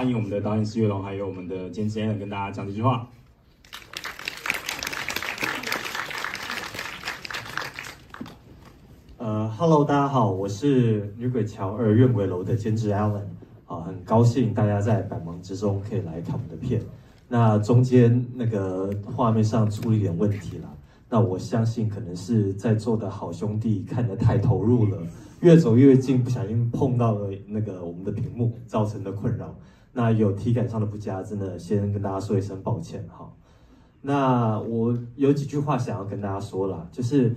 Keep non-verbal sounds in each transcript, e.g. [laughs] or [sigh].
欢迎我们的导演施月龙，还有我们的监制 Allen 跟大家讲几句话。呃，Hello，大家好，我是《女鬼桥二怨鬼楼》的监制 Allen，啊，很高兴大家在百忙之中可以来看我们的片。那中间那个画面上出了一点问题了，那我相信可能是在座的好兄弟看得太投入了，越走越近，不小心碰到了那个我们的屏幕，造成的困扰。那有体感上的不佳，真的先跟大家说一声抱歉哈。那我有几句话想要跟大家说啦，就是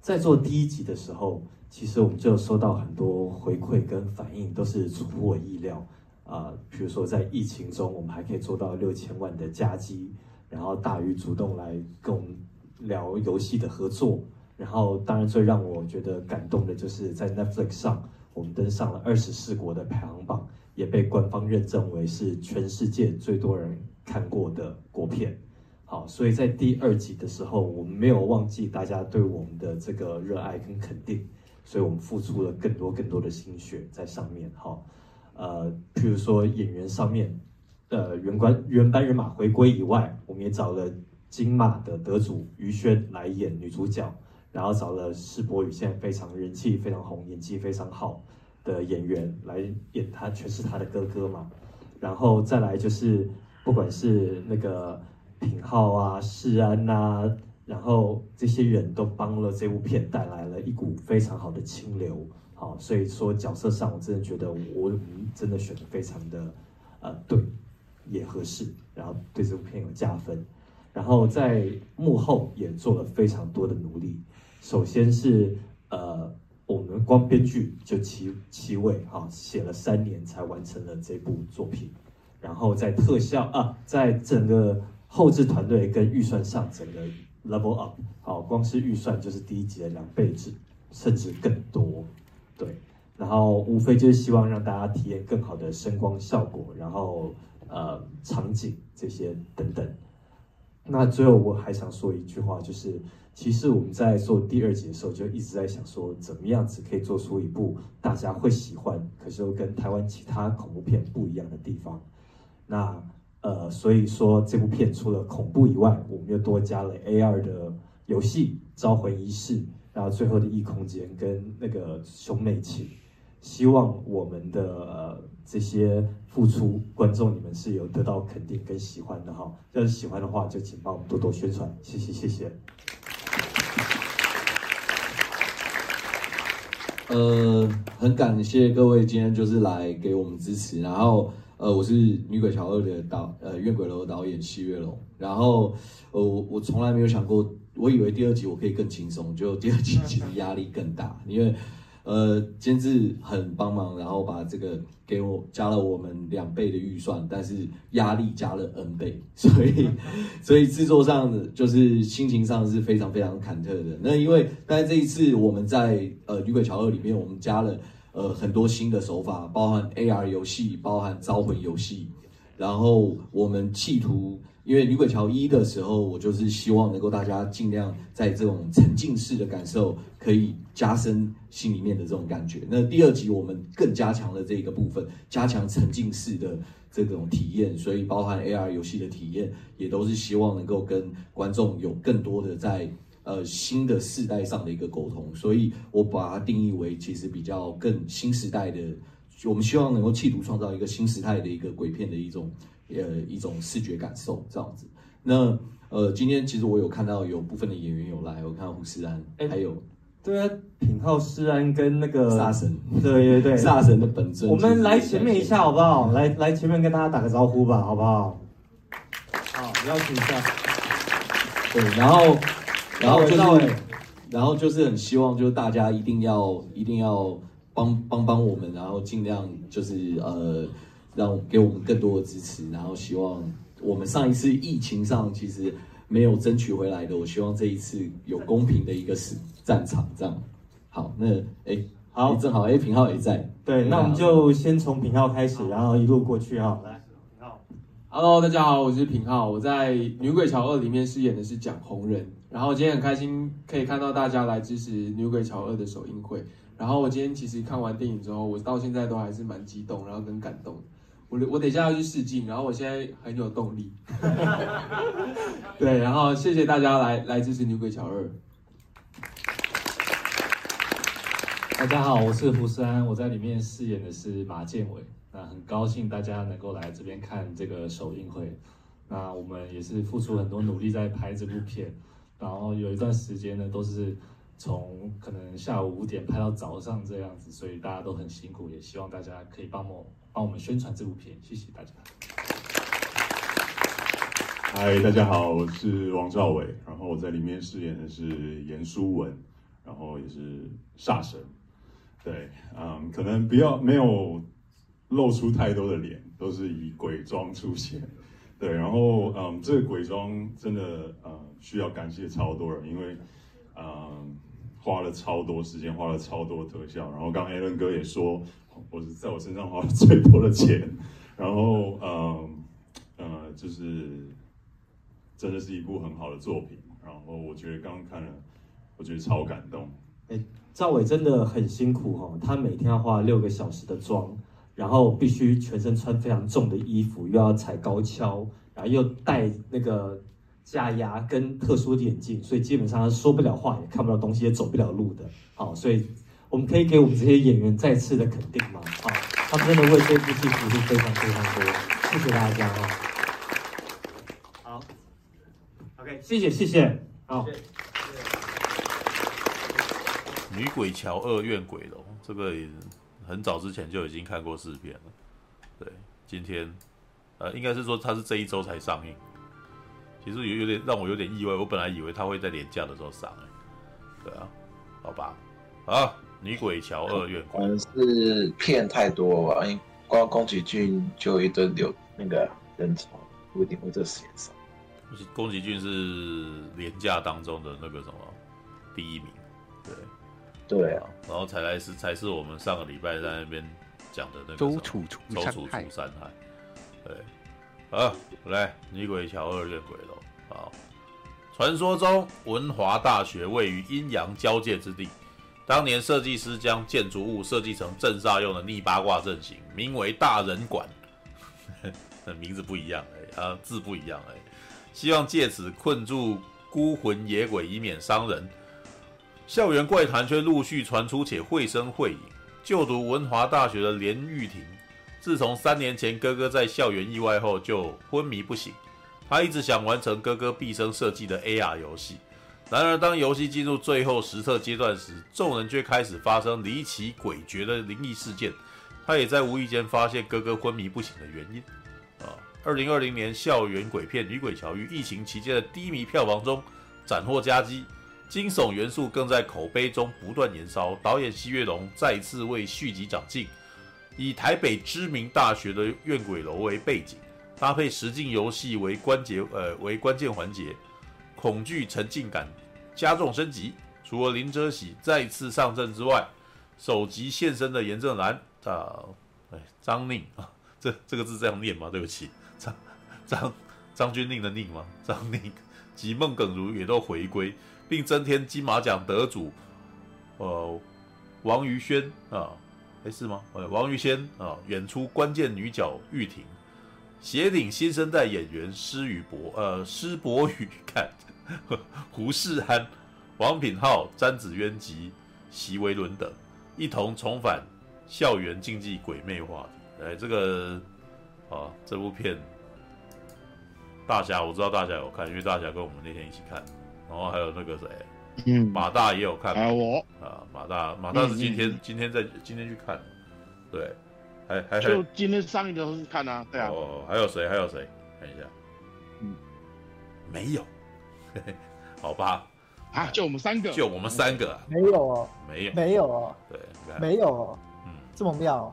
在做第一集的时候，其实我们就收到很多回馈跟反应，都是出乎我意料。啊、比如说在疫情中，我们还可以做到六千万的加机，然后大鱼主动来跟我们聊游戏的合作，然后当然最让我觉得感动的就是在 Netflix 上，我们登上了二十四国的排行榜，也被官方认证为是全世界最多人看过的国片。好，所以在第二集的时候，我们没有忘记大家对我们的这个热爱跟肯定，所以我们付出了更多更多的心血在上面。好。呃，譬如说演员上面，呃，原关原班人马回归以外，我们也找了金马的得主于轩来演女主角，然后找了施博宇现在非常人气非常红、演技非常好的演员来演他，全是他的哥哥嘛。然后再来就是，不管是那个品浩啊、世安啊，然后这些人都帮了这部片带来了一股非常好的清流。好，所以说角色上，我真的觉得我真的选的非常的，呃，对，也合适，然后对这部片有加分，然后在幕后也做了非常多的努力。首先是呃，我们光编剧就七七位哈，写了三年才完成了这部作品，然后在特效啊，在整个后制团队跟预算上，整个 level up，好，光是预算就是第一集的两倍至甚至更多。对，然后无非就是希望让大家体验更好的声光效果，然后呃场景这些等等。那最后我还想说一句话，就是其实我们在做第二集的时候就一直在想说，怎么样子可以做出一部大家会喜欢，可是又跟台湾其他恐怖片不一样的地方。那呃，所以说这部片除了恐怖以外，我们又多加了 AR 的游戏《招魂仪式》。然后最后的异空间跟那个兄妹情，希望我们的呃这些付出观众你们是有得到肯定跟喜欢的哈。要是喜欢的话，就请帮我们多多宣传，谢谢谢谢。呃，很感谢各位今天就是来给我们支持。然后呃，我是《女鬼桥二》的导呃怨鬼楼导演戚月龙。然后呃我我从来没有想过。我以为第二集我可以更轻松，就第二集其实压力更大，因为呃监制很帮忙，然后把这个给我加了我们两倍的预算，但是压力加了 N 倍，所以 [laughs] 所以制作上的就是心情上是非常非常忐忑的。那因为但是这一次我们在呃女鬼桥二里面，我们加了呃很多新的手法，包含 AR 游戏，包含招魂游戏，然后我们企图。因为女鬼桥一的时候，我就是希望能够大家尽量在这种沉浸式的感受，可以加深心里面的这种感觉。那第二集我们更加强了这个部分，加强沉浸式的这种体验，所以包含 AR 游戏的体验，也都是希望能够跟观众有更多的在呃新的世代上的一个沟通。所以我把它定义为其实比较更新时代的，我们希望能够企图创造一个新时代的一个鬼片的一种。呃，一种视觉感受这样子。那呃，今天其实我有看到有部分的演员有来，我看到胡思安，哎，还有对啊，品浩、世安跟那个煞神，对 [laughs] 对对，煞神的本尊。我们来前面一下好不好？来来前面跟大家打个招呼吧，好不好？好，邀请一下。对，然后然后就是，然后就是很希望，就是大家一定要一定要帮帮帮我们，然后尽量就是呃。让给我们更多的支持，然后希望我们上一次疫情上其实没有争取回来的，我希望这一次有公平的一个是战场，这样。好，那哎，好，正好哎，平浩也在，对，那我们就先从平浩开始，然后一路过去哈。来，平浩，Hello，大家好，我是平浩，我在《女鬼桥二》里面饰演的是蒋红人，然后今天很开心可以看到大家来支持《女鬼桥二》的首映会，然后我今天其实看完电影之后，我到现在都还是蛮激动，然后跟感动。我我等一下要去试镜，然后我现在很有动力。[laughs] 对，然后谢谢大家来来支持《女鬼桥二》。大家好，我是胡思安，我在里面饰演的是马建伟。那很高兴大家能够来这边看这个首映会。那我们也是付出很多努力在拍这部片，然后有一段时间呢，都是从可能下午五点拍到早上这样子，所以大家都很辛苦，也希望大家可以帮我帮我们宣传这部片，谢谢大家。嗨，大家好，我是王兆伟，然后我在里面饰演的是严书文，然后也是煞神。对，嗯，可能不要没有露出太多的脸，都是以鬼装出现。对，然后嗯，这个鬼装真的呃需要感谢超多人，因为嗯花了超多时间，花了超多特效。然后刚刚 Alan 哥也说，我是在我身上花了最多的钱。然后嗯呃，就是真的是一部很好的作品。然后我觉得刚刚看了，我觉得超感动。哎，赵伟真的很辛苦哈，他每天要化六个小时的妆，然后必须全身穿非常重的衣服，又要踩高跷，然后又戴那个假牙跟特殊的眼镜，所以基本上他说不了话，也看不到东西，也走不了路的。好，所以我们可以给我们这些演员再次的肯定吗？啊，他们真的为这部戏付出非常非常多，谢谢大家哈。好，OK，谢谢谢谢，好。女鬼桥二怨鬼楼，这个也很早之前就已经看过试片了。对，今天，呃，应该是说它是这一周才上映。其实有有点让我有点意外，我本来以为它会在连假的时候上。对啊，好吧，啊，女鬼桥二院鬼，可能是片太多吧，因为光宫崎骏就一顿有那个人潮，不一定会这时间上。宫崎骏是廉价当中的那个什么第一名，对。对啊，然后才来是才是我们上个礼拜在那边讲的那个周处除周处除三害，对，好，来女鬼桥二院鬼楼，好，传说中文华大学位于阴阳交界之地，当年设计师将建筑物设计成镇煞用的逆八卦阵型，名为大人馆，那 [laughs] 名字不一样哎，啊字不一样哎，希望借此困住孤魂野鬼，以免伤人。校园怪谈却陆续传出，且绘声绘影。就读文华大学的连玉婷，自从三年前哥哥在校园意外后，就昏迷不醒。他一直想完成哥哥毕生设计的 AR 游戏，然而当游戏进入最后实测阶段时，众人却开始发生离奇诡谲的灵异事件。他也在无意间发现哥哥昏迷不醒的原因。啊，二零二零年校园鬼片《女鬼桥》于疫情期间的低迷票房中斩获佳绩。惊悚元素更在口碑中不断延烧。导演西月龙再次为续集长进，以台北知名大学的怨鬼楼为背景，搭配实境游戏为关节呃为关键环节，恐惧沉浸感加重升级。除了林哲喜再次上阵之外，首集现身的严正岚啊，哎张宁啊，这这个字这样念吗？对不起，[laughs] 张张张钧甯的甯吗？张宁及孟耿如也都回归。并增添金马奖得主，呃，王于轩啊，诶是吗？呃，王于轩啊，演出关键女角玉婷，协领新生代演员施宇博，呃，施博宇，看 [laughs] 胡世安、王品浩、詹子渊及席维伦等，一同重返校园竞技鬼魅话题。哎，这个啊，这部片，大侠我知道大侠有看，因为大侠跟我们那天一起看。然后还有那个谁，嗯，马大也有看，还有我啊，马大，马大是今天、嗯、今天在今天去看，对，还还就今天上映的时候看啊，对啊，哦，还有谁？还有谁？看一下，嗯，没有，好吧，啊，就我们三个，就我们三个，没有哦，没有，没有哦，对，没有哦，嗯，这么妙，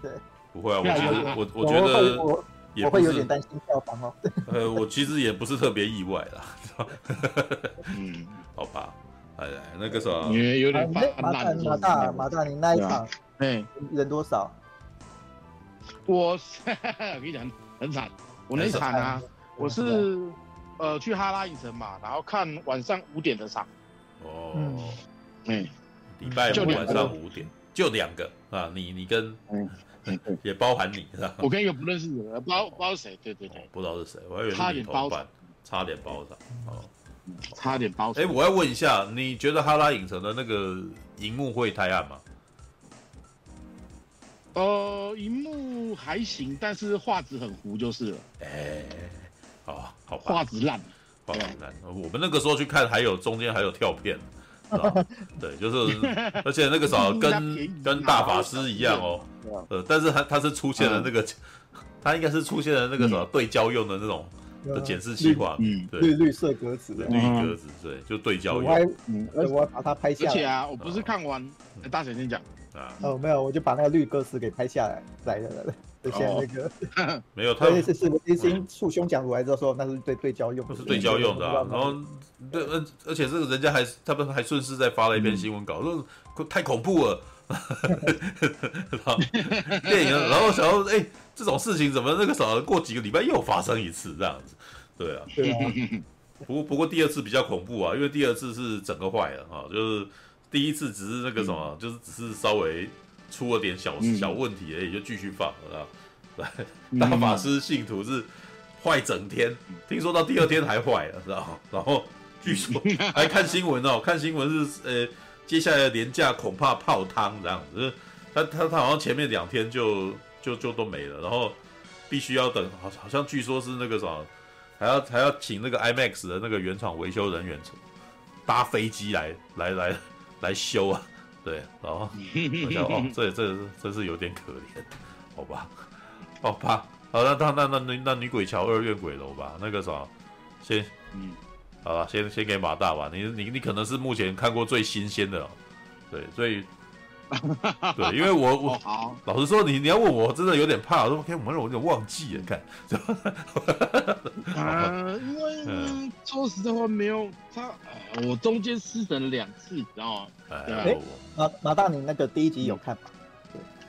对，不会啊，我其实我我觉得我我会有点担心票房哦，[laughs] 呃，我其实也不是特别意外啦。嗯，[laughs] 好吧，哎，那个时候你有点马大马大马大，你那一场，哎，人多少？我 [laughs] 我跟你讲，很惨。我那一场啊，我是呃去哈拉影城嘛，然后看晚上五点的场。哦，嗯，礼拜五晚上五点。就两个啊，你你跟嗯，[laughs] 也包含你是吧？我跟一个不认识的人，不知道不知道谁，对对对，不知道是谁，我还以为差点包场，差点包场，哦，差点包场。哎，我要问一下，你觉得哈拉影城的那个荧幕会太暗吗？呃，荧幕还行，但是画质很糊就是了。哎，好，好，画质烂，画质烂。我们那个时候去看，还有中间还有跳片。[laughs] 对，就是，[laughs] 而且那个时候跟跟大法师一样哦，呃，但是他他是出现了那个，他应该是出现了那个什么对焦用的那种的检视器画面，对，绿绿色格子，绿格子，对，就对焦用。我嗯，我要把它拍下来。而且啊，我不是看完，大神先讲。啊，哦，没有，我就把那个绿格子给拍下来，来了来了。就像那个 [laughs] 没有，[laughs] 他是是是，一心束胸讲出来之后说那是对对焦用，是对焦用的啊。然后对，而而且这个人家还他们还顺势再发了一篇新闻稿，说太恐怖了。[laughs] 电影，然后想要哎，这种事情怎么那个时候过几个礼拜又发生一次这样子？对啊，对啊。不过不过第二次比较恐怖啊，因为第二次是整个坏了啊，就是第一次只是那个什么，就是只是稍微。出了点小小问题而已，就继续放了。来，[laughs] 大法师信徒是坏整天，听说到第二天还坏了，知道？[laughs] 然后据说还看新闻哦，看新闻是呃，接下来的年假恐怕泡汤这样子。他他他好像前面两天就就就都没了，然后必须要等，好好像据说是那个什么，还要还要请那个 IMAX 的那个原厂维修人员搭飞机来来来来修啊。对，然后我想哦，这这真是有点可怜，好吧，好吧，好，那那那那那那女鬼桥二院鬼楼吧，那个啥，先，嗯，好了，先先给马大吧，你你你可能是目前看过最新鲜的了，对，所以，对，因为我我好，老实说，你你要问我，真的有点怕，我说 OK，我们我有点忘记了，看，啊，[laughs] 因为说实在话没有他，我中间失神了两次，你知道吗？哎，马马大，你那个第一集有看吗？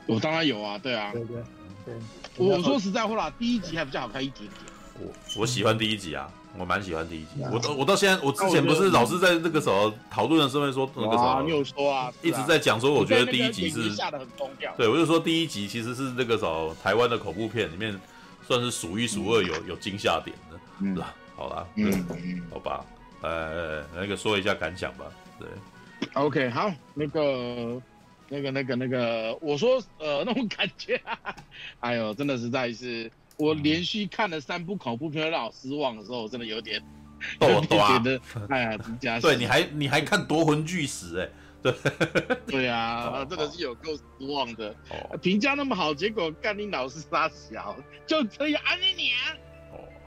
我当然有啊，对啊，对对对。我说实在话啦，第一集还比较好看一点点。我我喜欢第一集啊，我蛮喜欢第一集。我到我到现在，我之前不是老是在那个时候讨论的时候说那个什么，你有说啊，一直在讲说，我觉得第一集是下的很疯掉。对，我就说第一集其实是那个时候台湾的恐怖片里面算是数一数二有有惊吓点的，是吧？好啦，嗯，好吧，呃，那个说一下感想吧，对。OK，好，那个，那个，那个，那个，我说，呃，那种感觉，哈哈，哎呦，真的实在是，我连续看了三部恐怖片让我失望的时候，我真的有点，[laughs] 有点觉得，哎呀，真假？[laughs] 对，你还你还看夺魂巨石，哎，[laughs] 对，对啊，真的是有够失望的，评价那么好，结果干你老是杀小，就这样，安妮娘。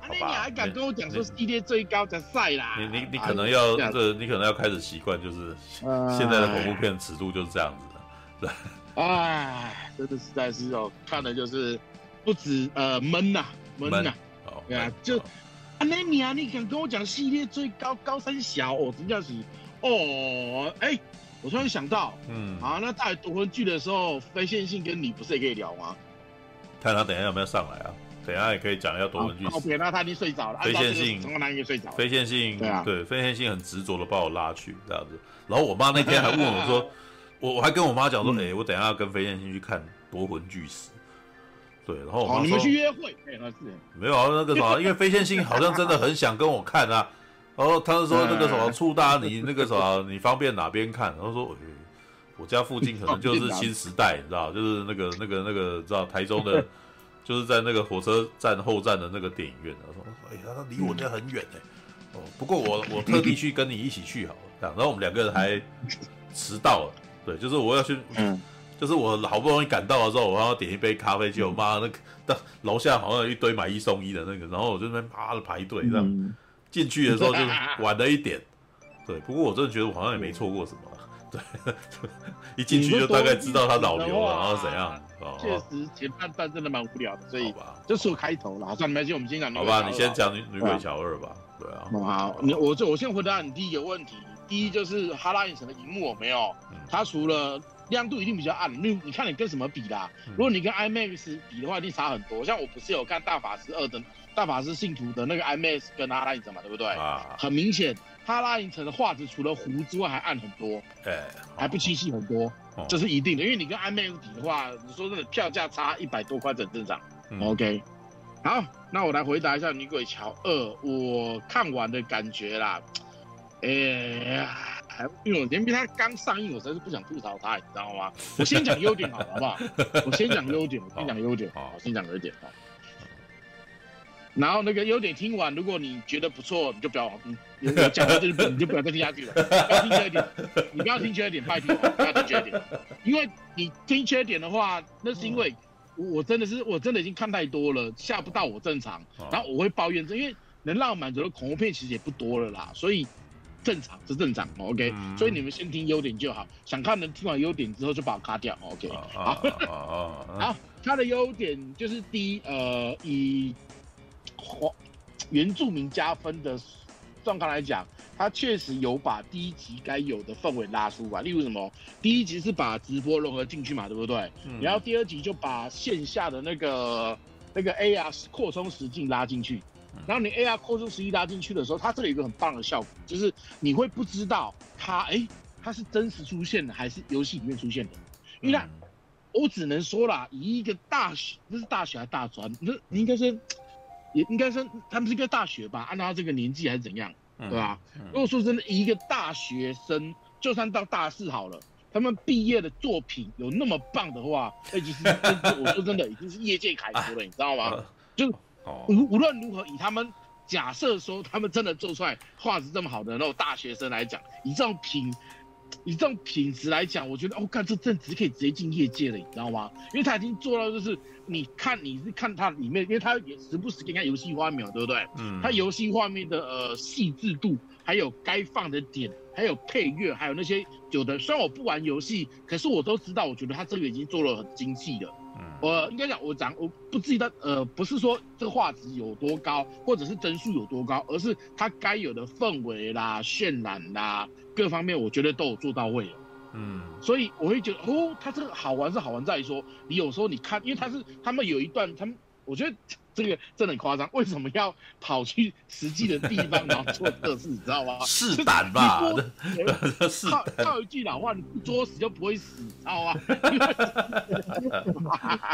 那你还敢跟我讲说系列最高的赛啦？你你你可能要这，你可能要开始习惯，就是现在的恐怖片尺度就是这样子的，对。哎，真的实在是哦，看的就是不止呃闷呐闷呐，对啊，就啊那你啊，你敢跟我讲系列最高高三小哦，真的是哦，哎，我突然想到，嗯，啊，那大夺魂剧的时候，非线性跟你不是也可以聊吗？看他等一下有没有上来啊？等下也可以讲一下夺魂锯。哦，别，那他已经睡着了。非线性，从哪里睡着？非线性，对啊，对，非线性很执着的把我拉去这样子。然后我妈那天还问我说，[laughs] 我我还跟我妈讲说，哎，我等下要跟非线性去看夺魂锯死。对，然后我妈说，你们去约会？没有啊，那个什么，因为非线性好像真的很想跟我看啊。然 [laughs] 后他就说那个什么，触大你那个什么，你方便哪边看？然后说，我家附近可能就是新时代，你知道，就是那个那个那个知道台中的。[laughs] 就是在那个火车站后站的那个电影院，他说：“哎呀，他离我家很远哎。”哦，不过我我特地去跟你一起去好了，这样。然后我们两个人还迟到了，对，就是我要去，就是我好不容易赶到的时候，我要点一杯咖啡，结果妈那个楼下好像有一堆买一送一的那个，然后我就那边啪的排队这样。进去的时候就晚了一点，对。不过我真的觉得我好像也没错过什么。对，[laughs] 一进去就大概知道他老牛了，然后怎样？确实前半段真的蛮无聊的，所以就说开头了。算了，没关系，我们先讲。好吧，你先讲女女鬼桥二吧。对啊。好，你我就我先回答你第一个问题。第一就是哈拉影城的荧幕有没有？它除了亮度一定比较暗，你你看你跟什么比啦？如果你跟 IMAX 比的话，一定差很多。像我不是有看大法师二的大法师信徒的那个 IMAX 跟哈拉影城嘛，对不对？啊，很明显，哈拉影城的画质除了糊之外还暗很多，对，还不清晰很多，这是一定的。因为你跟 IMAX 比的话，你说真的票价差一百多块很正常。OK，好，那我来回答一下《女鬼桥二》，我看完的感觉啦，哎呀。因为我因为他刚上映，我实在是不想吐槽他，你知道吗？[laughs] 我先讲优点好了，好不好？我先讲优点，[laughs] 我先讲优点，好，我先讲优点，好。然后那个优点听完，如果你觉得不错，你就不要，嗯，我讲到这里，你就不要再听下去了。[laughs] 不要听缺点，你不要听缺点，拜托，不要听缺点，因为你听缺点的话，那是因为我真的是我真的已经看太多了，吓不到我正常，然后我会抱怨，这因为能让我满足的恐怖片其实也不多了啦，所以。正常是正常，OK，、嗯、所以你们先听优点就好。想看的听完优点之后就把我卡掉，OK。好，好，它的优点就是第一，呃，以原住民加分的状况来讲，它确实有把第一集该有的氛围拉出来。例如什么，第一集是把直播融合进去嘛，对不对？嗯、然后第二集就把线下的那个那个 AR 扩充实境拉进去。然后你 AR 扩充实际拉进去的时候，它这里有一个很棒的效果，就是你会不知道它，哎，它是真实出现的还是游戏里面出现的。因为，我只能说啦，以一个大学，这是大学还是大专？那你应该说，也应该说他们是一个大学吧？按照他这个年纪还是怎样，对吧？如果说真的，一个大学生，就算到大四好了，他们毕业的作品有那么棒的话，那就是我说真的，已经是业界楷模了，你知道吗？[laughs] 就。无无论如何，以他们假设说他们真的做出来画质这么好的那种大学生来讲，以这种品，以这种品质来讲，我觉得哦，看这正值可以直接进业界了，你知道吗？因为他已经做到就是，你看你是看它里面，因为他也时不时给你看游戏画面，对不对？嗯。他游戏画面的呃细致度，还有该放的点，还有配乐，还有那些有的，虽然我不玩游戏，可是我都知道，我觉得他这个已经做了很精细的。我应该讲，我讲我不记得，呃，不是说这个画质有多高，或者是帧数有多高，而是它该有的氛围啦、渲染啦，各方面我觉得都有做到位了。嗯，所以我会觉得，哦，它这个好玩是好玩在于说，你有时候你看，因为它是他们有一段，他们我觉得。这个真的很夸张，为什么要跑去实际的地方然后做测试？你知道吗？试胆吧。套套一句老话，你不作死就不会死，知道吗？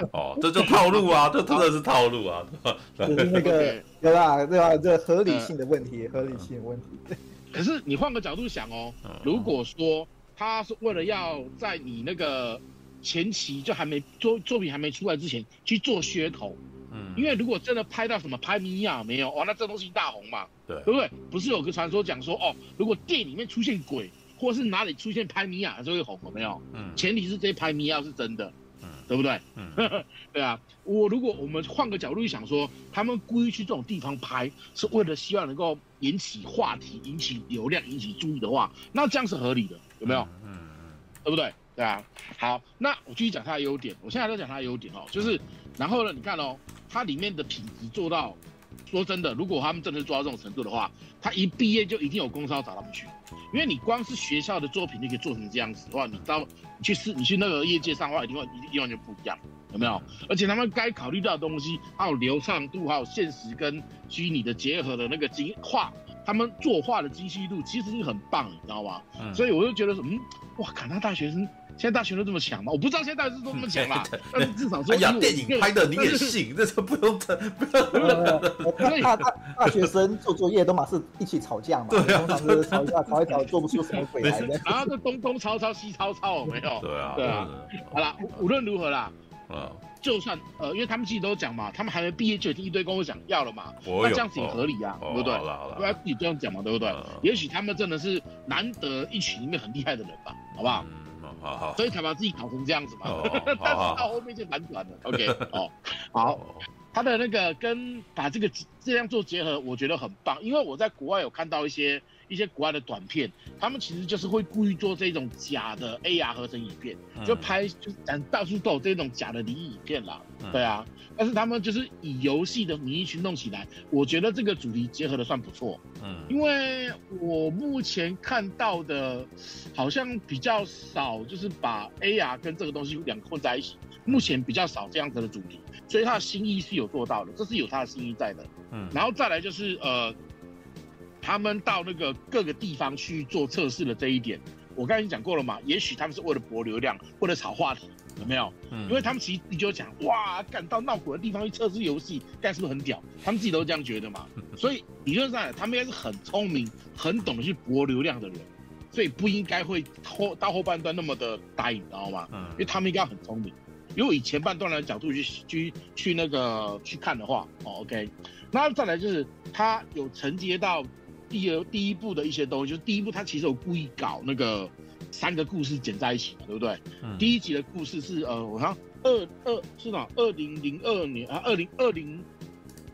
[laughs] 哦，这就套路啊，这真的是套路啊。[laughs] 就是那个 [laughs] 对吧？对吧？这合理性的问题，合理性的问题。可是你换个角度想哦，如果说他是为了要在你那个前期就还没作作品还没出来之前去做噱头。嗯，因为如果真的拍到什么拍米亚没有哦，那这东西大红嘛，对，对不对？不是有个传说讲说哦，如果电影里面出现鬼，或是哪里出现拍米亚就会红，有没有？嗯，前提是这些拍米亚是真的，嗯，对不对？嗯，[laughs] 对啊。我如果我们换个角度去想说，他们故意去这种地方拍，是为了希望能够引起话题、引起流量、引起注意的话，那这样是合理的，有没有？嗯嗯，对不对？对啊。好，那我继续讲它的优点。我现在在讲它的优点哦，就是然后呢，你看哦。它里面的品质做到，说真的，如果他们真的做到这种程度的话，他一毕业就一定有公司要找他们去，因为你光是学校的作品，你可以做成这样子的话，你到你去试，你去那个业界上的话，一定会一定完全不一样，有没有？而且他们该考虑到的东西，还有流畅度，还有现实跟虚拟的结合的那个精画，他们作画的精细度其实是很棒，你知道吗？嗯、所以我就觉得说，嗯，哇，卡纳大学生。现在大学都这么强吗？我不知道现在大学生都这么强 [laughs] 啦，但是至少说，哎呀，电影拍的你也信，这是不用的，不用。[laughs] 大大大学生做作业都嘛是一起吵架嘛，通常就是吵架 [laughs] 吵一吵，做不出什么鬼来的。然后就东东抄抄西抄抄，有没有？对啊，对啊。好了，无论如何啦，就算呃，因为他们自己都讲嘛，他们还没毕业就已经一堆跟我讲要了嘛，那这样子也合理啊，对不对？对啊，自己这样讲嘛，对不对？也许他们真的是难得一群里面很厉害的人吧，好不好？好好，所以才把自己搞成这样子嘛。哦、但是 [laughs] 到后面就反转了。[laughs] OK，哦，好，他的那个跟把这个这样做结合，我觉得很棒。因为我在国外有看到一些一些国外的短片，他们其实就是会故意做这种假的 AR 合成影片，就拍就咱到处都有这种假的灵异影片啦。对啊。但是他们就是以游戏的名义去弄起来，我觉得这个主题结合的算不错。嗯，因为我目前看到的，好像比较少，就是把 AR 跟这个东西两个混在一起。目前比较少这样子的主题，所以他的心意是有做到的，这是有他的心意在的。嗯，然后再来就是呃，他们到那个各个地方去做测试的这一点，我刚才已经讲过了嘛，也许他们是为了博流量，为了炒话题。有没有？嗯，因为他们其实你就讲，哇，敢到闹鬼的地方去测试游戏，干是不是很屌？他们自己都是这样觉得嘛。[laughs] 所以理论上，他们应该是很聪明、很懂得去博流量的人，所以不应该会后到后半段那么的呆，你知道吗？嗯，因为他们应该很聪明。如果以前半段的角度去去去那个去看的话，哦，OK，那再来就是他有承接到第二第一部的一些东西，就是第一部他其实有故意搞那个。三个故事剪在一起嘛，对不对？嗯、第一集的故事是呃，我看二二是哪？二零零二年啊，二零二零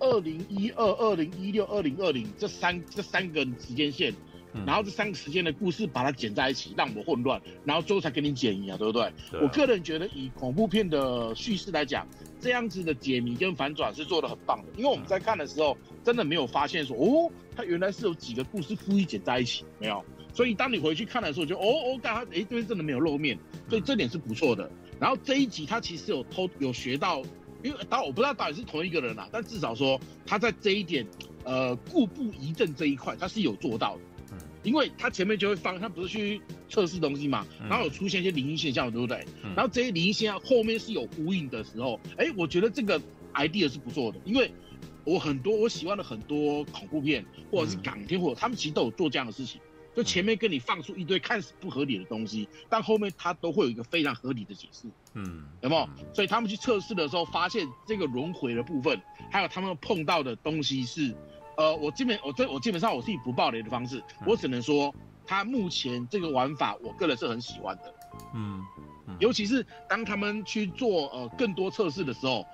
二零一二、二零一六、二零二零这三这三个时间线，嗯、然后这三个时间的故事把它剪在一起，让我混乱，然后最后才给你剪一啊，对不对？对啊、我个人觉得以恐怖片的叙事来讲，这样子的解谜跟反转是做得很棒的，因为我们在看的时候真的没有发现说哦，它原来是有几个故事故意剪在一起，没有。所以当你回去看的时候就，哦哦，刚他哎这边真的没有露面，所以这点是不错的。然后这一集他其实有偷有学到，因为导我不知道导演是同一个人啦，但至少说他在这一点，呃，故布疑阵这一块他是有做到的。嗯，因为他前面就会放，他不是去测试东西嘛，然后有出现一些灵异现象，对不对？然后这些灵异现象后面是有呼应的时候，哎，我觉得这个 idea 是不错的，因为我很多我喜欢的很多恐怖片或者是港片，或者他们其实都有做这样的事情。就前面跟你放出一堆看似不合理的东西，但后面他都会有一个非常合理的解释，嗯，有没有？所以他们去测试的时候，发现这个轮回的部分，还有他们碰到的东西是，呃，我基本我这我基本上我是以不爆雷的方式，我只能说他目前这个玩法，我个人是很喜欢的，嗯，尤其是当他们去做呃更多测试的时候。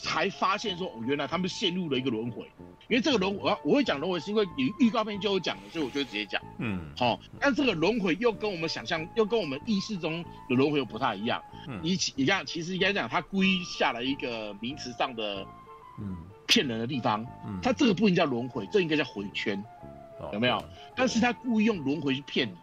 才发现说，哦，原来他们陷入了一个轮回。因为这个轮我我会讲轮回，是因为你预告片就有讲了，所以我就直接讲。嗯，好、哦，但这个轮回又跟我们想象，又跟我们意识中的轮回又不太一样。嗯，你你这样其实应该讲，他故意下了一个名词上的，嗯，骗人的地方。嗯，他这个不应该叫轮回，这应该叫回圈，哦、有没有？但是他故意用轮回去骗你。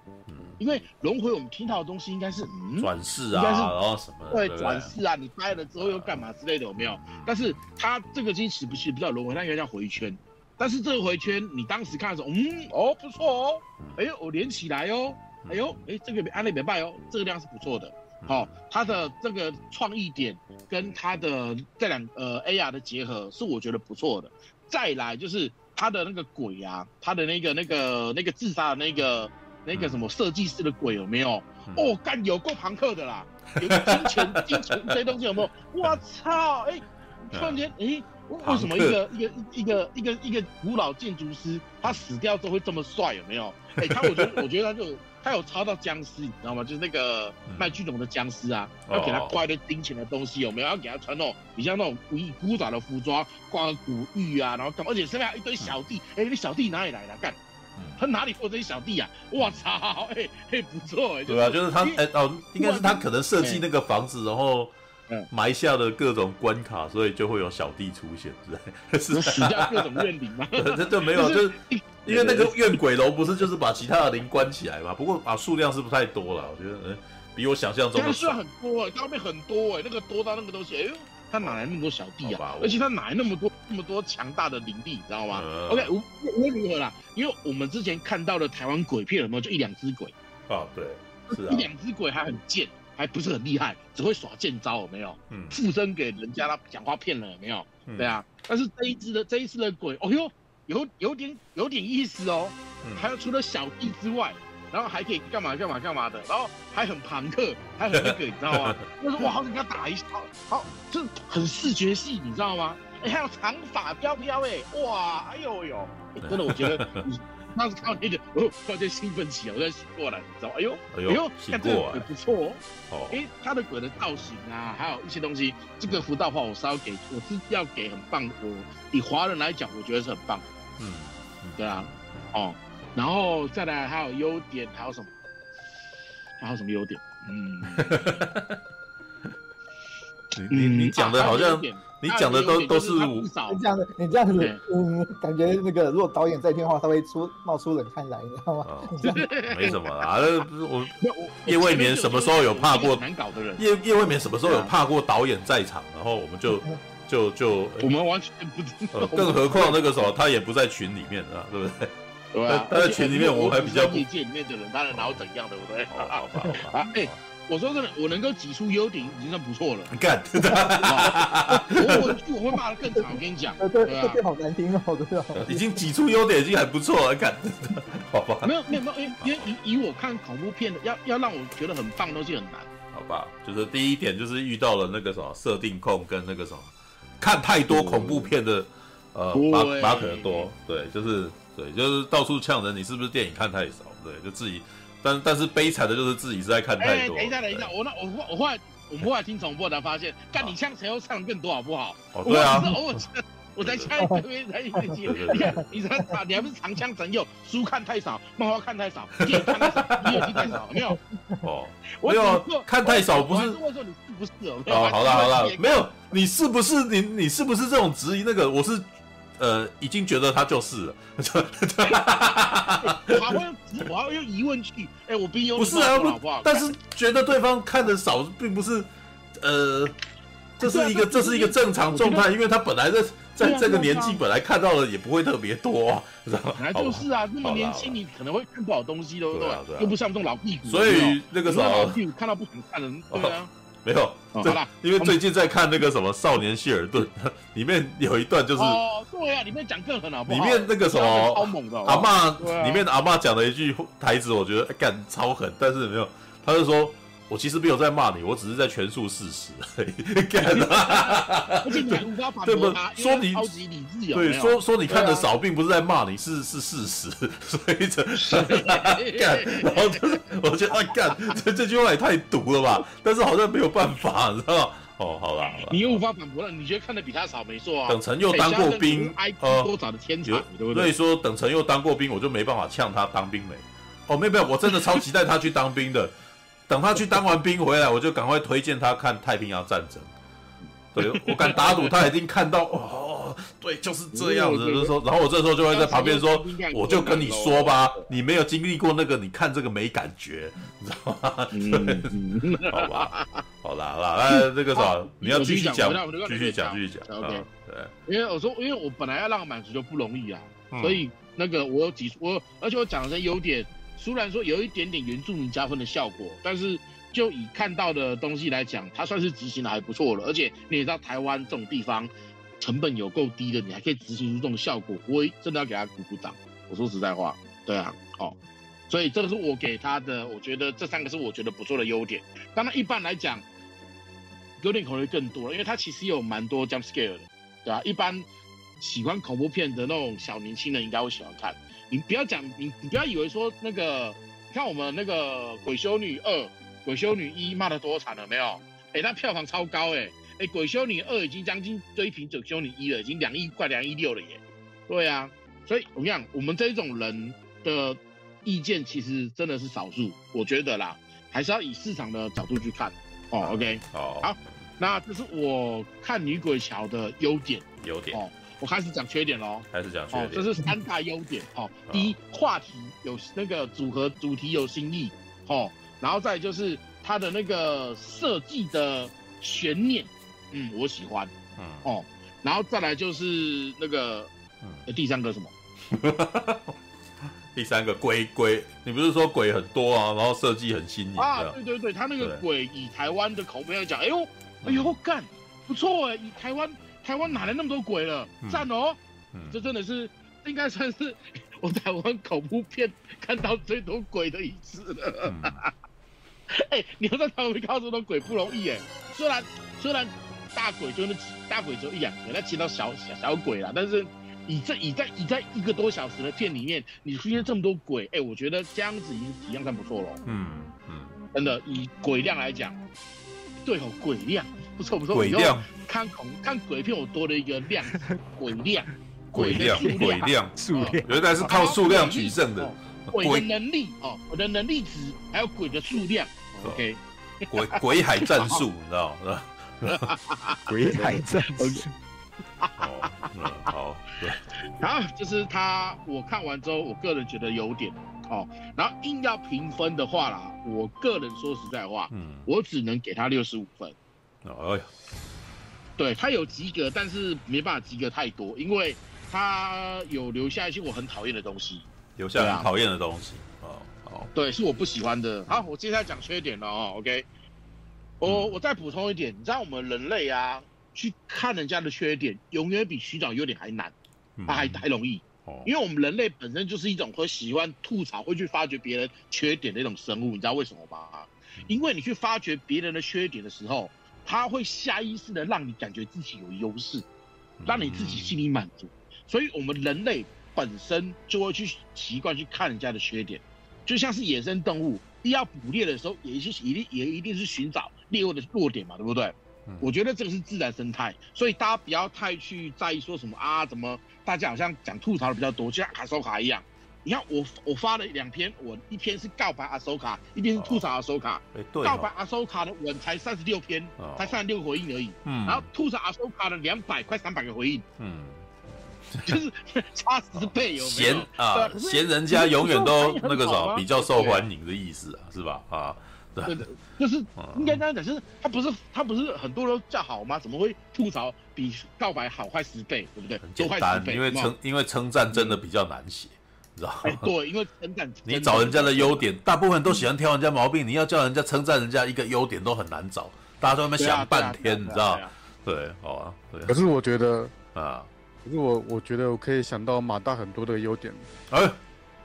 因为轮回，我们听到的东西应该是嗯转世啊，然后什么对转世啊，你掰了之后又干嘛之类的有没有？但是他这个其实不是不叫轮回，他应该叫回圈。但是这个回圈，你当时看的时候，嗯哦不错哦，哎呦我连起来哦，哎呦哎这个安利没败哦，这个量是不错的。好，它的这个创意点跟它的这两呃 AR 的结合是我觉得不错的。再来就是它的那个鬼啊，它的那个那个那个自杀的那个。那个什么设计师的鬼有没有？嗯、哦，干有够朋克的啦，有金钱、金钱这些东西有没有？[laughs] 我操！哎、欸，突然间，哎、欸，为什么一个一个一个一个一个古老建筑师他死掉之后会这么帅？有没有？[laughs] 哎、欸，他我觉得我觉得他就他有抄到僵尸，你知道吗？就是那个卖巨龙的僵尸啊，要给他挂一堆金钱的东西有没有？要给他穿那种比较那种古古早的服装，挂个古玉啊，然后干嘛？而且身边还有一堆小弟，哎、欸，那小弟哪里来的？干！他哪里过这些小弟啊？我操！哎、欸、哎、欸，不错哎、欸。对啊，就是他哎、欸、哦，应该是他可能设计那个房子，然后埋下的各种关卡，所以就会有小弟出现，是是？死掉各种怨灵吗？[laughs] 这这没有，就是因为那个怨鬼楼不是就是把其他的灵关起来嘛？不过啊，数量是不太多了，我觉得嗯，比我想象中的数量很多哎、欸，刚刚很多哎、欸，那个多到那个东西，哎呦。他哪来那么多小弟啊？而且他哪来那么多那么多强大的灵力，你知道吗、嗯、？OK，无无论如何啦，因为我们之前看到的台湾鬼片有没有就一两只鬼？啊，对，是啊，一两只鬼还很贱，还不是很厉害，只会耍贱招，有没有？嗯，附身给人家，他讲话骗人，有没有？嗯、对啊，但是这一只的这一次的鬼，哦哟，有有点有点意思哦，嗯、还有除了小弟之外。然后还可以干嘛干嘛干嘛的，然后还很朋克，还很那个，你知道吗？[laughs] 就是哇，好想跟他打一下，好，好，就是很视觉系，你知道吗？哎，还有长发飘飘，哎，哇，哎呦呦，真的，我觉得你当时看到那个，我，突然间兴奋起来，我再醒过来，你知道吗？哎呦，哎呦，看这个鬼不错哦，哎，他的鬼的造型啊，还有一些东西，这个福道话我是要给，我是要给很棒的，我以华人来讲，我觉得是很棒，嗯，对啊，哦。然后再来还有优点，还有什么？还有什么优点？嗯，[laughs] 你你讲的好像你讲的都都是五，[laughs] 你这样子，你这样子，嗯，感觉那个如果导演在听的话，他会出冒出冷汗来，你知道吗？没什么啊，我叶未眠什么时候有怕过？难搞的人。叶叶未眠什么时候有怕过导演在场？然后我们就就就我们完全不知道。呃，更何况那个时候他也不在群里面啊，对不对？[laughs] 对啊，他在群里面我还比较业界里面的人，他能拿我怎样，对不对？好吧，好 [laughs] 哎。我说真的，我能够挤出优点已经算不错了。你 [laughs] 干，我我我会骂的更惨。我跟你讲，对对对，好难听哦，对啊。已经挤出优点已经很不错了，干，[laughs] 好吧。没有没有没有，因为因为以以我看恐怖片的，要要让我觉得很棒的东西很难。好吧，就是第一点就是遇到了那个什么设定控跟那个什么看太多恐怖片的呃马马可多，对，就是对，就是到处呛人，你是不是电影看太少？对，就自己。但但是悲惨的就是自己是在看太多。哎，等一下，等一下，我那我我后来我后来听重播才发现，干你像谁又唱更多好不好？哦，对啊。我我在下一堆在一起。你看，你说你还不是长枪神佑，书看太少，漫画看太少，电影看太少，你眼睛太少，没有？哦，没有，看太少不是。问说你是不是？哦，好了好了，没有，你是不是你你是不是这种质疑？那个我是。呃，已经觉得他就是了。我还会用，我还会用疑问句。哎，我比你不是啊，不，但是觉得对方看的少，并不是，呃，这是一个这是一个正常状态，因为他本来在在这个年纪，本来看到的也不会特别多，知道吗？本来就是啊，那么年轻，你可能会看不好东西，对不对？又不像这种老屁股。所以那个时候老屁股看到不想看的，对啊。没有，好了，因为最近在看那个什么《少年希尔顿》，[laughs] 里面有一段就是哦，对呀，里面讲更狠好不好？里面那个什么超猛的阿嬷，里面的阿妈讲了一句台词，我觉得干超狠，但是没有，他就说。我其实没有在骂你，我只是在陈述事实 [laughs] 而已。而且你无法反驳他，说你超级理智有有？对，说说你看的少，并不是在骂你，是是事实。[laughs] 所以这干，然后就是我觉得啊干，[laughs] 这这句话也太毒了吧？但是好像没有办法，你知道吗？哦，好了好了，你又无法反驳了。你觉得看的比他少没错啊？等陈又当过兵，呃，多少的天才，对不对？所以说等陈又当过兵，我就没办法呛他当兵没？哦，没有没有，我真的超期待他去当兵的。等他去当完兵回来，我就赶快推荐他看《太平洋战争》。对，[laughs] 我敢打赌，他一定看到哦，对，就是这样子。就是说，然后我这时候就会在旁边说，我就跟你说吧，你没有经历过那个，你看这个没感觉，你知道吗？好吧，好啦好啦，那这个啥，你要继续讲，继续讲，继续讲。OK，对，因为我说，因为我本来要让满足就不容易啊，所以那个我有几我，而且我讲的优点。虽然说有一点点原住民加分的效果，但是就以看到的东西来讲，它算是执行的还不错了。而且你也知道，台湾这种地方成本有够低的，你还可以执行出这种效果，我真的要给他鼓鼓掌。我说实在话，对啊，哦，所以这个是我给他的，我觉得这三个是我觉得不错的优点。当然，一般来讲，优点可能会更多了，因为它其实有蛮多 jump scare 的，对吧？一般喜欢恐怖片的那种小年轻人应该会喜欢看。你不要讲，你你不要以为说那个，你看我们那个《鬼修女二》《鬼修女一》骂得多惨了没有？哎，那票房超高哎！哎，《鬼修女二》已经将近追平《鬼修女一》了，已经两亿快两亿六了耶！对啊，所以我跟你讲，我们这种人的意见其实真的是少数，我觉得啦，还是要以市场的角度去看哦。OK，哦，好，那这是我看《女鬼桥》的优点，优点哦。我开始讲缺点喽，开始讲缺点。哦，这是三大优点。哦，第一，话题有那个组合，主题有新意。哦，然后再就是它的那个设计的悬念，嗯，我喜欢。嗯，哦，然后再来就是那个，嗯，第三个什么？第三个 [laughs] 鬼鬼，你不是说鬼很多啊？然后设计很新颖啊？对对对，他那个鬼以台湾的口碑来讲，哎呦，哎呦，干，不错哎，以台湾。台湾哪来那么多鬼了？赞哦！这真的是应该算是 [laughs] 我台湾恐怖片看到最多鬼的一次了。[laughs] 哎，你要在台湾看到这种鬼不容易哎。虽然虽然大鬼就那几大鬼只有一两个，那其他小小小鬼啦，但是以这以在以在一个多小时的片里面，你出现这么多鬼，哎，我觉得这样子已经体量算不错了。嗯嗯，真的以鬼量来讲，对哦，鬼量。不错不错，鬼量看恐看鬼片，我多了一个量，[laughs] 鬼量，鬼量，鬼量，数量，原来是靠数量取胜的。鬼的能力哦，我的能力值，还有鬼的数量。OK，鬼鬼海战术，你知道吗？鬼海战术。[laughs] [laughs] 哦，好，对，好，就是他，我看完之后，我个人觉得有点。哦，然后硬要评分的话啦，我个人说实在话，嗯，我只能给他六十五分。哎呀，对他有及格，但是没办法及格太多，因为他有留下一些我很讨厌的东西，留下很讨厌的东西。哦，好，对，是我不喜欢的。好，我接下来讲缺点了哦。OK，我我再补充一点，你知道我们人类啊，去看人家的缺点，永远比寻找优点还难，它还还容易。哦，因为我们人类本身就是一种会喜欢吐槽、会去发掘别人缺点的一种生物，你知道为什么吗？因为你去发掘别人的缺点的时候。他会下意识的让你感觉自己有优势，让你自己心里满足，所以我们人类本身就会去习惯去看人家的缺点，就像是野生动物，一要捕猎的时候，也是一定也一定是寻找猎物的弱点嘛，对不对？我觉得这个是自然生态，所以大家不要太去在意说什么啊，怎么大家好像讲吐槽的比较多，就像卡索卡一样。你看我我发了两篇，我一篇是告白阿苏卡，一篇是吐槽阿苏卡。哎，对，告白阿苏卡的文才三十六篇，才三十六个回应而已。嗯，然后吐槽阿苏卡的两百快三百个回应。嗯，就是 [laughs] 差十倍有没有？嫌啊，嫌人家永远都那个什么比较受欢迎的意思啊，是吧？啊，对的，就是应该这样讲，就是他不是他不是很多都叫好吗？怎么会吐槽比告白好快十倍，对不对？很简单，因为称因为称赞真的比较难写。知道哎，对，因为称赞 [laughs] 你找人家的优点，大部分都喜欢挑人家毛病。你要叫人家称赞人家一个优点都很难找，大家都在那边想半天，你知道？对，好啊，对。可是我觉得啊，可是我我觉得我可以想到马大很多的优点。哎，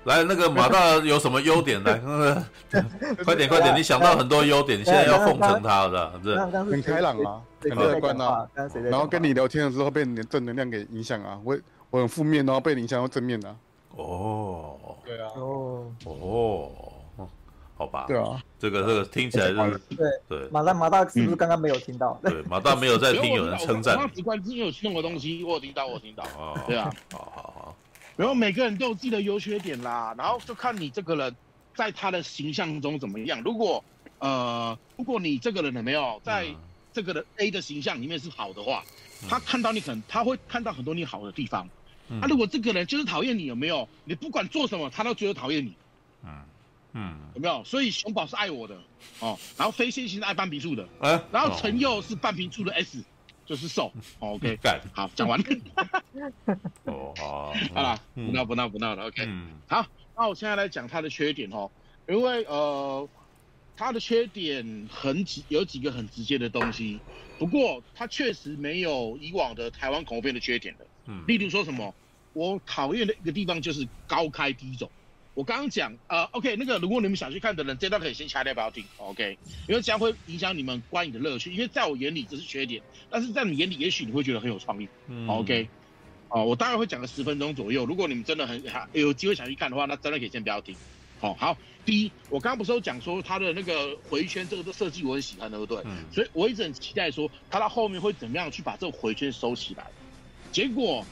来，那个马大有什么优点？来，[laughs] 快点快点，你想到很多优点，你现在要奉承他了，是吧？很开朗啊，很乐观啊，然后跟你聊天的时候被你的正能量给影响啊，我我很负面，然后被你影响到正面啊。哦，对啊，哦哦，好吧，对啊，这个这个听起来就是对对，马大马大是不是刚刚没有听到？对，马大没有在听有人称赞。他只关心有用的东西，我有听到，我听到。哦，对啊，好好好。然后每个人都有自己的优缺点啦，然后就看你这个人在他的形象中怎么样。如果呃，如果你这个人有没有在这个的 A 的形象里面是好的话，他看到你可能他会看到很多你好的地方。他、啊、如果这个人就是讨厌你，有没有？你不管做什么，他都觉得讨厌你。嗯嗯，有没有？所以熊宝是爱我的哦，然后飞仙星是爱半瓶醋的，欸、然后陈佑是半瓶醋的 S，就是瘦。哦、[laughs] OK，好，讲完了。[laughs] 哦好，[laughs] 好了，不闹不闹不闹了。OK，、嗯、好，那我现在来讲他的缺点哦，因为呃，他的缺点很几有几个很直接的东西，不过他确实没有以往的台湾恐怖片的缺点的。嗯，例如说什么？我讨厌的一个地方就是高开低走。我刚刚讲，呃，OK，那个如果你们想去看的人，这段可以先掐掉，不要听，OK，因为这样会影响你们观影的乐趣。因为在我眼里这是缺点，但是在你眼里也许你会觉得很有创意，嗯，OK，哦，我大概会讲个十分钟左右。如果你们真的很有机会想去看的话，那真的可以先不要听。好，好，第一，我刚刚不是有讲说他的那个回圈这个的设计我很喜欢，对不对？嗯，所以我一直很期待说他到后面会怎么样去把这个回圈收起来。结果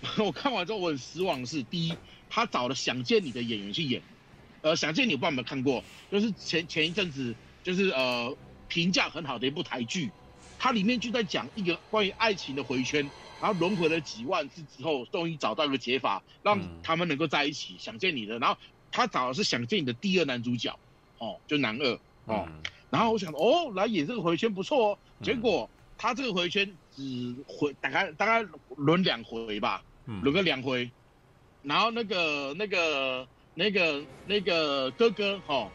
[laughs] 我看完之后我很失望的是，第一，他找了《想见你》的演员去演，呃，《想见你》我不知道有没有看过，就是前前一阵子就是呃评价很好的一部台剧，它里面就在讲一个关于爱情的回圈，然后轮回了几万次之后，终于找到一个解法，让他们能够在一起。嗯、想见你的，然后他找的是《想见你》的第二男主角，哦，就男二哦，嗯、然后我想哦，来演这个回圈不错哦，结果。他这个回圈只回大概大概轮两回吧，轮个两回，然后那个那个那个那个哥哥哦，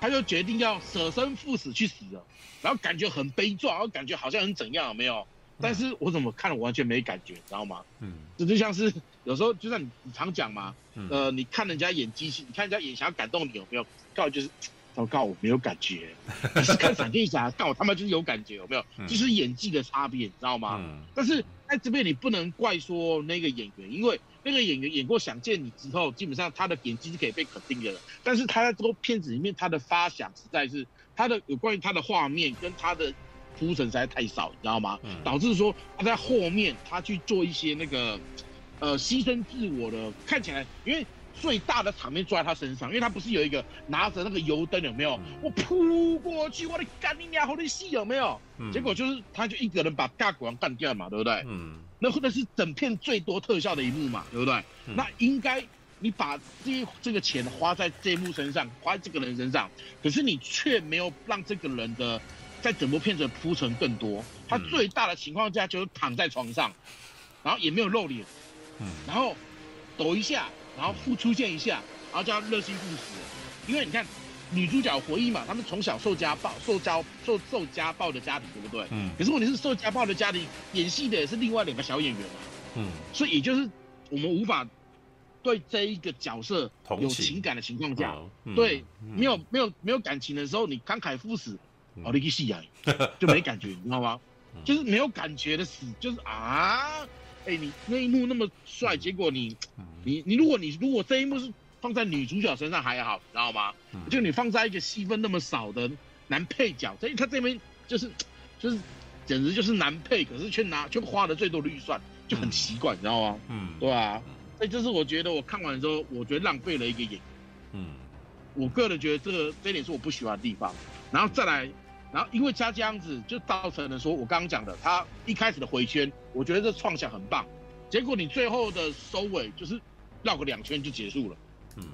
他就决定要舍生赴死去死了，然后感觉很悲壮，然后感觉好像很怎样有没有？但是我怎么看了完全没感觉，知道吗？嗯，这就像是有时候就像你你常讲嘛，呃，你看人家演机器，你看人家演想要感动你有没有？告诉就是。我告我没有感觉，[laughs] 你是看闪电侠，告我他妈就是有感觉，有没有？就是演技的差别，你知道吗？嗯、但是在这边你不能怪说那个演员，因为那个演员演过《想见你》之后，基本上他的演技是可以被肯定的。但是他在这个片子里面，他的发想实在是他的有关于他的画面跟他的铺陈实在太少，你知道吗？导致说他在后面他去做一些那个呃牺牲自我的，看起来因为。最大的场面坐在他身上，因为他不是有一个拿着那个油灯有没有？嗯、我扑过去，我的干你娘，好的戏有没有？嗯、结果就是他就一个人把大鬼王干掉嘛，对不对？嗯。那或者是整片最多特效的一幕嘛，对不对？嗯、那应该你把这这个钱花在这一幕身上，花在这个人身上，可是你却没有让这个人的在整部片子铺陈更多。他最大的情况下就是躺在床上，然后也没有露脸，嗯，然后抖一下，然后复出现一下，然后叫他热心不死。因为你看女主角回忆嘛，他们从小受家暴、受家受受家暴的家庭，对不对？嗯。可是问题是受家暴的家庭演戏的也是另外两个小演员嘛，嗯。所以也就是我们无法。对这一个角色有情感的情况下，嗯、对、嗯、没有没有没有感情的时候，你慷慨赴死，好的一个戏啊，就没感觉，你知道吗？[laughs] 就是没有感觉的死，就是啊，哎，你那一幕那么帅，结果你你你如果你如果这一幕是放在女主角身上还好，你知道吗？就你放在一个戏份那么少的男配角，所以他这边就是就是简直就是男配，可是却拿却花了最多的预算，就很奇怪，你知道吗？嗯，对啊。所以这是我觉得我看完之后，我觉得浪费了一个演员。嗯，我个人觉得这个这一点是我不喜欢的地方。然后再来，然后因为他这样子，就造成了说我刚刚讲的，他一开始的回圈，我觉得这创想很棒。结果你最后的收尾就是绕个两圈就结束了。嗯，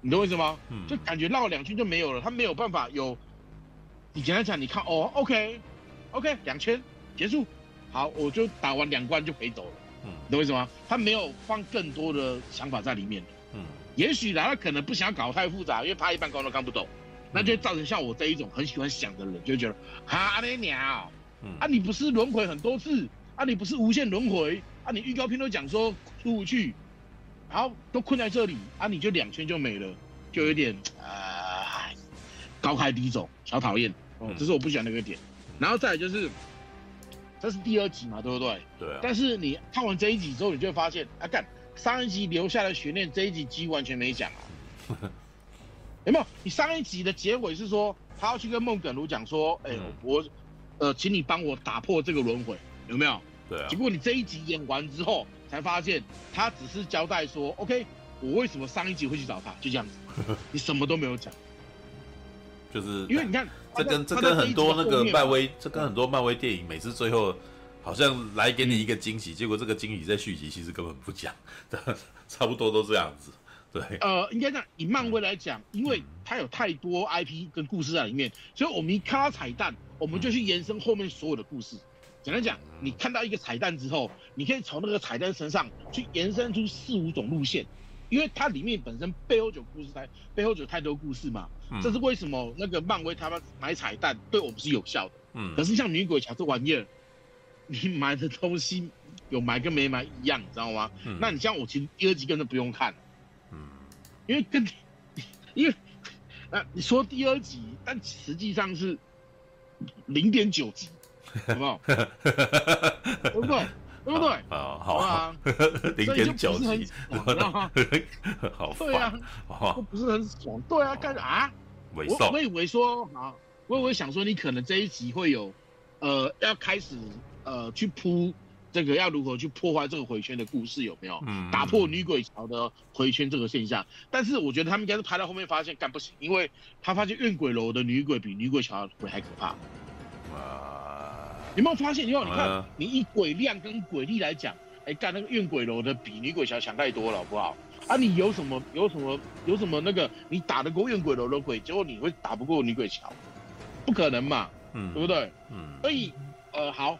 你懂我意思吗？嗯，就感觉绕两圈就没有了，他没有办法有。你简单讲，你看哦，OK，OK，两圈结束，好，我就打完两关就可以走了。嗯，你懂我意思吗？他没有放更多的想法在里面。嗯，也许他可能不想搞太复杂，因为怕一般观众看不懂，那就造成像我这一种很喜欢想的人，就觉得哈你鸟，嗯啊，你不是轮回很多次，啊，你不是无限轮回，啊，你预告片都讲说出不去，然后都困在这里，啊，你就两圈就没了，就有点啊高开低走，小讨厌。哦，这是我不喜欢的一个点。然后再来就是。这是第二集嘛，对不对？对啊。但是你看完这一集之后，你就会发现，啊，干上一集留下的悬念，这一集几乎完全没讲啊。[laughs] 有没有？你上一集的结尾是说，他要去跟孟耿如讲说，哎、我，呃，请你帮我打破这个轮回，有没有？对啊。结果你这一集演完之后，才发现他只是交代说，OK，我为什么上一集会去找他，就这样子，[laughs] 你什么都没有讲。就是因为你看。这跟这跟很多那个漫威，这跟很多漫威电影，每次最后好像来给你一个惊喜，结果这个惊喜在续集其实根本不讲，[laughs] 差不多都这样子。对，呃，应该这样，以漫威来讲，因为它有太多 IP 跟故事在里面，所以我们一看到彩蛋，我们就去延伸后面所有的故事。简单讲，你看到一个彩蛋之后，你可以从那个彩蛋身上去延伸出四五种路线。因为它里面本身背后就有故事，太背后就有太多故事嘛。嗯、这是为什么那个漫威他们买彩蛋对我们是有效的。嗯。可是像女鬼桥这玩意儿，[laughs] 你买的东西有买跟没买一样，你知道吗？嗯。那你像我其实第二集根本不用看。嗯。因为跟，因为，啊，你说第二集，但实际上是零点九集，好不好？[laughs] 对不对？对不对？啊，好啊，零点九集，你知道吗？好，对啊，[laughs] 都 [laughs] 不是很爽。对啊，干啊？我我以为说啊，我以为想说你可能这一集会有，呃，要开始呃去铺这个要如何去破坏这个回圈的故事有没有？嗯，打破女鬼桥的回圈这个现象。但是我觉得他们应该是拍到后面发现干不行，因为他发现怨鬼楼的女鬼比女鬼桥的鬼还可怕。有没有发现？因为？你看，你以鬼量跟鬼力来讲，哎，干那个怨鬼楼的比女鬼桥强太多了，好不好？啊，你有什么？有什么？有什么？那个你打得过怨鬼楼的鬼，结果你会打不过女鬼桥，不可能嘛？嗯，对不对？嗯。所以，呃，好，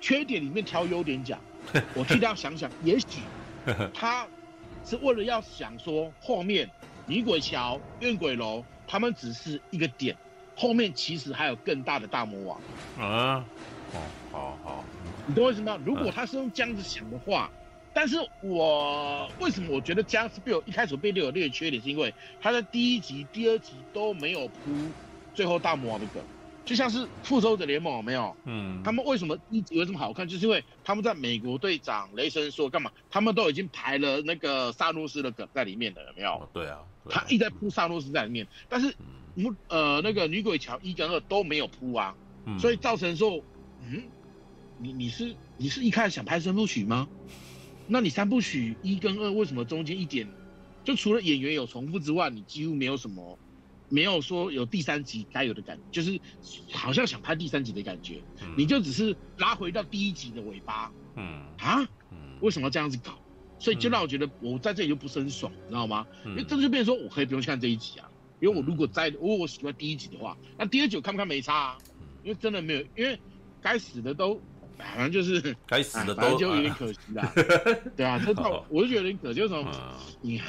缺点里面挑优点讲，[laughs] 我替他想想，也许 [laughs] 他是为了要想说，后面女鬼桥、怨鬼楼，他们只是一个点。后面其实还有更大的大魔王啊！哦，好好，你懂我意思吗？如果他是用这样子想的话，但是我为什么我觉得这样子一开始被列有这个缺点，是因为他在第一集、第二集都没有铺最后大魔王的梗，就像是复仇者联盟有没有？嗯，他们为什么一直为什么好看，就是因为他们在美国队长、雷神说干嘛，他们都已经排了那个萨诺斯的梗在里面的，有没有？对啊，他一直在铺萨诺斯在里面，但是。呃，那个女鬼桥一跟二都没有铺啊，嗯、所以造成说，嗯，你你是你是一开始想拍三部曲吗？那你三部曲一跟二为什么中间一点，就除了演员有重复之外，你几乎没有什么，没有说有第三集该有的感觉，就是好像想拍第三集的感觉，嗯、你就只是拉回到第一集的尾巴，嗯。啊，为什么要这样子搞？所以就让我觉得我在这里就不是很爽，你知道吗？嗯、因为这就变成说我可以不用看这一集啊。因为我如果在，如果我喜欢第一集的话，那第二集我看不看没差啊，因为真的没有，因为该死的都，反正就是该死的都，反正就有点可惜啦。[laughs] 对啊，这套我就觉得有点可惜，为什么？你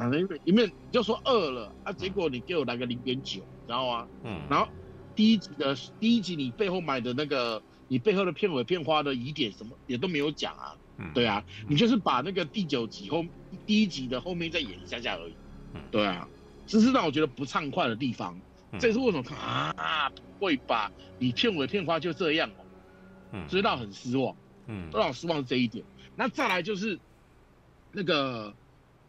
那里面就说饿了啊，结果你给我来个零点九，知道吗？嗯，然后第一集的第一集你背后买的那个，你背后的片尾片花的疑点什么也都没有讲啊。嗯，对啊，你就是把那个第九集后第一集的后面再演一下下而已。嗯，对啊。这是让我觉得不畅快的地方，这是为什么看啊，不会吧？你片尾片花就这样哦，嗯，所以让我很失望，嗯，让我失望是这一点。那再来就是那个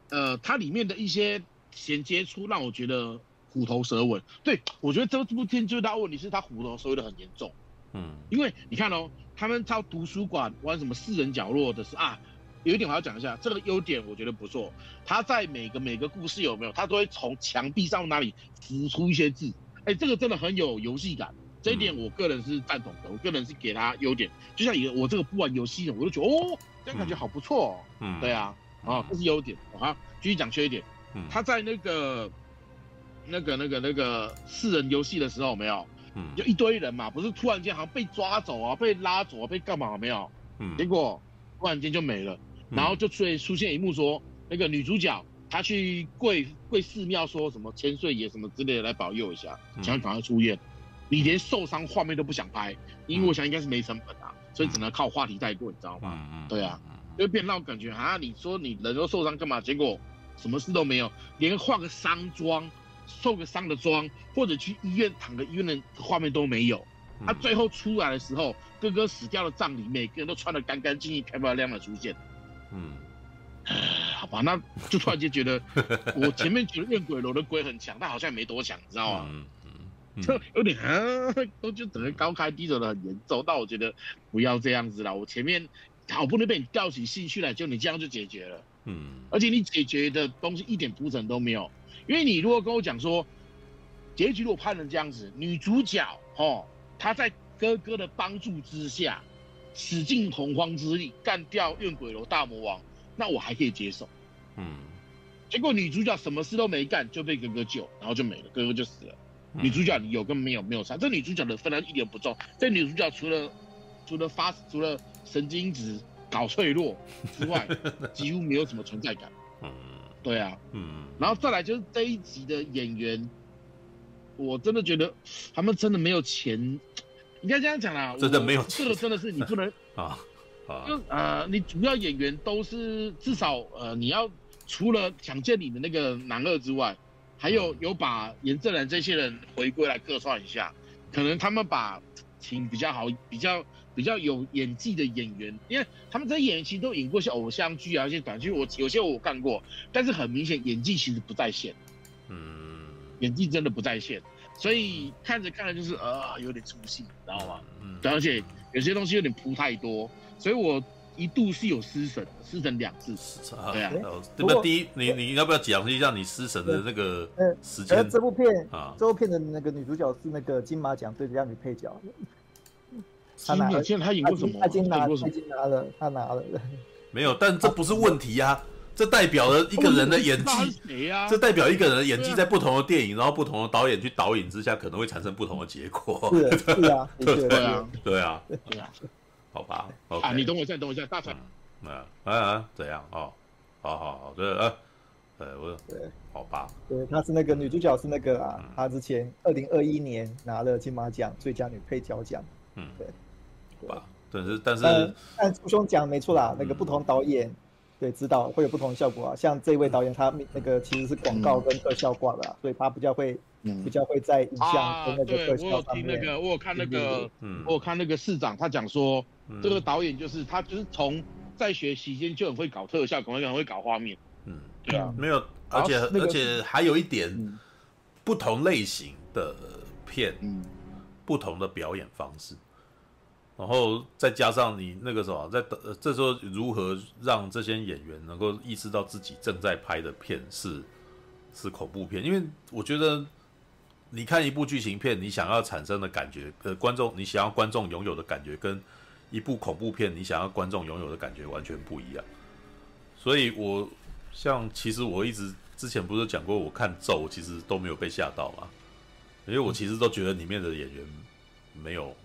呃，它里面的一些衔接处让我觉得虎头蛇尾。对，我觉得这部片最大问题是它虎头蛇尾的很严重，嗯，因为你看哦，他们到图书馆玩什么四人角落的是啊。有一点我要讲一下，这个优点我觉得不错。他在每个每个故事有没有，他都会从墙壁上哪里浮出一些字，哎，这个真的很有游戏感。这一点我个人是赞同的，我个人是给他优点。就像一个我这个不玩游戏的，我就觉得哦，这样感觉好不错哦。嗯，对啊，啊，这是优点。好，继续讲缺点。嗯，他在那个那个那个那个四人游戏的时候没有，嗯，就一堆人嘛，不是突然间好像被抓走啊，被拉走啊，被干嘛没有？嗯，结果突然间就没了。然后就出出现一幕说，那个女主角她去跪跪寺庙，说什么千岁爷什么之类的来保佑一下，想要赶快出院。你连受伤画面都不想拍，因为我想应该是没成本啊，所以只能靠话题带过，你知道吗？对啊，就变让我感觉啊，你说你人都受伤干嘛？结果什么事都没有，连化个伤妆、受个伤的妆，或者去医院躺个医院的画面都没有。他最后出来的时候，哥哥死掉的葬礼，每个人都穿得干干净净、漂漂亮亮的出现。嗯，[sighs] 好吧，那就突然间觉得，我前面觉得怨鬼楼的鬼很强，但好像没多强，你知道吗？嗯嗯，就有点啊，[laughs] 都就整个高开低走的很严重。但我觉得不要这样子了，我前面好不容易被你吊起兴趣来，就你这样就解决了。嗯，而且你解决的东西一点铺陈都没有，因为你如果跟我讲说，结局如果拍成这样子，女主角哦，她在哥哥的帮助之下。使尽洪荒之力干掉怨鬼楼大魔王，那我还可以接受。嗯，结果女主角什么事都没干就被哥哥救，然后就没了，哥哥就死了。嗯、女主角你有跟没有没有差，这女主角的分量一点不重。这女主角除了除了发除了神经质搞脆弱之外，[laughs] 几乎没有什么存在感。嗯，对啊，嗯，然后再来就是这一集的演员，我真的觉得他们真的没有钱。应该这样讲啦，真的没有，这个真的是你不能 [laughs] 啊啊，就呃，你主要演员都是至少呃，你要除了想见你的那个男二之外，还有有把严正然这些人回归来客串一下，可能他们把请比较好、比较比较有演技的演员，因为他们这些演员其实都演过一些偶像剧啊、一些短剧，我有些我看过，但是很明显演技其实不在线，嗯，演技真的不在线。所以看着看着就是呃有点出戏，你知道吗？嗯，对，而且有些东西有点铺太多，所以我一度是有失神，失神两次。对啊，这个第一，你你要不要讲一下你失神的那个时间？呃，这部片啊，这部片的那个女主角是那个金马奖最佳女配角。金马奖她演过什么？她已经拿，她已经拿了，她拿了。没有，但这不是问题呀。这代表了一个人的演技，[laughs] 这代表一个人的演技在不同的电影，然后不同的导演去导演之下，可能会产生不同的结果。对啊，对啊，对啊，对啊，好吧。啊，你等我一下，等我一下，大船。啊啊，怎样哦，好好好，对啊，对，我对，好吧。对，她是那个女主角，是那个啊，她之前二零二一年拿了金马奖最佳女配角奖。嗯，对，好吧，但是但是，但朱兄讲没错啦，那个不同导演。对，指导会有不同的效果啊。像这位导演，他那个其实是广告跟特效挂的，所以他比较会，比较会在影像跟那个特效上面。我有听那个，我有看那个，我有看那个市长，他讲说，这个导演就是他，就是从在学期间就很会搞特效，可能很会搞画面。嗯，对啊，没有，而且而且还有一点，不同类型的片，嗯不同的表演方式。然后再加上你那个什么，在呃这时候如何让这些演员能够意识到自己正在拍的片是是恐怖片？因为我觉得你看一部剧情片，你想要产生的感觉，呃，观众你想要观众拥有的感觉，跟一部恐怖片你想要观众拥有的感觉完全不一样。所以我像其实我一直之前不是讲过，我看咒其实都没有被吓到嘛，因为我其实都觉得里面的演员没有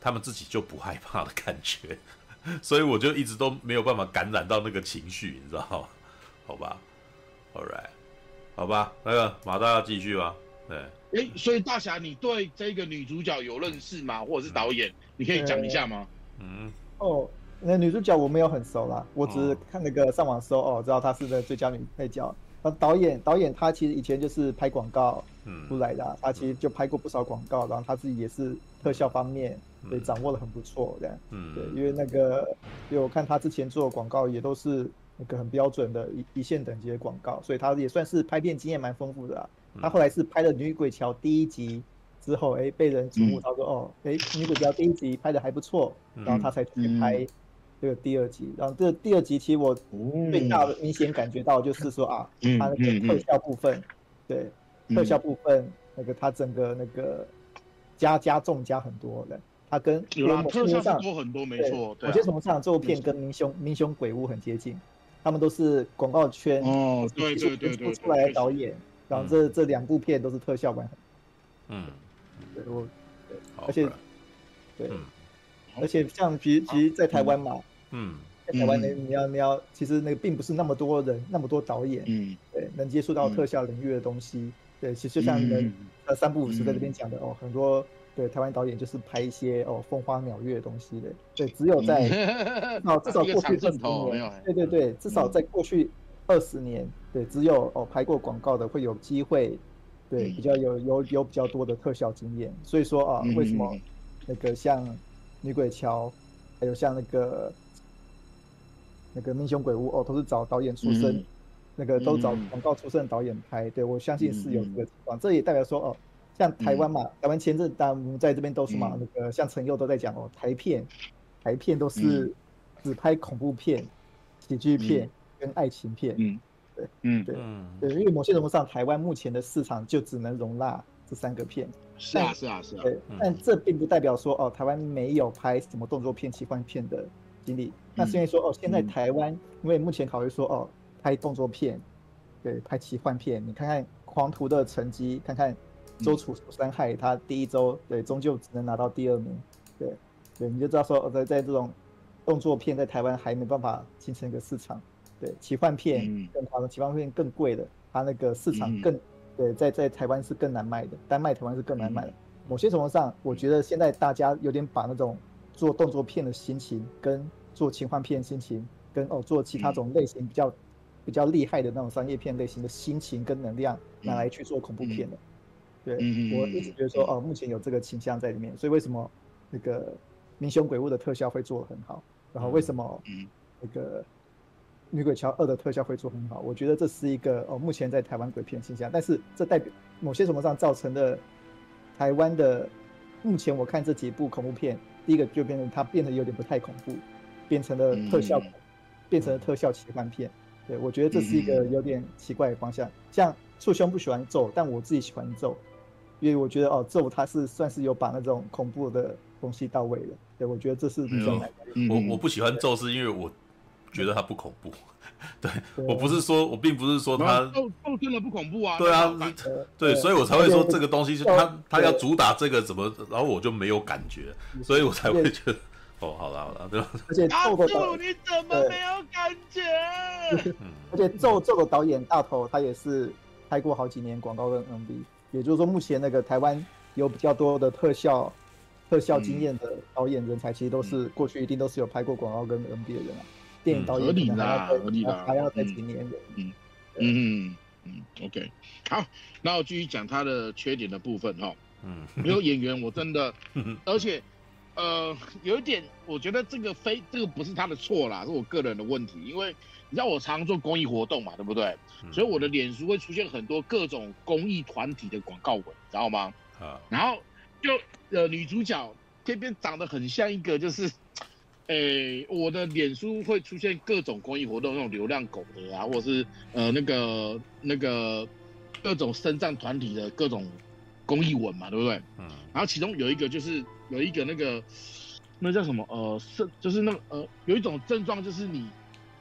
他们自己就不害怕的感觉，[laughs] 所以我就一直都没有办法感染到那个情绪，你知道吗？好吧，All right，好吧，那个马大要继续吗。对，哎，所以大侠，你对这个女主角有认识吗？或者是导演，你可以讲一下吗？嗯，哦。那女主角我没有很熟啦，我只是看那个上网搜哦，知道她是那最佳女配角。那导演导演他其实以前就是拍广告出来的，他其实就拍过不少广告，然后他自己也是特效方面对掌握的很不错这样。嗯，对，因为那个，因为我看他之前做的广告也都是那个很标准的一一线等级的广告，所以他也算是拍片经验蛮丰富的啊。他后来是拍了《女鬼桥》第一集之后，哎，被人瞩目，他说哦，哎，《女主角》第一集拍的还不错，然后他才去拍。这个第二集，然后这个第二集其实我最大的明显感觉到就是说啊，他那个特效部分，对，特效部分那个他整个那个加加重加很多的，他跟有啦，特效多很多没错，我觉得什么上这部片跟民雄民雄鬼屋很接近，他们都是广告圈哦，对对对对出来的导演，然后这这两部片都是特效完很，嗯，对我，对，而且对，而且像其实其实在台湾嘛。嗯，在台湾呢，你要你要，其实那个并不是那么多人，那么多导演，嗯，对，能接触到特效领域的东西，嗯、对，其实就像你们呃三不五时在这边讲的、嗯、哦，很多对台湾导演就是拍一些哦风花鸟月的东西的，对，只有在哦至少 [laughs] 过去二十年，对对对，至少在过去二十年，对，只有哦拍过广告的会有机会，对，比较有有有比较多的特效经验，所以说啊，为什么那个像女鬼桥，还有像那个。那个《民雄鬼屋》哦，都是找导演出身，嗯、那个都找广告出身的导演拍，嗯、对我相信是有这个情况。嗯、这也代表说哦，像台湾嘛，嗯、台湾前阵当然我们在这边都是嘛，嗯、那个像陈佑都在讲哦，台片，台片都是只拍恐怖片、喜剧片跟爱情片，嗯，对，嗯对，对，因为某些程度上，台湾目前的市场就只能容纳这三个片。是啊，是啊，是啊。对，但这并不代表说哦，台湾没有拍什么动作片、奇幻片的。经历，那是因为说哦，现在台湾因为目前考虑说哦，拍动作片，对，拍奇幻片，你看看狂徒的成绩，看看周处除三害，他第一周对，终究只能拿到第二名，对，对，你就知道说在在这种动作片在台湾还没办法形成一个市场，对，奇幻片更夸张，奇幻片更贵的，它那个市场更对，在在台湾是更难卖的，单卖台湾是更难卖的。某些程度上，我觉得现在大家有点把那种。做动作片的心情，跟做奇幻片心情，跟哦做其他种类型比较、嗯、比较厉害的那种商业片类型的心情跟能量拿来去做恐怖片的，嗯、对、嗯、我一直觉得说哦，目前有这个倾向在里面，所以为什么那个《民雄鬼屋》的特效会做得很好，然后为什么那个《女鬼桥二》的特效会做很好？我觉得这是一个哦，目前在台湾鬼片现象，但是这代表某些什么上造成的台湾的目前我看这几部恐怖片。第一个就变成它变得有点不太恐怖，变成了特效，嗯、变成了特效奇幻片。对，我觉得这是一个有点奇怪的方向。嗯、像簇兄不喜欢咒，但我自己喜欢咒，因为我觉得哦，咒它是算是有把那种恐怖的东西到位了。对，我觉得这是比较我我不喜欢咒是因为我觉得它不恐怖。[laughs] 对，我不是说，我并不是说他咒咒真的不恐怖啊。对啊，对，所以我才会说这个东西是他他要主打这个怎么，然后我就没有感觉，所以我才会觉得哦，好了好了，对吧？而且咒的导你怎么没有感觉？而且咒咒的导演大头他也是拍过好几年广告跟 MV，也就是说目前那个台湾有比较多的特效特效经验的导演人才，其实都是过去一定都是有拍过广告跟 MV 的人啊。电影导演合理啦，合理啦，还要再几年的。嗯嗯嗯 OK，好，那我继续讲他的缺点的部分哈。嗯，没有演员，我真的，[laughs] 而且，呃，有一点，我觉得这个非这个不是他的错啦，是我个人的问题。因为你知道我常常做公益活动嘛，对不对？所以我的脸书会出现很多各种公益团体的广告文，知道吗？啊，然后就呃女主角这边长得很像一个就是。诶、欸，我的脸书会出现各种公益活动，那种流浪狗的啊，或者是呃那个那个各种身障团体的各种公益文嘛，对不对？嗯。然后其中有一个就是有一个那个那叫什么呃是就是那个呃有一种症状就是你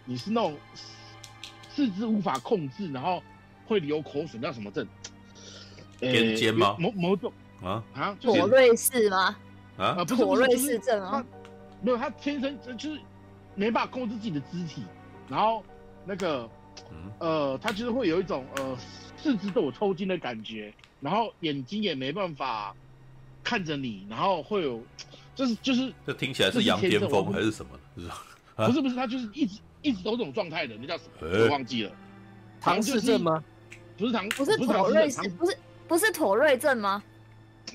你是那种四肢无法控制，然后会流口水，那叫什么症？癫痫吗？某某种啊啊，妥瑞氏吗？啊，妥瑞氏症啊，没有，他天生就是没办法控制自己的肢体，然后那个，呃，他就是会有一种呃四肢都有抽筋的感觉，然后眼睛也没办法看着你，然后会有，就是就是，这听起来是羊癫疯还是什么？[laughs] 是？不是不是，他就是一直一直都这种状态的，那叫什么？我忘记了。唐氏症吗？不是唐，不是妥瑞氏，不是不是妥瑞症吗？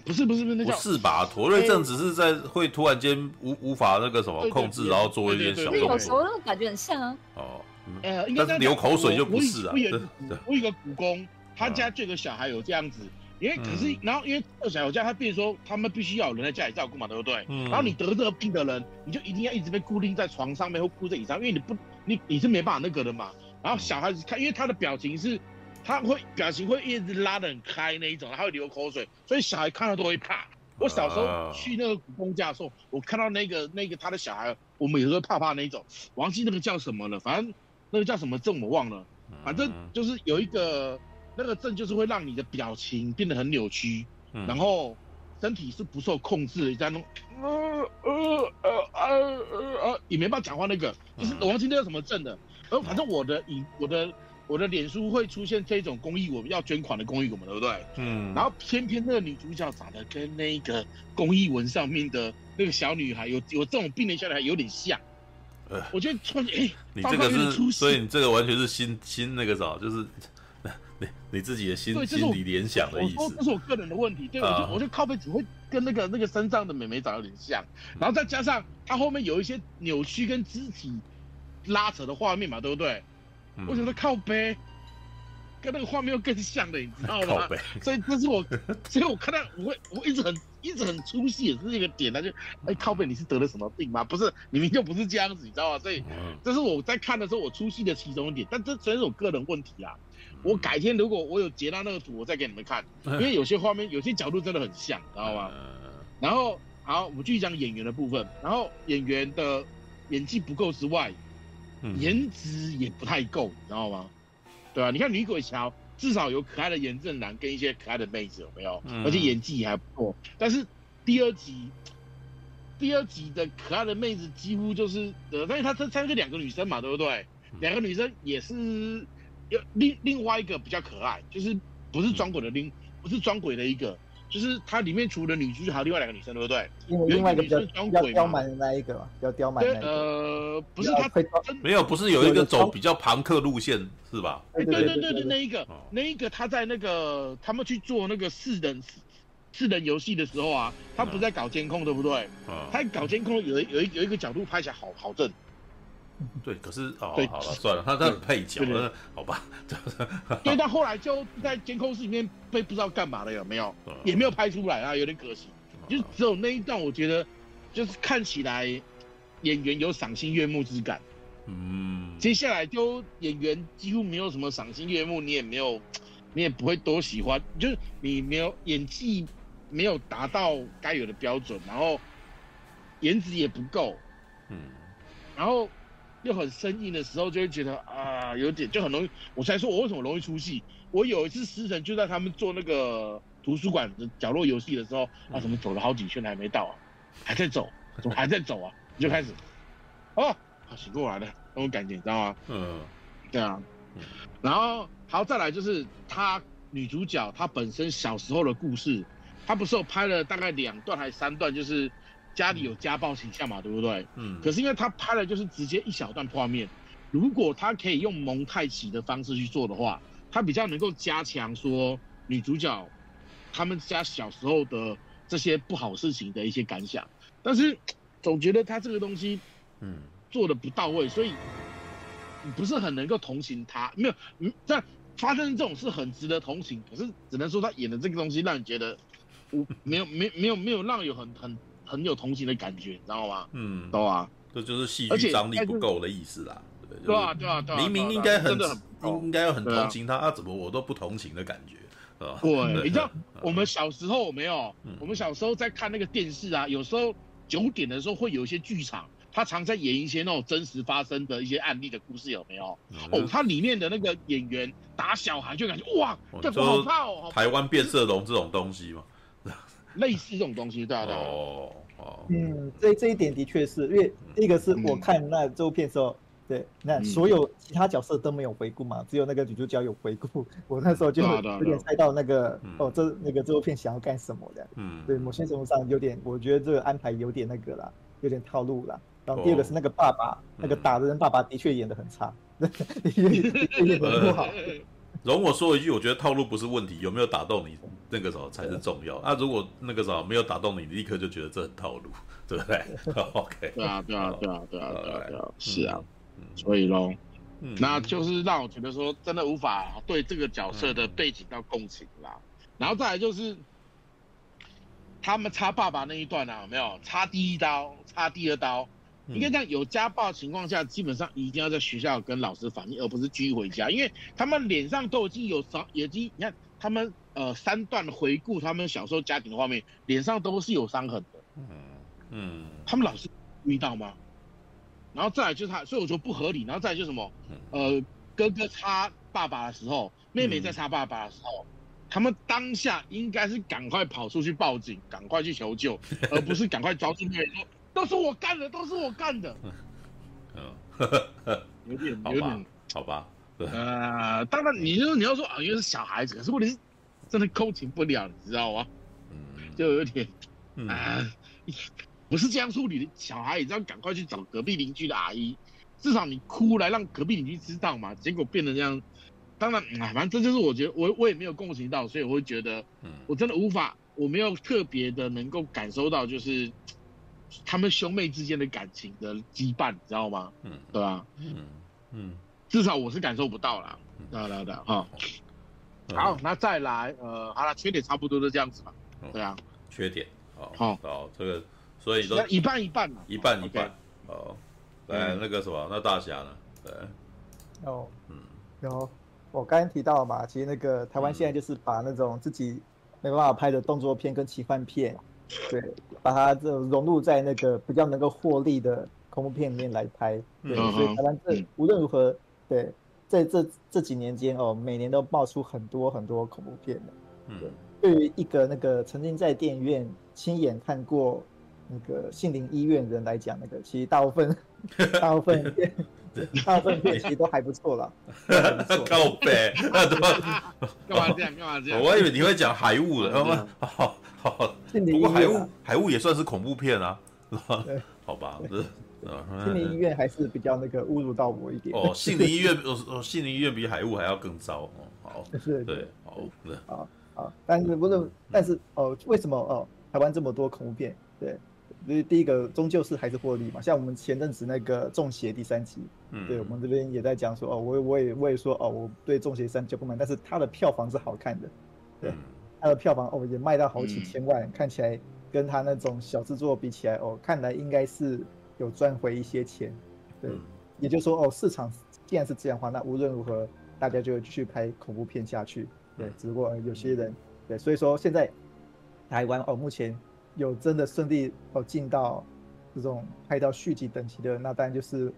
不是不是不是，那叫不是吧？妥瑞症只是在会突然间无无法那个什么控制，然后做一点小动作。有时候那种感觉很像啊。哦，呃，但是流口水就不是啊。我有我有一个股东，他家就有个小孩有这样子，因为可是然后因为二小孩有这样，他变说他们必须要有人在家里照顾嘛，对不对？然后你得这个病的人，你就一定要一直被固定在床上面或固定在椅上，因为你不你你是没办法那个的嘛。然后小孩子看，因为他的表情是。他会表情会一直拉得很开那一种，他会流口水，所以小孩看到都会怕。我小时候去那个股东家的时候，我看到那个那个他的小孩，我们有时候怕怕那一种。忘记那个叫什么了，反正那个叫什么症我忘了，反正就是有一个那个症，就是会让你的表情变得很扭曲，然后身体是不受控制的，在那种呃呃呃呃呃也没办法讲话那个，就是我忘记那个什么症的。而反正我的以我的。我的脸书会出现这种公益，我们要捐款的公益我们，对不对？嗯。然后偏偏那个女主角长得跟那个公益文上面的那个小女孩有有这种病的小女孩有点像。呃，我觉得突然哎，你这个是，所以你这个完全是新新那个啥，就是你你自己的心心理联想的意思。这是我个人的问题，对，我就我就靠背只会跟那个那个身上的美眉长得有点像，然后再加上她后面有一些扭曲跟肢体拉扯的画面嘛，对不对？我觉得靠背，跟那个画面又更像的，你知道吗？所以这是我，[laughs] 所以我看到我会我一直很一直很出戏，也是一个点，他就哎靠背，你是得了什么病吗？不是，你明就不是这样子，你知道吗？所以这是我在看的时候我出戏的其中一点，但这纯是我个人问题啊。我改天如果我有截到那个图，我再给你们看，因为有些画面有些角度真的很像，知道吗？然后好，我们继续讲演员的部分，然后演员的演技不够之外。颜值也不太够，你知道吗？对啊，你看女鬼桥至少有可爱的严正男跟一些可爱的妹子，有没有？而且演技也还不错。但是第二集，第二集的可爱的妹子几乎就是，呃，但是她这三个两个女生嘛，对不对？两个女生也是有另另外一个比较可爱，就是不是装鬼的另，不是装鬼的一个。就是它里面除了女主角还有另外两个女生，对不对？另外一个比较刁蛮的那一个嘛，比较刁蛮。对，呃，不是他没有，不是有一个走比较朋克路线是吧？对对对对对，那一个那一个他在那个他们去做那个四人四人游戏的时候啊，他不是在搞监控，对不对？他搞监控有有一有一个角度拍起来好好正。对，可是哦，好了，算了，他他配角，好吧。因为他后来就在监控室里面被不知道干嘛了，有没有？也没有拍出来啊，有点可惜。就只有那一段，我觉得就是看起来演员有赏心悦目之感。嗯。接下来就演员几乎没有什么赏心悦目，你也没有，你也不会多喜欢，就是你没有演技没有达到该有的标准，然后颜值也不够。嗯。然后。又很生硬的时候，就会觉得啊，有点就很容易。我才说我为什么容易出戏。我有一次失神，就在他们做那个图书馆的角落游戏的时候，啊，怎么走了好几圈还没到啊？还在走，怎么还在走啊？你就开始，哦，醒过来了，那种感觉，你知道吗？嗯，对啊。然后，好，再来就是她女主角她本身小时候的故事，她不是有拍了大概两段还是三段，就是。家里有家暴倾向嘛，对不对？嗯。可是因为他拍的就是直接一小段画面，如果他可以用蒙太奇的方式去做的话，他比较能够加强说女主角他们家小时候的这些不好事情的一些感想。但是总觉得他这个东西，嗯，做的不到位，所以不是很能够同情他。没有，嗯，但发生这种事很值得同情，可是只能说他演的这个东西让你觉得，我没有没没有没有让有很很。很有同情的感觉，你知道吗？嗯，懂啊，这就是戏剧张力不够的意思啦。对啊，对啊，对啊，明明应该很应该要很同情他，啊，怎么我都不同情的感觉，[laughs] 对，你知道我们小时候没有？我们小时候在看那个电视啊，有时候九点的时候会有一些剧场，他常在演一些那种真实发生的一些案例的故事，有没有？嗯、哦，他里面的那个演员打小孩就感觉哇，这不好怕哦。台湾变色龙这种东西嘛，类似这种东西，对对。哦哦，嗯，这这一点的确是因为第一个是我看那周片的时候。嗯对，那所有其他角色都没有回顾嘛，只有那个女主角有回顾。[laughs] 我那时候就有点猜到那个哦，这那个周片想要干什么的。嗯，对，某些程度上有点，我觉得这个安排有点那个啦，有点套路啦。然后第二个是那个爸爸，那个打的人爸爸的确演得很差，[laughs] 演得不好。容我说一句，我觉得套路不是问题，有没有打动你那个时候才是重要。那如果那个时候没有打动你，你立刻就觉得这很套路，对不对？[laughs] OK。对啊，对啊，对啊，对啊，对啊，是啊。所以喽，嗯、那就是让我觉得说，真的无法对这个角色的背景到共情啦。嗯、然后再来就是，他们插爸爸那一段啊，有没有插第一刀，插第二刀？应该这样，有家暴情况下，基本上一定要在学校跟老师反映，而不是拘回家，因为他们脸上都已经有伤，已经你看他们呃三段回顾他们小时候家庭的画面，脸上都是有伤痕的。嗯嗯，他们老师注意到吗？然后再来就是他，所以我觉得不合理。然后再来就是什么，呃，哥哥插爸爸的时候，妹妹在插爸爸的时候，嗯、他们当下应该是赶快跑出去报警，赶快去求救，而不是赶快抓住妹妹说都是我干的，都是我干的。嗯，有点 [laughs] 有点好吧。呃，当然你说你要说啊，因为是小孩子，可是问题是真的共情不了，你知道吗？嗯，就有点啊。嗯不是这样处理的，小孩也要赶快去找隔壁邻居的阿姨，至少你哭来让隔壁邻居知道嘛。结果变成这样，当然，哎，反正这就是我觉得我我也没有共情到，所以我会觉得，我真的无法，我没有特别的能够感受到，就是他们兄妹之间的感情的羁绊，你知道吗？嗯，对吧？嗯嗯，至少我是感受不到啦。对对对，哈。好，那再来，呃，好了，缺点差不多都这样子吧。对啊，缺点，好，好，这个。所以说一半一半嘛一半一半哦。来那个什么，那大侠呢？对，哦，嗯，有，我刚刚提到嘛，其实那个台湾现在就是把那种自己没办法拍的动作片跟奇幻片，对，把它这融入在那个比较能够获利的恐怖片里面来拍。对，所以台湾这无论如何，对，在这这几年间哦，每年都爆出很多很多恐怖片的。嗯，对于一个那个曾经在电影院亲眼看过。那个杏林医院人来讲，那个其实大部分，[laughs] 大部分片，[laughs] 大部分片其实都还不错啦。[laughs] 靠北，干嘛这样？干嘛这样？我还以为你会讲海雾的，好好好。不过海雾，海雾也算是恐怖片啊，好吧，这杏林医院还是比较那个侮辱到我一点。哦，心灵医院，哦，心灵医院比海雾还要更糟哦。好，是，对，好，好，好，但是不是，但是哦，为什么哦，台湾这么多恐怖片？对。所以第一个终究是还是获利嘛，像我们前阵子那个《中邪》第三集，嗯，对，我们这边也在讲说哦，我我也我也说哦，我对《中邪三》就不满，但是它的票房是好看的，对，它的票房哦也卖到好几千万，嗯、看起来跟它那种小制作比起来哦，看来应该是有赚回一些钱，对，嗯、也就是说哦，市场既然是这样的话，那无论如何大家就会继续拍恐怖片下去，对，只不过有些人对，所以说现在台湾哦目前。有真的顺利哦进到这种拍到续集等级的，那当然就是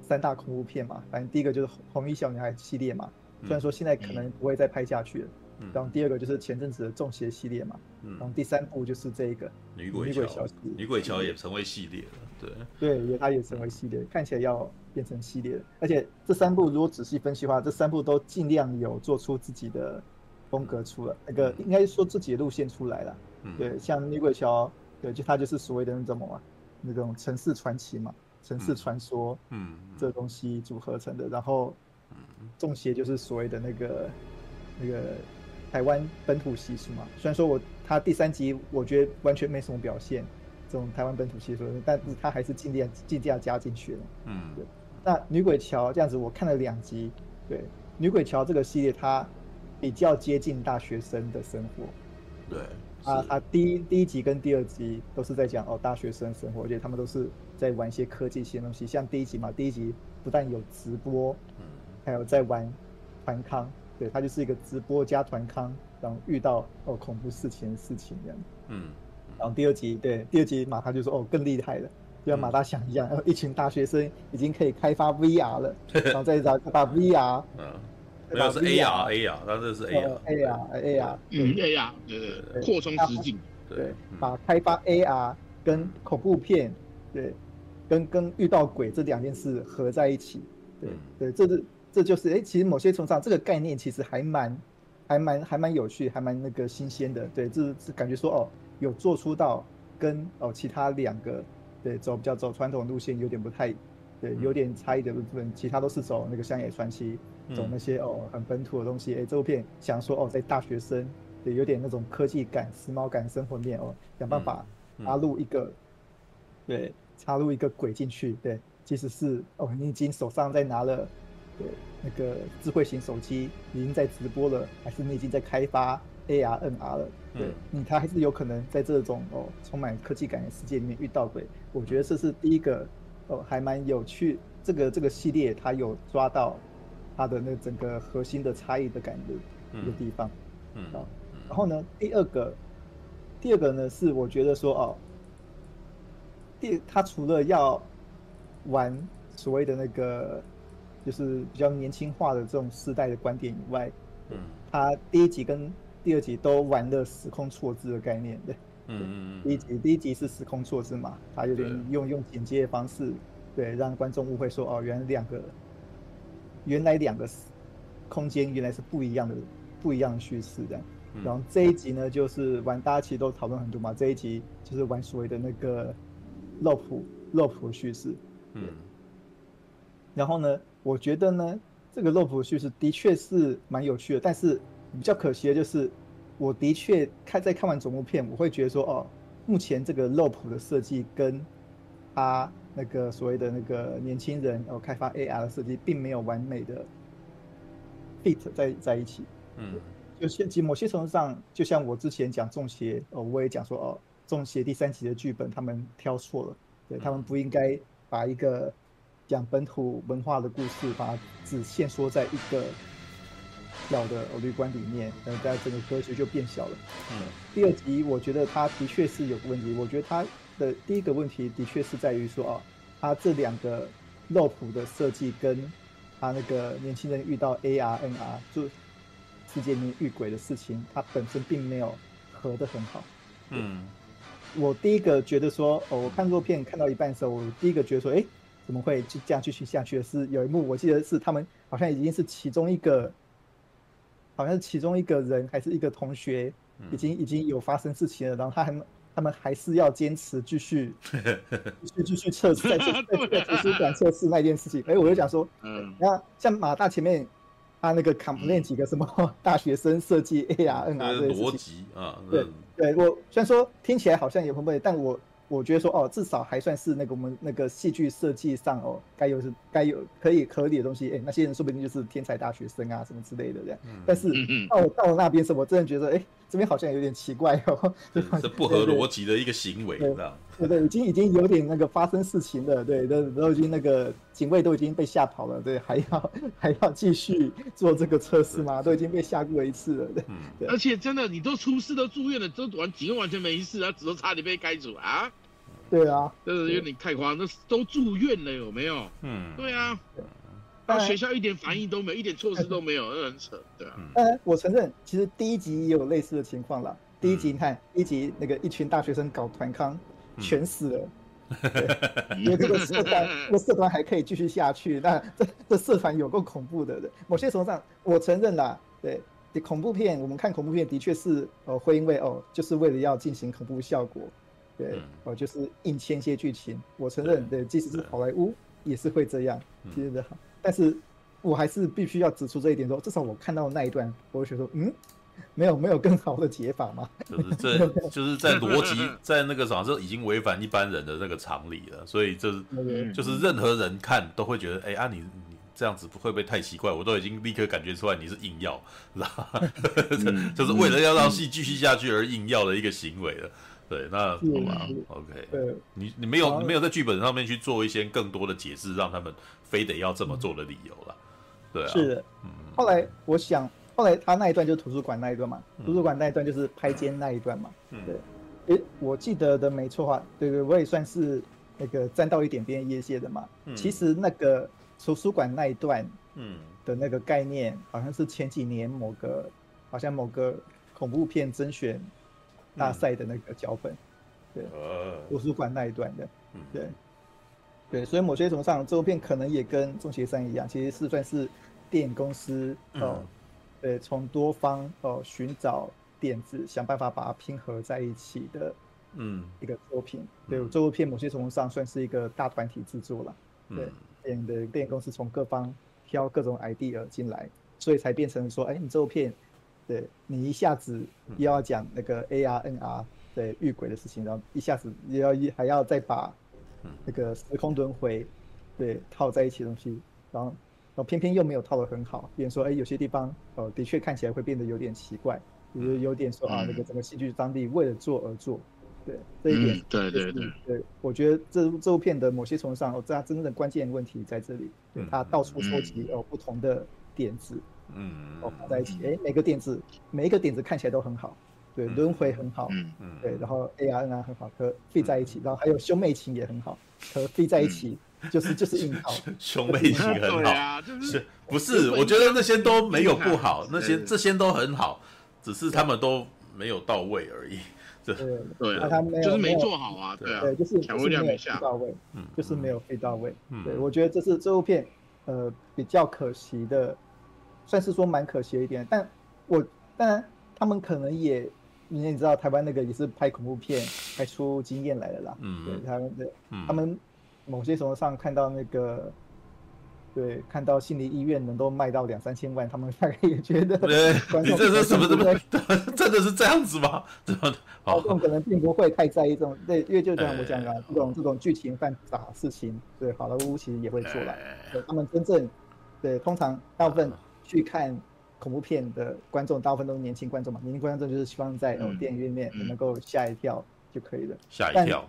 三大恐怖片嘛。反正第一个就是红衣小女孩系列嘛，虽然说现在可能不会再拍下去了。嗯、然后第二个就是前阵子的中邪系列嘛。嗯、然后第三部就是这一个女鬼桥，女鬼桥也成为系列了。对对，也它也成为系列，看起来要变成系列了。而且这三部如果仔细分析的话，这三部都尽量有做出自己的风格出来，那个应该说自己的路线出来了。对，像女鬼桥，对，就它就是所谓的那种嘛，那种城市传奇嘛，城市传说，嗯，这东西组合成的。然后，中邪就是所谓的那个那个台湾本土习俗嘛。虽然说我他第三集我觉得完全没什么表现，这种台湾本土习俗，但是他还是尽量尽量加进去了。嗯，对。那女鬼桥这样子，我看了两集，对，女鬼桥这个系列它比较接近大学生的生活，对。啊，他第一第一集跟第二集都是在讲哦，大学生生活，而且他们都是在玩一些科技性的东西。像第一集嘛，第一集不但有直播，嗯，还有在玩团康，对，他就是一个直播加团康，然后遇到哦恐怖事情的事情这样，嗯，然后第二集对第二集马，他就说哦更厉害了，就像马大想一样，一群大学生已经可以开发 VR 了，[laughs] 然后再找把 VR，[laughs] 嗯，没有是 AR，AR，它这是 AR，AR，AR，嗯，AR，对对对，扩充实境，对，把开发 AR 跟恐怖片，对，跟跟遇到鬼这两件事合在一起，对对，这是这就是哎，其实某些程度上这个概念其实还蛮还蛮还蛮有趣，还蛮那个新鲜的，对，这是感觉说哦，有做出到跟哦其他两个。对，走比较走传统路线有点不太，对，有点差异的部分，其他都是走那个乡野传奇，走那些哦很本土的东西。哎，这部片想说哦，在大学生，对，有点那种科技感、时髦感生活面哦，想办法插入一个，对，插入一个鬼进去，对，即使是哦，你已经手上在拿了，对，那个智慧型手机已经在直播了，还是你已经在开发？AR、NR 了，对你，他还是有可能在这种哦充满科技感的世界里面遇到鬼。我觉得这是第一个哦，还蛮有趣。这个这个系列它有抓到它的那整个核心的差异的感觉一个地方，嗯，啊，然后呢，第二个，第二个呢是我觉得说哦，第他除了要玩所谓的那个就是比较年轻化的这种世代的观点以外，嗯，他第一集跟第二集都玩了时空错置的概念，对，嗯嗯嗯。第一集第一集是时空错置嘛，他有点用用剪接的方式，对，让观众误会说哦，原来两个，原来两个空间原来是不一样的，不一样的叙事的。然后这一集呢，就是玩大家其实都讨论很多嘛，这一集就是玩所谓的那个肉谱肉谱叙事，嗯。然后呢，我觉得呢，这个肉谱叙事的确是蛮有趣的，但是。比较可惜的就是，我的确看在看完整部片，我会觉得说，哦，目前这个肉谱的设计跟他那个所谓的那个年轻人哦开发 AR 的设计，并没有完美的 fit 在在一起。嗯，就现其某些程度上，就像我之前讲中邪哦，我也讲说哦，中邪第三集的剧本他们挑错了，对他们不应该把一个讲本土文化的故事，把它只限缩在一个。小的旅馆里面，呃，在整个格局就变小了。嗯，第二集我觉得他的确是有个问题。我觉得他的第一个问题的确是在于说，哦，他这两个肉谱的设计跟他那个年轻人遇到 AR、NR 就世界里面遇鬼的事情，他本身并没有合得很好。嗯，我第一个觉得说，哦，我看这部片看到一半的时候，我第一个觉得说，哎，怎么会就这样继续下去的是有一幕，我记得是他们好像已经是其中一个。好像是其中一个人还是一个同学，已经已经有发生事情了，然后他还他们还是要坚持继续 [laughs] 继续继续测试在 [laughs] 在在图书馆测试那件事情。哎，我就想说，嗯，那像马大前面他那个 complain 几个什么 [laughs] 大学生设计 AR、NR 这些逻辑啊，对对，我虽然说听起来好像也不会，但我。我觉得说哦，至少还算是那个我们那个戏剧设计上哦，该有是该有可以合理的东西。哎，那些人说不定就是天才大学生啊，什么之类的这样。但是到到了那边时，我真的觉得哎，这边好像有点奇怪哦，[laughs] 这是不合逻辑的一个行为，对吧？对对，已经已经有点那个发生事情了，对，都都已经那个警卫都已经被吓跑了，对，还要还要继续做这个测试吗？都已经被吓过一次了，对。对，而且真的，你都出事都住院了，都完警卫完全没事啊，只都差点被开除啊。对啊，这是有点太夸张，那都住院了有没有？嗯，对啊，到学校一点反应都没有，一点措施都没有，那很扯，对啊。嗯，我承认，其实第一集也有类似的情况啦。第一集你看，第一集那个一群大学生搞团康，全死了，[laughs] 因为这个社团，这个社团还可以继续下去。那这这社团有够恐怖的，对。某些程度上，我承认啦，对，恐怖片，我们看恐怖片的确是哦，会因为哦，就是为了要进行恐怖效果。对，哦，就是硬牵些剧情，我承认，对，即使是好莱坞也是会这样，其实的好，但是我还是必须要指出这一点，说至少我看到的那一段，我会觉得说，嗯，没有没有更好的解法吗？就是 [laughs] 这就是在逻辑，[laughs] 在那个啥，这已经违反一般人的那个常理了，所以这是就是任何人看都会觉得，哎啊你你这样子会不会太奇怪？我都已经立刻感觉出来你是硬要，是吧？[laughs] 就是为了要让戏继续下去而硬要的一个行为了。对，那好吧，OK，对。你你没有你没有在剧本上面去做一些更多的解释，让他们非得要这么做的理由了，对啊，是的，嗯，后来我想，后来他那一段就是图书馆那一段嘛，图书馆那一段就是拍肩那一段嘛，对，诶，我记得的没错话，对对，我也算是那个沾到一点边业界的嘛。嗯。其实那个图书馆那一段嗯。的那个概念，好像是前几年某个好像某个恐怖片甄选大赛的那个脚本，对，呃图书馆那一段的，嗯。对，对，所以某些程度上，这部片可能也跟《终结三》一样，其实是算是电影公司哦，嗯对，从多方哦寻找点子，想办法把它拼合在一起的嗯。一个作品。对，这部片某些程度上算是一个大团体制作了。对，嗯电影的电影公司从各方挑各种 idea 进来，所以才变成说，哎，你这部片，对你一下子又要讲那个 AR、NR 对遇鬼的事情，然后一下子又要一还要再把那个时空轮回对套在一起的东西，然后然后偏偏又没有套的很好，比如说，哎，有些地方呃的确看起来会变得有点奇怪，有有点说啊，那个整个戏剧当地为了做而做。对这一点、嗯，对对对，对，我觉得这这部片的某些程度上，哦，这它真正的关键问题在这里，对，它到处收集哦不同的点子，嗯，哦放在一起，哎，每个点子每一个点子看起来都很好，对，轮回很好，嗯。嗯，对，然后 A R N R 很好，和 fit 在一起，然后还有兄妹情也很好，和 fit 在一起，就是就是硬套，[laughs] 兄妹情很好，啊，就是不是？我觉得那些都没有不好，那些这些都很好，只是他们都没有到位而已。[laughs] 对对啊，他没有就是没做好啊，对。啊，对，就是调味料没下到位，嗯，就是没有飞到位。嗯，对，我觉得这是这部片呃比较可惜的，算是说蛮可惜的一点。但我当然他们可能也，你也知道台湾那个也是拍恐怖片拍出经验来了啦。嗯，对，他们的嗯他们某些程度上看到那个。对，看到心理医院能够卖到两三千万，他们大概也觉得，你这是什么什么？[laughs] 真的是这样子吗？怎么？观众可能并不会太在意这种，对，因为就像我讲啊，这种这种剧情犯傻事情，对，好莱坞其实也会做来。对，他们真正，对，通常大部分去看恐怖片的观众，大部分都是年轻观众嘛，年轻观众就是希望在哦电影院里面能够吓一跳就可以了。吓一跳。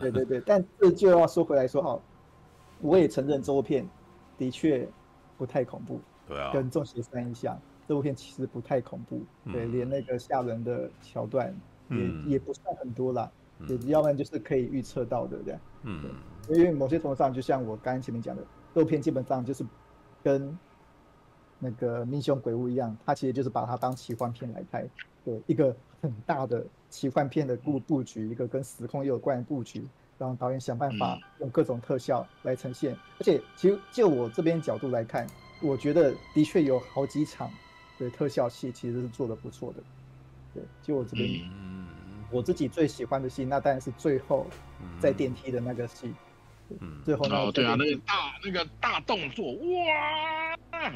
对对对，但这就要说回来说 [laughs] 哦，我也承认这部片。的确不太恐怖，对啊，跟《众邪三》一样，这部片其实不太恐怖，嗯、对，连那个吓人的桥段也、嗯、也不算很多啦，也、嗯、要不然就是可以预测到的这样，嗯，因为某些程度上，就像我刚刚前面讲的，这部片基本上就是跟那个《命凶鬼屋》一样，它其实就是把它当奇幻片来拍，对，一个很大的奇幻片的布布局，一个跟时空有关的布局。让导演想办法用各种特效来呈现，而且其实就我这边角度来看，我觉得的确有好几场的特效戏其实是做的不错的。对，就我这边，我自己最喜欢的戏，那当然是最后在电梯的那个戏。嗯，最后那个哦，对啊，那个大那个大动作，哇！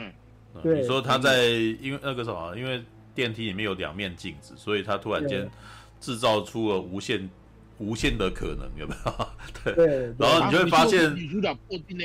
对，你说他在因为那个什么，因为电梯里面有两面镜子，所以他突然间制造出了无限。无限的可能有没有？[laughs] 对，对，然后你就会发现，女主角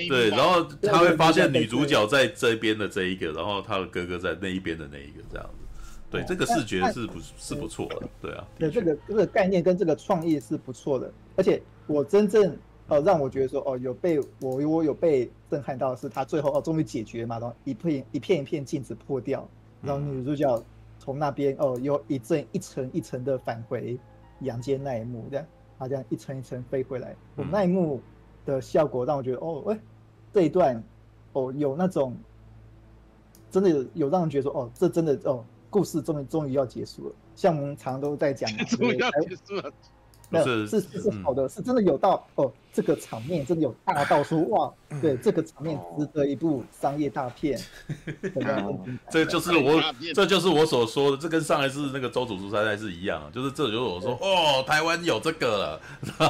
对，然后他会发现女主角在这边的这一个，然后他的哥哥在那一边的那一个，这样子。对，这个视觉是不，是不错的，对啊。对，这个这个概念跟这个创意是不错的，而且我真正哦让我觉得说哦有被我我有被震撼到是他最后哦终于解决嘛，然后一片一片一片镜子破掉，然后女主角从那边哦又一阵一层一层的返回阳间那一幕这样。她这样一层一层飞回来，我、嗯、那一幕的效果让我觉得，哦，喂、欸，这一段，哦，有那种真的有有让人觉得说，哦，这真的哦，故事终于终于要结束了。像我们常常都在讲，[laughs] 终于要结束了。那是是是好的，嗯、是真的有到哦，这个场面真的有大到说哇，对，这个场面值得一部商业大片。[laughs] 这就是我，这就是我所说的，这跟上一次那个周主厨三代是一样，就是这就是我说哦，台湾有这个了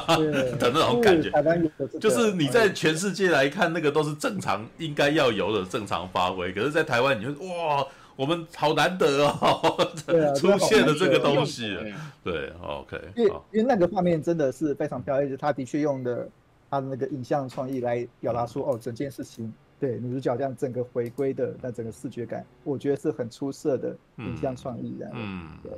[laughs] 的那种感觉。台湾有这个，就是你在全世界来看，那个都是正常应该要有的正常发挥，可是，在台湾你就哇。我们好难得哦，[laughs] 出现了这个东西，对，OK，因为因为那个画面真的是非常漂亮，而且他的确用的他的那个影像创意来表达出哦，整件事情对女主角这样整个回归的那整个视觉感，我觉得是很出色的影像创意的，嗯，对。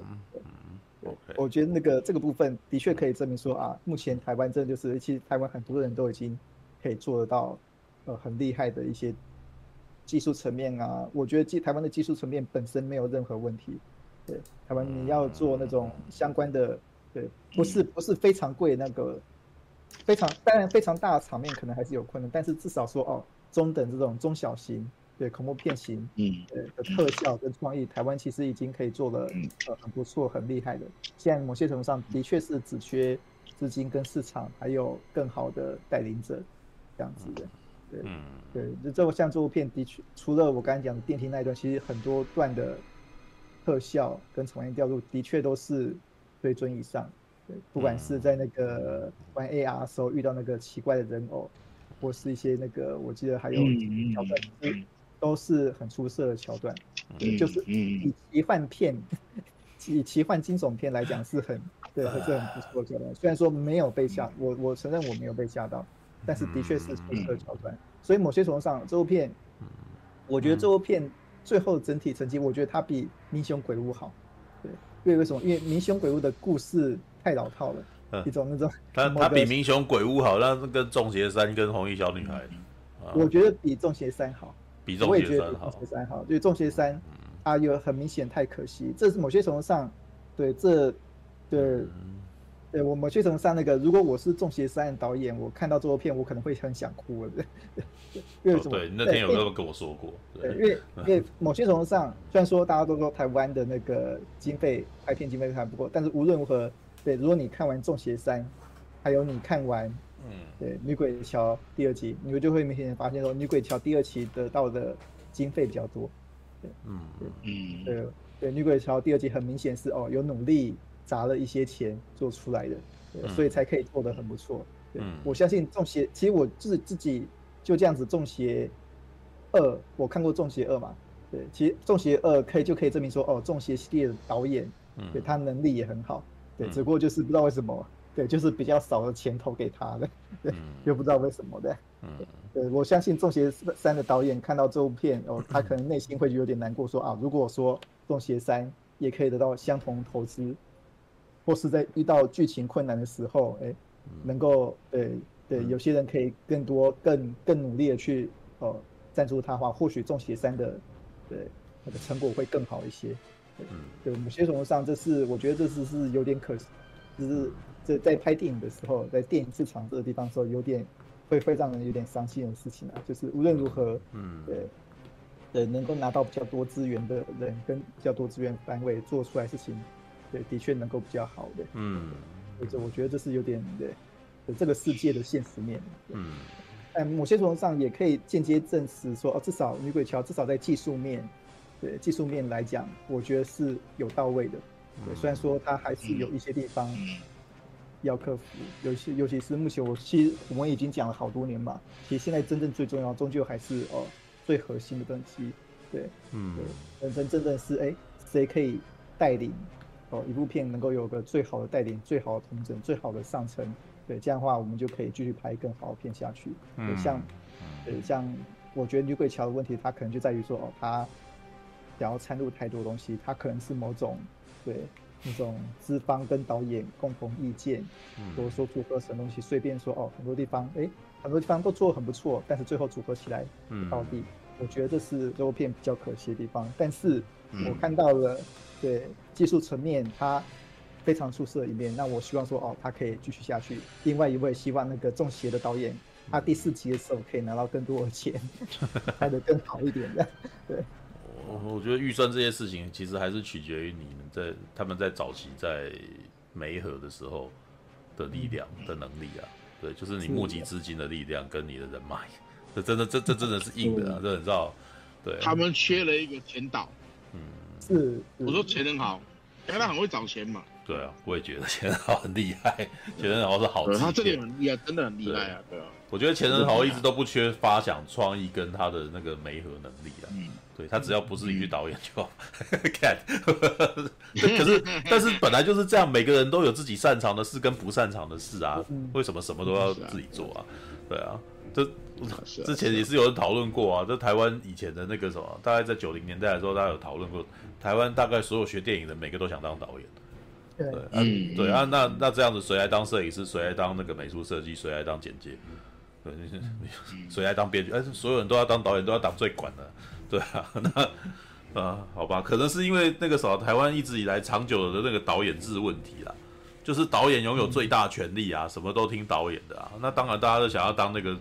对，我觉得那个这个部分的确可以证明说啊，目前台湾真的就是其实台湾很多人都已经可以做得到呃很厉害的一些。技术层面啊，我觉得技台湾的技术层面本身没有任何问题。对，台湾你要做那种相关的，对，不是不是非常贵那个非常当然非常大的场面可能还是有困难，但是至少说哦，中等这种中小型对恐怖片型，嗯，的特效跟创意，台湾其实已经可以做的呃很不错，很厉害的。现在某些程度上的确是只缺资金跟市场，还有更好的带领者这样子的。对，对，这像这部片的确，除了我刚才讲的电梯那一段，其实很多段的特效跟场面调度的确都是水准以上。对，不管是在那个玩 AR 的时候遇到那个奇怪的人偶，或是一些那个，我记得还有桥段，都是很出色的桥段。对，就是以奇幻片、以奇幻惊悚片来讲，是很对，还是很不错的。虽然说没有被吓，我我承认我没有被吓到，但是的确是出色的桥段。所以某些程度上，这部片，我觉得这部片最后整体成绩，我觉得它比《民雄鬼屋》好。对，因为为什么？因为《民雄鬼屋》的故事。太老套了，嗯、一种那种。他他比《民雄鬼屋》好，那跟《中邪三》跟《红衣小女孩》我觉得比《中邪三》好。比《中邪三》好。中邪三好，因为《仲邪三》啊，有很明显太可惜，这是某些程度上，对这，对。嗯对，我某些程度上那个，如果我是《中邪三》的导演，我看到这部片，我可能会很想哭了。[laughs] 因为什么？哦、对，那天有没有跟我说过？对，对因为因为某些程度上，虽然说大家都说台湾的那个经费拍片经费还不够，但是无论如何，对，如果你看完《中邪三》，还有你看完，嗯，对《女鬼桥》第二集，你们就会明显发现说，《女鬼桥》第二期得到的经费比较多。对，嗯嗯，对对，《女鬼桥》第二集很明显是哦，有努力。砸了一些钱做出来的，对，所以才可以做得很不错。对，我相信《中邪》，其实我自自己就这样子，《中邪二》我看过《中邪二》嘛，对，其实《中邪二》可以就可以证明说，哦，《中邪》系列的导演，对，他能力也很好，对，只不过就是不知道为什么，对，就是比较少的钱投给他的，对，又不知道为什么的，对，我相信《中邪三》的导演看到这部片，哦，[coughs] 他可能内心会有点难过，说啊，如果说《中邪三》也可以得到相同投资。或是在遇到剧情困难的时候，哎、欸，能够对对，有些人可以更多、更更努力的去哦赞助他的话，或许《中邪三》的对那个成果会更好一些。对，对某些程度上，这是我觉得这是是有点可惜，就是这在拍电影的时候，在电影市场这个地方的时候，有点会会让人有点伤心的事情啊。就是无论如何，嗯，对对，能够拿到比较多资源的人跟比较多资源单位做出来事情。对，的确能够比较好的，嗯，这我觉得这是有点对，这个世界的现实面，嗯，但某些程度上也可以间接证实说，哦，至少女鬼桥至少在技术面，对技术面来讲，我觉得是有到位的，对，虽然说它还是有一些地方要克服，尤其尤其是目前我其实我们已经讲了好多年嘛，其实现在真正最重要，终究还是哦最核心的东西，对，嗯，对，真真正正是哎，谁可以带领？哦，一部片能够有个最好的带领、最好的同整、最好的上层，对，这样的话我们就可以继续拍更好的片下去。对，像，对，像我觉得《女鬼桥》的问题，它可能就在于说，哦，它想要掺入太多东西，它可能是某种对那种资方跟导演共同意见，或者说组合成东西，随便说哦，很多地方哎，很多地方都做得很不错，但是最后组合起来到底，我觉得这是这部片比较可惜的地方。但是我看到了。对技术层面，他非常出色的一面。那我希望说，哦，他可以继续下去。另外一位希望那个中邪的导演，他第四集的时候可以拿到更多的钱，[laughs] 拍的更好一点的。[laughs] 对，我我觉得预算这些事情，其实还是取决于你们在他们在早期在媒合的时候的力量的能力啊。对，就是你募集资金的力量跟你的人脉，这真的这这真的是硬的啊，这你知道？对，他们缺了一个前导。是，我说钱很好，因为他很会找钱嘛。对啊，我也觉得钱好很厉害，钱很好是好。他这点很厉害，真的很厉害啊，对啊。我觉得钱仁豪一直都不缺发想创意跟他的那个媒合能力啊。嗯，对他只要不是一句导演就好。看，[laughs] [laughs] 可是但是本来就是这样，每个人都有自己擅长的事跟不擅长的事啊。为什么什么都要自己做啊？对啊，这。之前也是有人讨论过啊，这台湾以前的那个什么，大概在九零年代的时候，大家有讨论过，台湾大概所有学电影的每个都想当导演。对，对，嗯，对啊，那那这样子谁来当摄影师，谁来当那个美术设计，谁来当剪接？对，[laughs] 谁来当编剧？哎，所有人都要当导演，都要当最管的。对啊，[laughs] 那啊，好吧，可能是因为那个什么，台湾一直以来长久的那个导演制问题啦。就是导演拥有最大权力啊，什么都听导演的啊。那当然，大家都想要当那个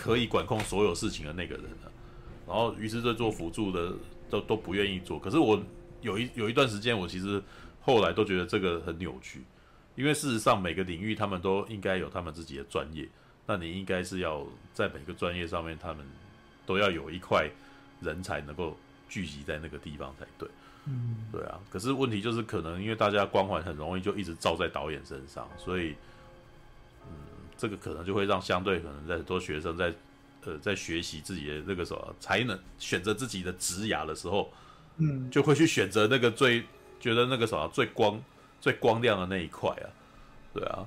可以管控所有事情的那个人了。然后，于是这做辅助的都都不愿意做。可是我有一有一段时间，我其实后来都觉得这个很扭曲，因为事实上每个领域他们都应该有他们自己的专业。那你应该是要在每个专业上面，他们都要有一块人才能够聚集在那个地方才对。嗯，对啊。可是问题就是，可能因为大家光环很容易就一直照在导演身上，所以，嗯，这个可能就会让相对可能在很多学生在呃在学习自己的那个什么才能选择自己的职涯的时候，嗯，就会去选择那个最觉得那个什么最光最光亮的那一块啊，对啊，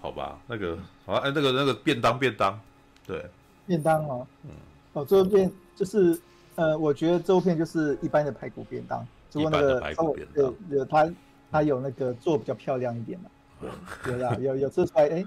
好吧，那个好哎，那个那个便当便当，对，便当哦，嗯，哦，这边就是。呃，我觉得这部片就是一般的排骨便当，只不过那个排骨便当。有有它它有那个做比较漂亮一点嘛，对，有啦，有有做出来，哎，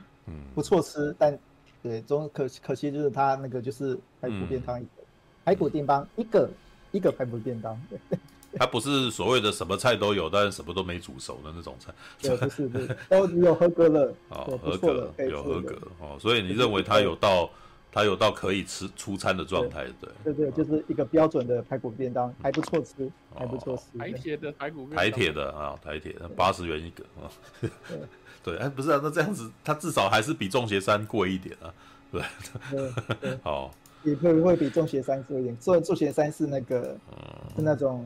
不错吃，但对，总可可惜就是它那个就是排骨便当一个，排骨便当一个一个排骨便当，对，[laughs] 它不是所谓的什么菜都有，但是什么都没煮熟的那种菜，对，不是不是，都有合格了，哦，合格有合格哦，所以你认为它有到？它有到可以吃出餐的状态，对。对对，就是一个标准的排骨便当，还不错吃，还不错吃。台铁的排骨台铁的啊，台铁的八十元一个啊。对，哎，不是啊，那这样子，它至少还是比中邪三贵一点啊，对。[laughs] 好，也会会比中邪三贵一点。众众邪三是那个，是那种，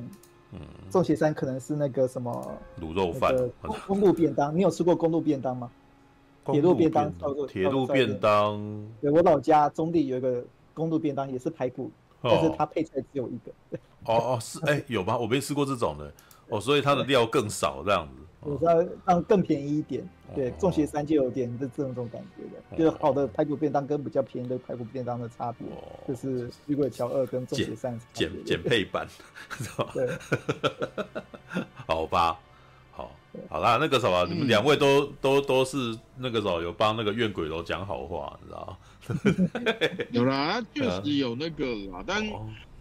嗯，众邪三可能是那个什么卤肉饭，公路便当。你有吃过公路便当吗？铁路便当，铁路便当。对，我老家中地有一个公路便当，也是排骨，但是它配菜只有一个。[laughs] 哦哦，是哎，有吗？我没吃过这种的。哦，所以它的料更少，这样子。我要让更便宜一点。对，众邪三就有点这这种感觉的，就是好的排骨便当跟比较便宜的排骨便当的差别，就是女鬼桥二跟众邪三减减配版，[laughs] 对，[laughs] 好吧。好啦，那个什么，你们两位都都都是那个什么，有帮那个怨鬼楼讲好话，你知道？[laughs] 有啦，确实有那个啦，但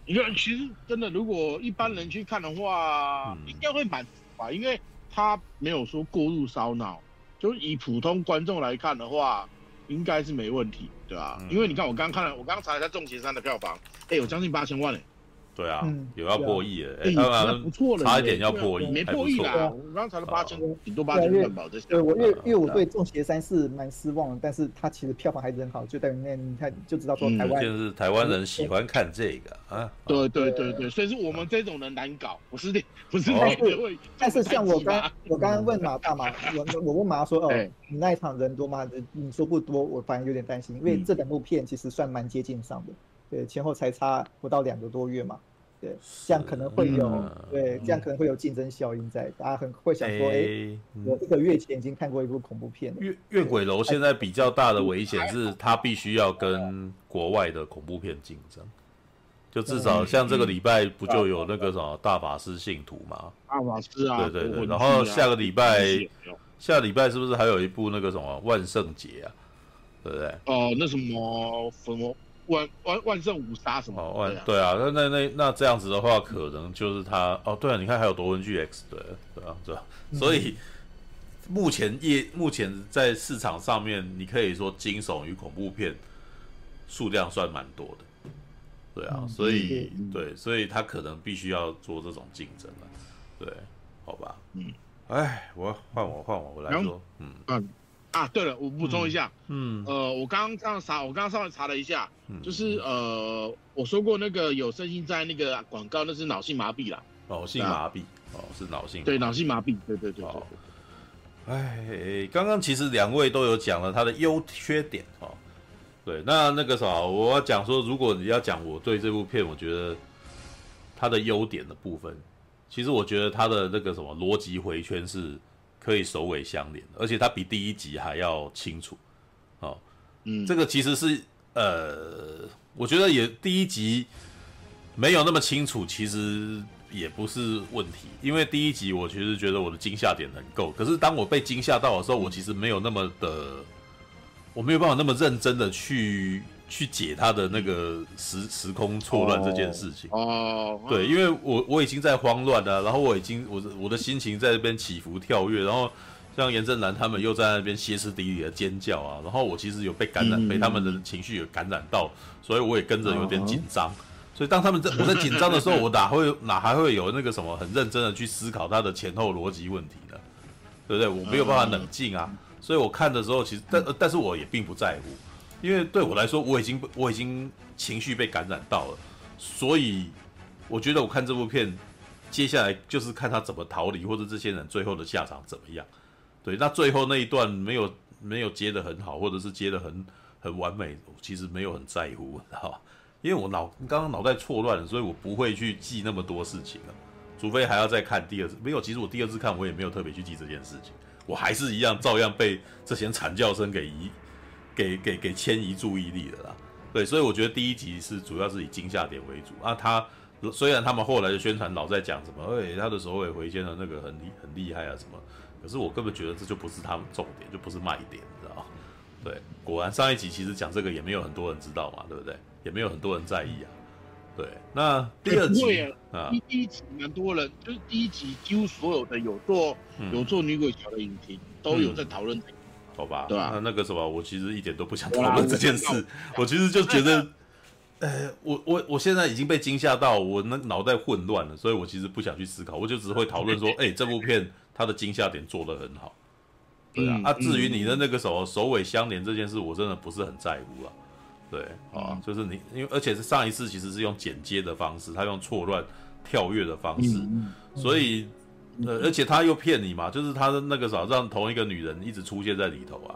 你看，其实真的，如果一般人去看的话，应该会满足吧，因为他没有说过度烧脑，就以普通观众来看的话，应该是没问题，对吧？因为你看，我刚刚看了，我刚刚查了一下《重情三》的票房，哎，有将近八千万诶。对啊，有要破亿了，哎，那不错了，差一点要破亿，没破亿啦。我刚才的八千，顶多八千万吧。对，我因为因为我对《众邪三》是蛮失望的，但是它其实票房还是很好，就在那你看就知道说台湾就是台湾人喜欢看这个啊。对对对对，所以是我们这种人难搞，不是的，不是那个会。但是像我刚我刚刚问马大嘛，我我问马说哦，你那一场人多吗？你说不多，我反而有点担心，因为这两部片其实算蛮接近上的，对，前后才差不到两个多月嘛。对，这样可能会有，嗯、对，这样可能会有竞争效应在，大家很会想说，哎、欸，我一个月前已经看过一部恐怖片了。怨怨鬼楼现在比较大的危险是，它必须要跟国外的恐怖片竞争，就至少像这个礼拜不就有那个什么大法师信徒吗？大法师啊，对对对，然后下个礼拜，下个礼拜是不是还有一部那个什么万圣节啊？对不对？哦，那什么什么。万万万圣五杀什么？哦，万对啊，那那那那这样子的话，可能就是他哦，对啊，你看还有夺魂锯 X，对对啊，对啊，所以目前业目前在市场上面，你可以说惊悚与恐怖片数量算蛮多的，对啊，所以对，所以他可能必须要做这种竞争了，对，好吧，嗯，哎，我换我换我我来说，嗯。嗯。啊，对了，我补充一下，嗯，嗯呃，我刚刚这样查，我刚刚稍微查了一下，嗯、就是呃，我说过那个有声音在那个广告，那是脑性麻痹啦，脑性麻痹，啊、哦，是脑性，对，脑性麻痹，对对对对。哎，刚刚其实两位都有讲了他的优缺点，哦，对，那那个啥，我要讲说，如果你要讲我对这部片，我觉得它的优点的部分，其实我觉得它的那个什么逻辑回圈是。可以首尾相连，而且它比第一集还要清楚，哦，嗯，这个其实是呃，我觉得也第一集没有那么清楚，其实也不是问题，因为第一集我其实觉得我的惊吓点很够，可是当我被惊吓到的时候，我其实没有那么的，我没有办法那么认真的去。去解他的那个时时空错乱这件事情哦，对，因为我我已经在慌乱了，然后我已经我的我的心情在这边起伏跳跃，然后像严正南他们又在那边歇斯底里的尖叫啊，然后我其实有被感染，嗯、被他们的情绪有感染到，所以我也跟着有点紧张。嗯、所以当他们在我在紧张的时候，我哪会 [laughs] 哪还会有那个什么很认真的去思考他的前后逻辑问题呢？对不对？我没有办法冷静啊。所以我看的时候，其实但但是我也并不在乎，因为对我来说，我已经我已经情绪被感染到了，所以我觉得我看这部片，接下来就是看他怎么逃离，或者这些人最后的下场怎么样。对，那最后那一段没有没有接得很好，或者是接得很很完美，我其实没有很在乎，知道吧？因为我脑刚刚脑袋错乱了，所以我不会去记那么多事情了，除非还要再看第二次。没有，其实我第二次看我也没有特别去记这件事情，我还是一样照样被这些惨叫声给移给给给迁移注意力的啦。对，所以我觉得第一集是主要是以惊吓点为主啊。他虽然他们后来的宣传老在讲什么，哎，他的首尾回肩的那个很厉很厉害啊什么。可是我根本觉得这就不是他们重点，就不是卖点，你知道吗？对，果然上一集其实讲这个也没有很多人知道嘛，对不对？也没有很多人在意啊。对，那第二集啊，第一集蛮多人，就是第一集几乎所有的有做、嗯、有做女鬼桥的影评都有在讨论、这个嗯。好吧，对啊？那那个什么，我其实一点都不想讨论这件事，我其实就觉得，呃，我我我现在已经被惊吓到，我那脑袋混乱了，所以我其实不想去思考，我就只会讨论说，[laughs] 哎、欸，这部片。它的惊吓点做得很好，对啊。嗯、啊，至于你的那个什么首尾相连这件事，我真的不是很在乎啊。对，啊，嗯、就是你，因为而且是上一次其实是用剪接的方式，他用错乱跳跃的方式，所以呃，而且他又骗你嘛，就是他的那个啥，让同一个女人一直出现在里头啊。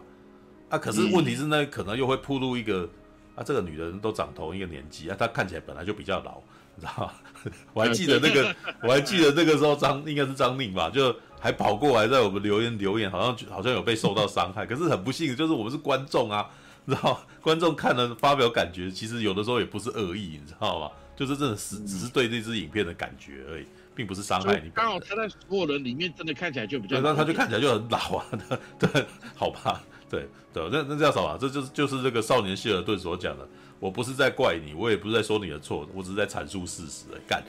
啊，可是问题是那可能又会铺露一个啊，这个女人都长同一个年纪啊，她看起来本来就比较老，你知道吗？[laughs] 我还记得那个，我还记得那个时候张应该是张宁吧，就。还跑过来在我们留言留言，好像好像有被受到伤害，可是很不幸，就是我们是观众啊，你知道观众看了发表感觉，其实有的时候也不是恶意，你知道吗？就是真的是只是对这支影片的感觉而已，并不是伤害你。刚好他在所有人里面真的看起来就比较，那他就看起来就很老啊，[laughs] 对，好吧，对对，那那叫什么？这就是就是这个少年谢尔顿所讲的。我不是在怪你，我也不是在说你的错，我只是在阐述事实。干，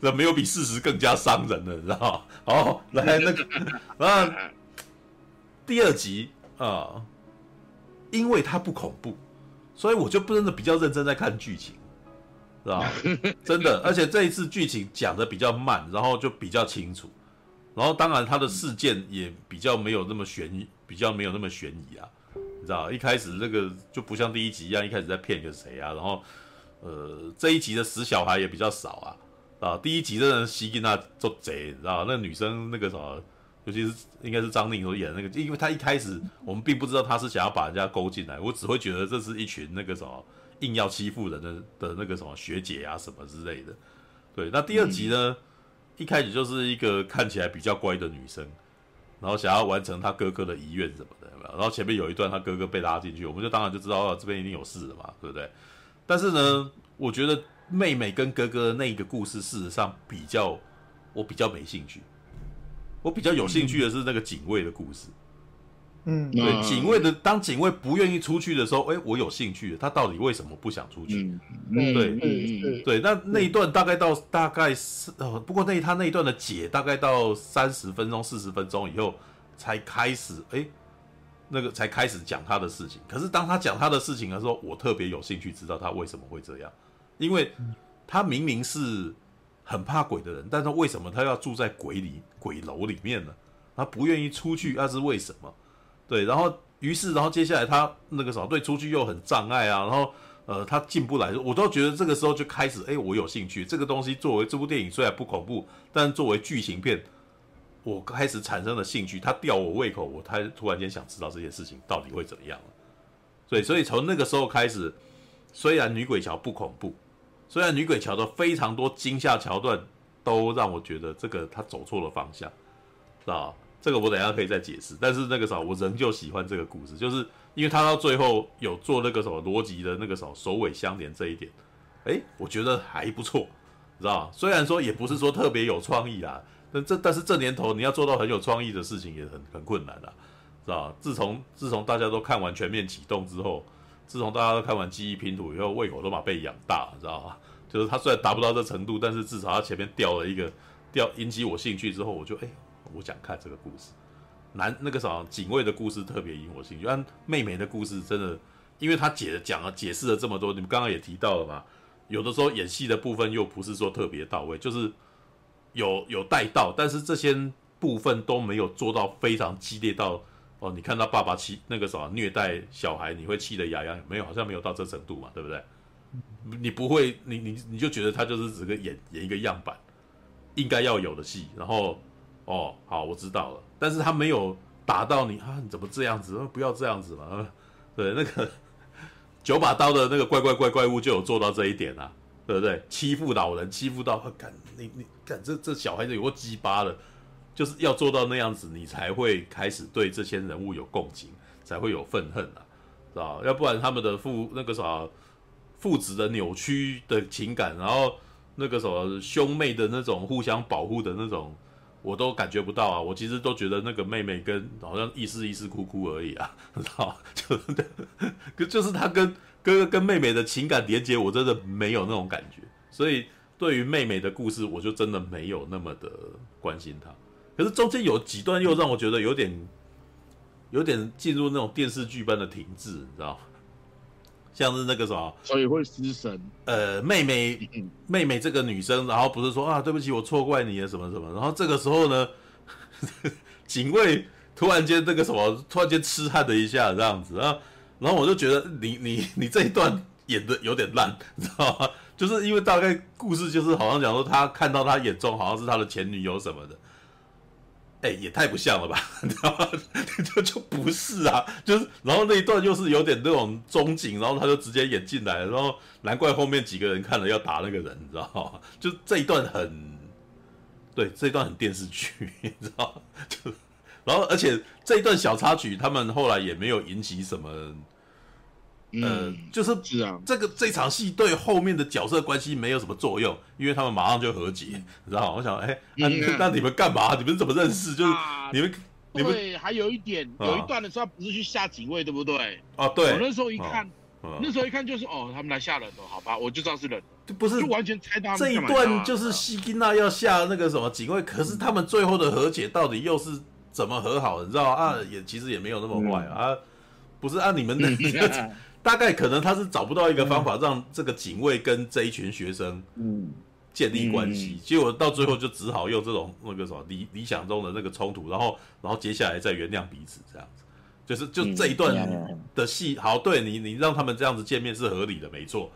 那没有比事实更加伤人的，你知道吗？好，来那个，[laughs] 啊，第二集啊，因为它不恐怖，所以我就不真的比较认真在看剧情，是吧？[laughs] 真的，而且这一次剧情讲的比较慢，然后就比较清楚，然后当然他的事件也比较没有那么悬疑，比较没有那么悬疑啊。你知道，一开始这个就不像第一集一样，一开始在骗个谁啊？然后，呃，这一集的死小孩也比较少啊，啊，第一集的人西吉娜做贼，你知道，那女生那个什么，尤其是应该是张宁所演的那个，因为他一开始我们并不知道他是想要把人家勾进来，我只会觉得这是一群那个什么硬要欺负人的的那个什么学姐啊什么之类的。对，那第二集呢，一开始就是一个看起来比较乖的女生，然后想要完成她哥哥的遗愿什么的。然后前面有一段她哥哥被拉进去，我们就当然就知道这边一定有事了嘛，对不对？但是呢，我觉得妹妹跟哥哥那个故事，事实上比较我比较没兴趣。我比较有兴趣的是那个警卫的故事。嗯，对，警卫的当警卫不愿意出去的时候，哎，我有兴趣。他到底为什么不想出去？对，对，对。那那一段大概到大概是呃，不过那他那一段的解大概到三十分钟、四十分钟以后才开始，哎。那个才开始讲他的事情，可是当他讲他的事情的时候，我特别有兴趣知道他为什么会这样，因为他明明是很怕鬼的人，但是为什么他要住在鬼里鬼楼里面呢？他不愿意出去，那是为什么？对，然后于是，然后接下来他那个什么，对，出去又很障碍啊，然后呃，他进不来，我都觉得这个时候就开始，哎，我有兴趣，这个东西作为这部电影虽然不恐怖，但作为剧情片。我开始产生了兴趣，他吊我胃口，我他突然间想知道这件事情到底会怎么样了。所以，所以从那个时候开始，虽然女鬼桥不恐怖，虽然女鬼桥的非常多惊吓桥段都让我觉得这个他走错了方向，知道这个我等下可以再解释。但是那个时候我仍旧喜欢这个故事，就是因为他到最后有做那个什么逻辑的那个什么首尾相连这一点，诶，我觉得还不错，知道虽然说也不是说特别有创意啦。但这但是这年头你要做到很有创意的事情也很很困难了，知道吧自从自从大家都看完全面启动之后，自从大家都看完记忆拼图以后，胃口都把被养大，知道吗？就是他虽然达不到这程度，但是至少他前面掉了一个掉引起我兴趣之后，我就哎，我想看这个故事。男那个啥警卫的故事特别引我兴趣，但妹妹的故事真的，因为他解讲了解释了这么多，你们刚刚也提到了嘛，有的时候演戏的部分又不是说特别到位，就是有有带到，但是这些部分都没有做到非常激烈到哦，你看到爸爸气那个什么虐待小孩，你会气得牙痒，没有，好像没有到这程度嘛，对不对？你不会，你你你就觉得他就是只个演演一个样板，应该要有的戏，然后哦，好，我知道了。但是他没有打到你啊！你怎么这样子？不要这样子嘛！对，那个九把刀的那个怪怪怪怪物就有做到这一点啊，对不对？欺负老人，欺负到干你你干这这小孩子有个鸡巴的，就是要做到那样子，你才会开始对这些人物有共情，才会有愤恨啊，是吧？要不然他们的父那个啥父子的扭曲的情感，然后那个什么兄妹的那种互相保护的那种。我都感觉不到啊！我其实都觉得那个妹妹跟好像意思意思哭哭而已啊，[laughs] 知道就可就是他跟哥哥跟妹妹的情感连接，我真的没有那种感觉。所以对于妹妹的故事，我就真的没有那么的关心她。可是中间有几段又让我觉得有点有点进入那种电视剧般的停滞，你知道吗？像是那个什么，所以会失神。呃，妹妹，妹妹这个女生，然后不是说啊，对不起，我错怪你了什么什么。然后这个时候呢，[laughs] 警卫突然间那个什么，突然间痴汉的一下这样子啊，然后我就觉得你你你这一段演的有点烂，[laughs] 你知道吗？就是因为大概故事就是好像讲说他看到他眼中好像是他的前女友什么的。哎、也太不像了吧，[laughs] 你知道吗？就就不是啊，就是，然后那一段又是有点那种中景，然后他就直接演进来，然后难怪后面几个人看了要打那个人，你知道吗？[laughs] 就这一段很，对，这一段很电视剧，[laughs] 你知道？就，然后而且这一段小插曲，他们后来也没有引起什么。呃，就是是啊，这个这场戏对后面的角色关系没有什么作用，因为他们马上就和解，你知道吗？我想，哎，那那你们干嘛？你们怎么认识？就是你们你们对，还有一点，有一段的时候不是去下警卫，对不对？啊，对。我那时候一看，那时候一看就是哦，他们来吓人了，好吧，我就知道是人，就不是就完全猜到这一段就是希金娜要下那个什么警卫，可是他们最后的和解到底又是怎么和好？你知道啊？也其实也没有那么坏啊，不是按你们 [laughs] 的。[laughs] 大概可能他是找不到一个方法让这个警卫跟这一群学生嗯。建立关系，结果到最后就只好用这种那个什么理理想中的那个冲突，然后然后接下来再原谅彼此这样子，就是就这一段的戏，好，对你你让他们这样子见面是合理的没错，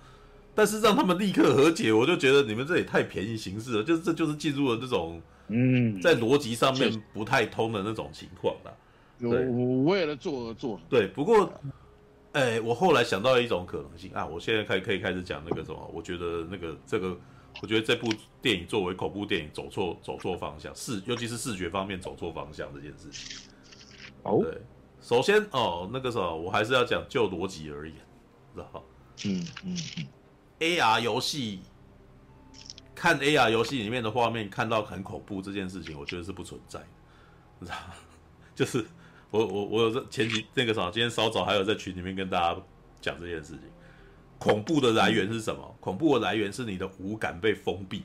但是让他们立刻和解，我就觉得你们这也太便宜形式了，就是这就是进入了这种嗯。在逻辑上面不太通的那种情况了。对，我为了做而做，对，不过。哎，我后来想到一种可能性啊，我现在开可以开始讲那个什么？我觉得那个这个，我觉得这部电影作为恐怖电影走错走错方向，视尤其是视觉方面走错方向这件事情。哦，对，首先哦，那个什么，我还是要讲就逻辑而言，知道吧？嗯嗯嗯，AR 游戏看 AR 游戏里面的画面，看到很恐怖这件事情，我觉得是不存在的，你知道吗？[laughs] 就是。我我我有在前几那个啥，今天稍早还有在群里面跟大家讲这件事情。恐怖的来源是什么？嗯、恐怖的来源是你的五感被封闭，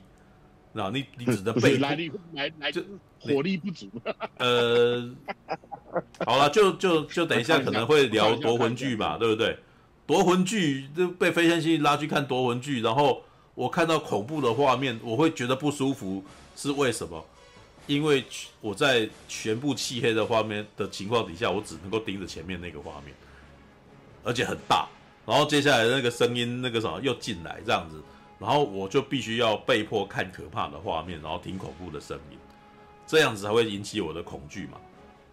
那你你只能被来力来来就火力不足。呃，好了，就就就等一下可能会聊夺魂剧嘛，对不对？夺魂剧就被飞天星拉去看夺魂剧，然后我看到恐怖的画面，我会觉得不舒服，是为什么？因为我在全部漆黑的画面的情况底下，我只能够盯着前面那个画面，而且很大。然后接下来那个声音那个什么又进来这样子，然后我就必须要被迫看可怕的画面，然后听恐怖的声音，这样子才会引起我的恐惧嘛。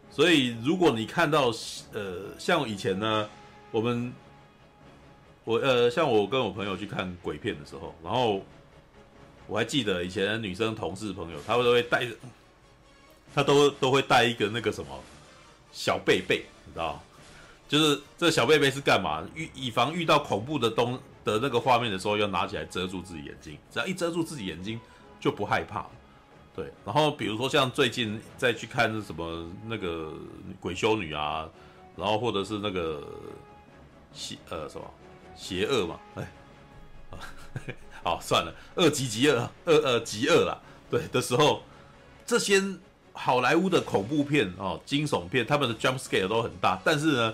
所以如果你看到呃像以前呢，我们我呃像我跟我朋友去看鬼片的时候，然后我还记得以前女生同事朋友，她们都会带着。他都都会带一个那个什么小贝贝，你知道？就是这小贝贝是干嘛？遇以防遇到恐怖的东的那个画面的时候，要拿起来遮住自己眼睛。只要一遮住自己眼睛，就不害怕。对。然后比如说像最近再去看什么那个鬼修女啊，然后或者是那个邪呃什么邪恶嘛，哎，[laughs] 好算了，恶极极恶恶呃极恶啦，对的时候，这些。好莱坞的恐怖片哦，惊悚片，他们的 jump scare 都很大，但是呢，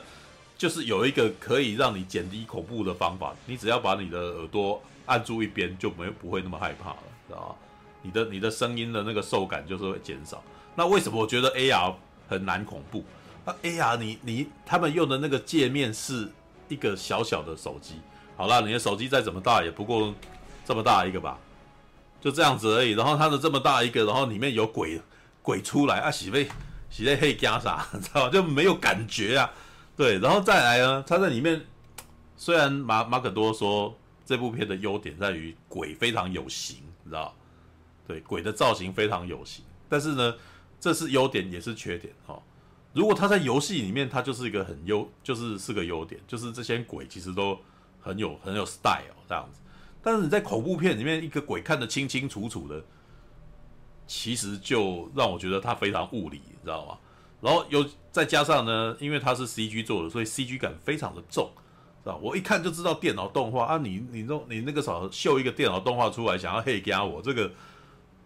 就是有一个可以让你减低恐怖的方法，你只要把你的耳朵按住一边，就没不会那么害怕了，知道？你的你的声音的那个受感就是会减少。那为什么我觉得 AR 很难恐怖？那 AR 你你他们用的那个界面是一个小小的手机，好啦，你的手机再怎么大也不过这么大一个吧，就这样子而已。然后它的这么大一个，然后里面有鬼鬼出来啊，喜被喜被黑加啥，[laughs] 知道吗？就没有感觉啊。对，然后再来呢，他在里面虽然马马可多说这部片的优点在于鬼非常有型，你知道？对，鬼的造型非常有型，但是呢，这是优点也是缺点哈。如果他在游戏里面，他就是一个很优，就是是个优点，就是这些鬼其实都很有很有 style 这样子。但是你在恐怖片里面，一个鬼看得清清楚楚的，其实就让我觉得他非常物理，你知道吗？然后又再加上呢，因为它是 CG 做的，所以 CG 感非常的重，是吧？我一看就知道电脑动画啊，你你弄你那个啥秀一个电脑动画出来，想要黑加我这个。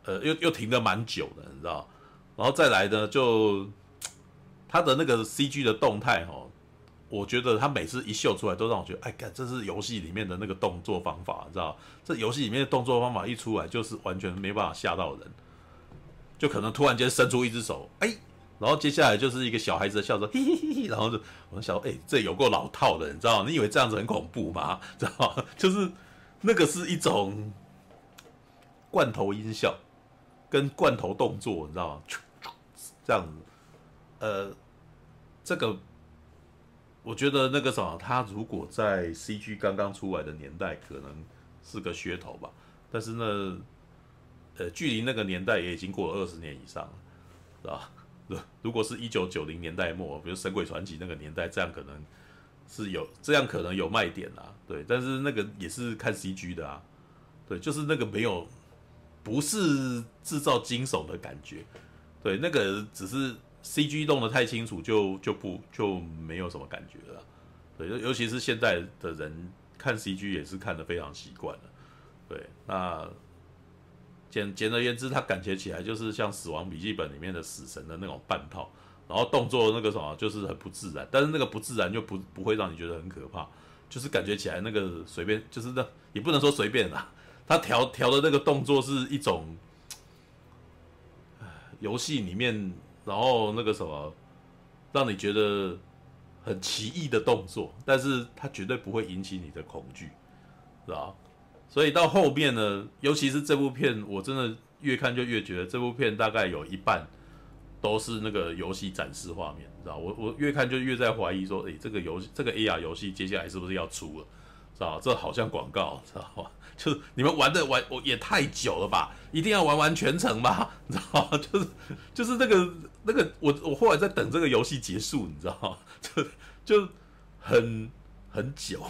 呃，又又停的蛮久的，你知道，然后再来呢，就他的那个 CG 的动态哦，我觉得他每次一秀出来，都让我觉得，哎，干，这是游戏里面的那个动作方法，你知道，这游戏里面的动作方法一出来，就是完全没办法吓到人，就可能突然间伸出一只手，哎，然后接下来就是一个小孩子的笑声，[laughs] 嘿嘿嘿嘿，然后就我想，哎，这有够老套的，你知道，你以为这样子很恐怖吗？[laughs] 知道，就是那个是一种罐头音效。跟罐头动作，你知道吗？这样子，呃，这个我觉得那个什么，他如果在 CG 刚刚出来的年代，可能是个噱头吧。但是呢，呃，距离那个年代也已经过了二十年以上了，是吧？[laughs] 如如果是一九九零年代末，比如《神鬼传奇》那个年代，这样可能是有，这样可能有卖点啦。对，但是那个也是看 CG 的啊。对，就是那个没有。不是制造惊悚的感觉，对，那个只是 CG 弄得太清楚就，就不就没有什么感觉了。对，尤其是现在的人看 CG 也是看得非常习惯了。对，那简简而言之，它感觉起来就是像《死亡笔记本》里面的死神的那种半套，然后动作那个什么就是很不自然，但是那个不自然就不不会让你觉得很可怕，就是感觉起来那个随便，就是那也不能说随便啦。他调调的那个动作是一种游戏里面，然后那个什么，让你觉得很奇异的动作，但是他绝对不会引起你的恐惧，是吧？所以到后面呢，尤其是这部片，我真的越看就越觉得这部片大概有一半都是那个游戏展示画面，你知道？我我越看就越在怀疑说，诶，这个游戏这个 AR 游戏接下来是不是要出了，知道？这好像广告，知道吧？[laughs] 就是你们玩的玩我也太久了吧？一定要玩完全程吗？你 [laughs] 知道吗？就是就是那个那个我我后来在等这个游戏结束，你知道吗？[laughs] 就就很很久，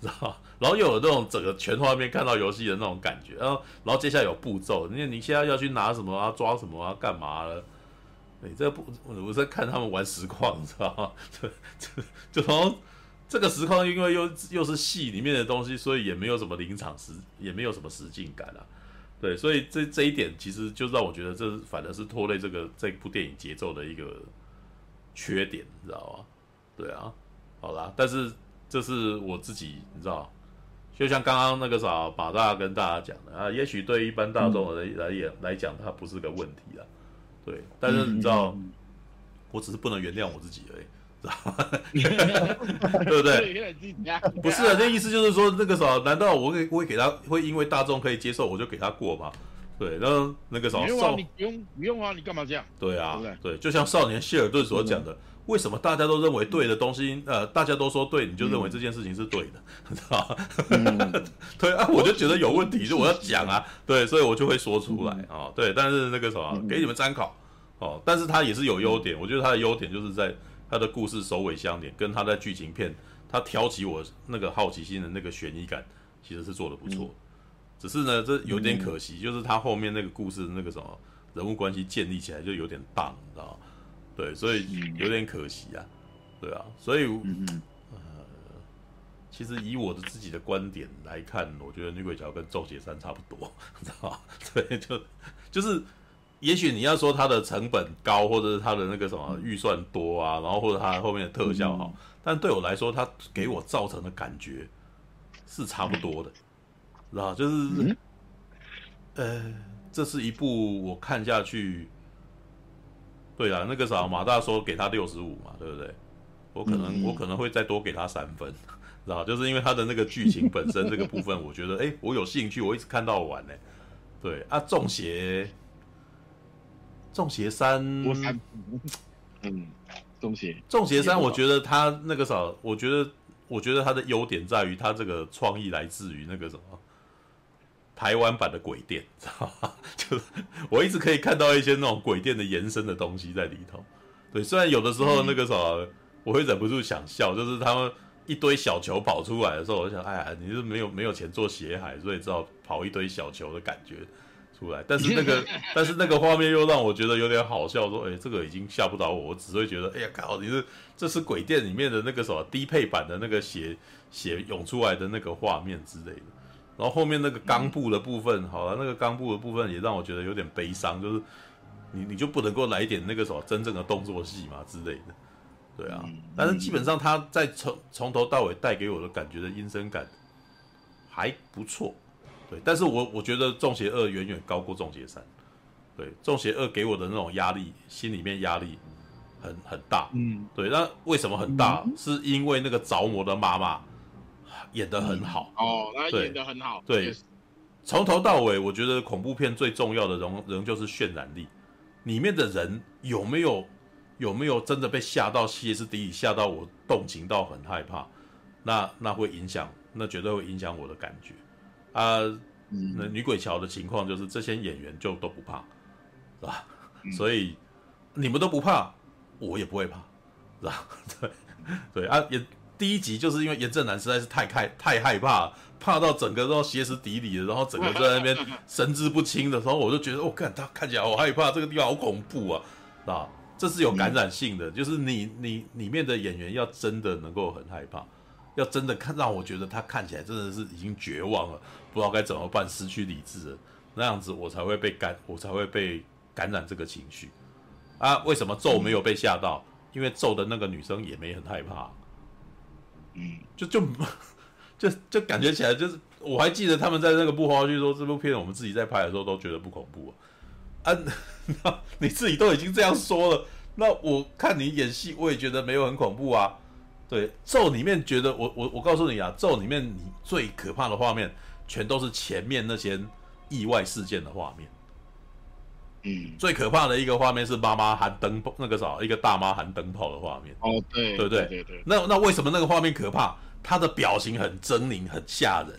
知道？然后又有那种整个全画面看到游戏的那种感觉，然后然后接下来有步骤，你你现在要去拿什么啊？抓什么啊？干嘛了？[laughs] 你这不我在看他们玩实况，你知道吗？[laughs] 就就就从。这个实况因为又又是戏里面的东西，所以也没有什么临场实，也没有什么实境感啊。对，所以这这一点其实就让我觉得这反而是拖累这个这部电影节奏的一个缺点，你知道吗？对啊，好啦，但是这是我自己，你知道，就像刚刚那个啥马大跟大家讲的啊，也许对一般大众的人来也来讲，它不是个问题啦。对，但是你知道，我只是不能原谅我自己而已。[laughs] 知道 [laughs] 对不对？不是啊，那意思就是说，那个啥，难道我会会给他，会因为大众可以接受，我就给他过吗？对，然后那个什么，不用啊，你不用不用啊，你干嘛这样？对啊，对，就像少年谢尔顿所讲的，为什么大家都认为对的东西，呃，大家都说对，你就认为这件事情是对的，知道吗？[laughs] 对啊，我就觉得有问题，就我要讲啊，对，所以我就会说出来啊，对，但是那个什么，给你们参考哦，但是它也是有优点，我觉得它的优点就是在。它的故事首尾相连，跟它在剧情片，它挑起我那个好奇心的那个悬疑感，其实是做的不错。只是呢，这有点可惜，就是他后面那个故事那个什么人物关系建立起来就有点荡，你知道吗？对，所以有点可惜啊。对啊，所以呃，其实以我的自己的观点来看，我觉得女鬼桥跟咒血山差不多，你 [laughs] 知道吧？[laughs] 对，就就是也许你要说它的成本高，或者是它的那个什么预算多啊，然后或者它后面的特效好，但对我来说，它给我造成的感觉是差不多的，知道就是，呃，这是一部我看下去，对啊，那个啥马大说给他六十五嘛，对不对？我可能我可能会再多给他三分，[laughs] 知道就是因为他的那个剧情本身这个部分，[laughs] 我觉得哎，我有兴趣，我一直看到完呢。对啊，中邪。中邪三，嗯，中邪，中邪三，我觉得他那个啥，我觉得，我觉得他的优点在于他这个创意来自于那个什么，台湾版的鬼店，知道吗？就是我一直可以看到一些那种鬼店的延伸的东西在里头。对，虽然有的时候那个什么，我会忍不住想笑，就是他们一堆小球跑出来的时候，我就想，哎呀，你是没有没有钱做血海，所以只好跑一堆小球的感觉。出来，[laughs] 但是那个，但是那个画面又让我觉得有点好笑，说，哎、欸，这个已经吓不倒我，我只会觉得，哎呀，靠，你是这是鬼店里面的那个什么低配版的那个血血涌出来的那个画面之类的，然后后面那个钢布的部分，好了，那个钢布的部分也让我觉得有点悲伤，就是你你就不能够来一点那个什么真正的动作戏嘛之类的，对啊，但是基本上他在从从头到尾带给我的感觉的阴森感还不错。对，但是我我觉得《中邪二》远远高过《中邪三》。对，《中邪二》给我的那种压力，心里面压力很很大。嗯，对，那为什么很大？嗯、是因为那个着魔的妈妈演得很好。嗯、哦，那演得很好。对，从头到尾，我觉得恐怖片最重要的仍仍旧是渲染力。里面的人有没有有没有真的被吓到歇斯底里，吓到我动情到很害怕？那那会影响，那绝对会影响我的感觉。啊，那女鬼桥的情况就是这些演员就都不怕，是吧？嗯、所以你们都不怕，我也不会怕，是吧？[laughs] 对对啊，也第一集就是因为严正南实在是太害太害怕，怕到整个都歇斯底里的，然后整个在那边神志不清的时候，我就觉得，我、哦、看他看起来好害怕，这个地方好恐怖啊，是吧？这是有感染性的，就是你你里面的演员要真的能够很害怕。要真的看让我觉得他看起来真的是已经绝望了，不知道该怎么办，失去理智了，那样子我才会被感，我才会被感染这个情绪啊。为什么咒没有被吓到？因为咒的那个女生也没很害怕，嗯，就 [laughs] 就就就感觉起来就是，我还记得他们在那个幕后剧说这部片我们自己在拍的时候都觉得不恐怖啊，啊，[laughs] 你自己都已经这样说了，那我看你演戏我也觉得没有很恐怖啊。对咒里面觉得我我我告诉你啊，咒里面你最可怕的画面，全都是前面那些意外事件的画面。嗯，最可怕的一个画面是妈妈喊灯泡，那个啥，一个大妈喊灯泡的画面。哦，对，对不对？对对对。那那为什么那个画面可怕？他的表情很狰狞，很吓人，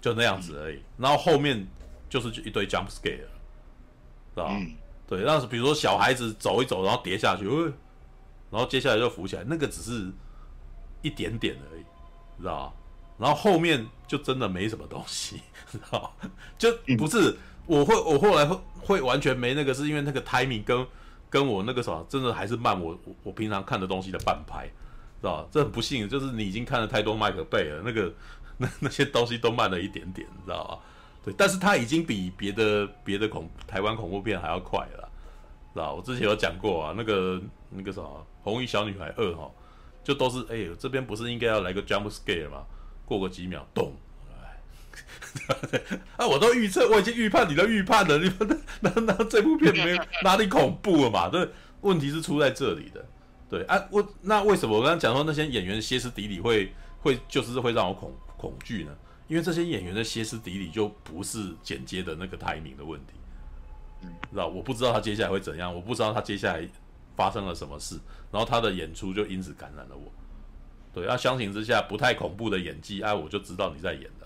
就那样子而已。嗯、然后后面就是一堆 jump scare，是吧？嗯、对，那是比如说小孩子走一走，然后跌下去。然后接下来就浮起来，那个只是一点点而已，知道吧？然后后面就真的没什么东西，[laughs] 知道吧？就不是我会，我后来会会完全没那个，是因为那个 timing 跟跟我那个什么，真的还是慢我我平常看的东西的半拍，知道吧？这很不幸，就是你已经看了太多麦可贝了，那个 [laughs] 那那些东西都慢了一点点，知道吧？对，但是它已经比别的别的恐台湾恐怖片还要快了，知道吧？我之前有讲过啊，那个那个什么。红衣小女孩二哈，就都是哎呦，这边不是应该要来个 jump scare 吗？过个几秒，咚！哎，[laughs] 啊，我都预测，我已经预判你的预判了，你们那那，那这部片没有哪里恐怖了嘛？对，问题是出在这里的。对啊，我那为什么我刚刚讲说那些演员歇斯底里会会就是会让我恐恐惧呢？因为这些演员的歇斯底里就不是剪接的那个 timing 的问题，嗯，知道？我不知道他接下来会怎样，我不知道他接下来。发生了什么事，然后他的演出就因此感染了我。对，那相形之下不太恐怖的演技，哎、啊，我就知道你在演的、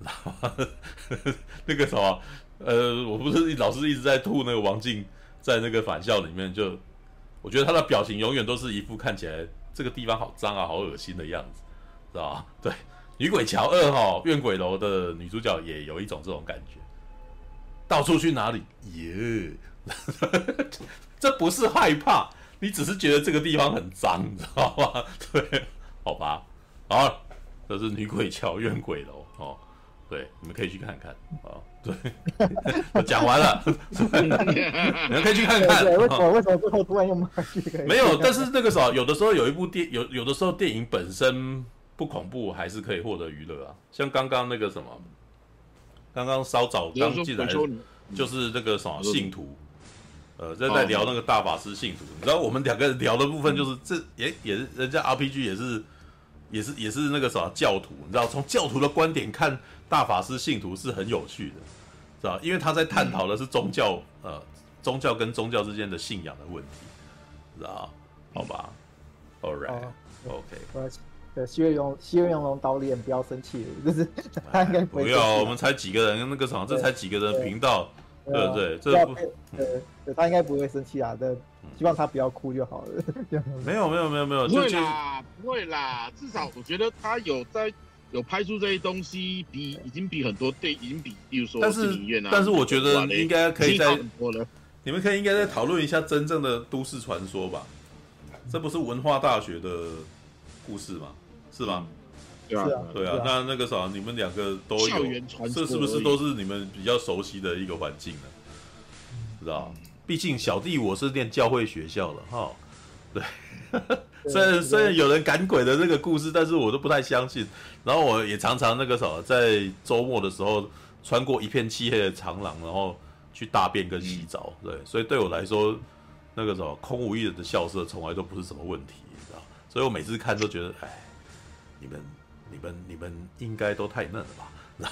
然 [laughs] 后那个什么，呃，我不是老师一直在吐那个王静在那个返校里面，就我觉得他的表情永远都是一副看起来这个地方好脏啊、好恶心的样子，知道吧？[laughs] 对，《女鬼桥二》哈，怨鬼楼的女主角也有一种这种感觉，到处去哪里耶。[laughs] 这不是害怕，你只是觉得这个地方很脏，你知道吗？对，好吧，好，这是女鬼桥怨鬼楼。对，你们可以去看看啊。对，我讲完了，[laughs] 你们可以去看看。对，为什么为什么最后突然又骂这个？没有，但是那个时候有的时候有一部电有有的时候电影本身不恐怖，还是可以获得娱乐啊。像刚刚那个什么，刚刚稍早刚进来就是那个什么信徒，呃，在在聊那个大法师信徒。你知道我们两个人聊的部分就是这也也是人家 RPG 也是也是也是那个什么教徒，你知道从教徒的观点看。大法师信徒是很有趣的，是吧？因为他在探讨的是宗教，嗯、呃，宗教跟宗教之间的信仰的问题，知道？好吧，All right，OK。对，西月勇，西月勇龙导演不要生气，[laughs] 就是他应该不，不要。我们才几个人，那个什么，这才几个人频道，对不对？这不，对，对他应该不会生气啊。对，希望他不要哭就好了。[laughs] 没有，没有，没有，没有，不会啦，不会啦。至少我觉得他有在。有拍出这些东西，比已经比很多电影比，比如说电影院啊。但是我觉得应该可以在，你们可以应该再讨论一下真正的都市传说吧。这不是文化大学的故事吗？是吗？对啊，对啊。那那个啥，你们两个都有，这是不是都是你们比较熟悉的一个环境呢？知道？毕竟小弟我是念教会学校的哈。对。[laughs] 虽然虽然有人赶鬼的这个故事，但是我都不太相信。然后我也常常那个什么，在周末的时候穿过一片漆黑的长廊，然后去大便跟洗澡。对，所以对我来说，那个什么空无一人的校舍从来都不是什么问题，你知道？所以我每次看都觉得，哎，你们你们你们应该都太嫩了吧？知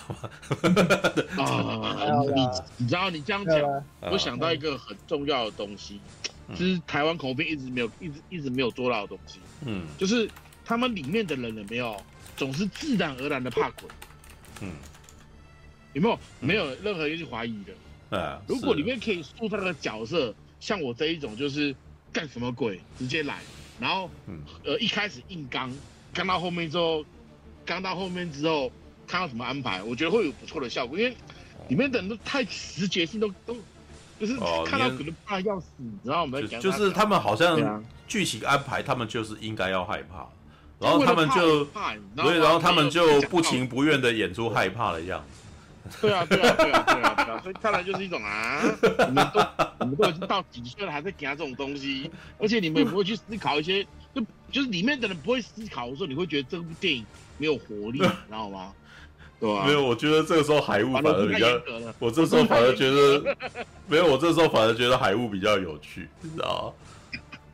道吗？啊，你你知道你这样讲，我想到一个很重要的东西。就是台湾恐怖片一直没有一直一直没有做到的东西，嗯，就是他们里面的人有没有总是自然而然的怕鬼，嗯，有没有？没有任何一句怀疑的？嗯、如果里面可以塑造的角色，像我这一种就是干什么鬼直接来，然后、嗯、呃一开始硬刚，刚到后面之后，刚到后面之后看到什么安排，我觉得会有不错的效果，因为里面的人都太直觉性都都。就是看到可能怕要死，你知道吗？就是他们好像剧情安排，他们就是应该要害怕，然后他们就，所以然后他们就不情不愿的演出害怕的样子。对啊，对啊，对啊，对啊，对啊，所以看来就是一种啊，你们都你们都已经到几岁了，还在给他这种东西，而且你们也不会去思考一些，就就是里面的人不会思考的时候，你会觉得这部电影没有活力，你知道吗？对啊，没有，我觉得这个时候海雾反而比较，我这时候反而觉得没有，我这时候反而觉得海雾比较有趣，你知道吗？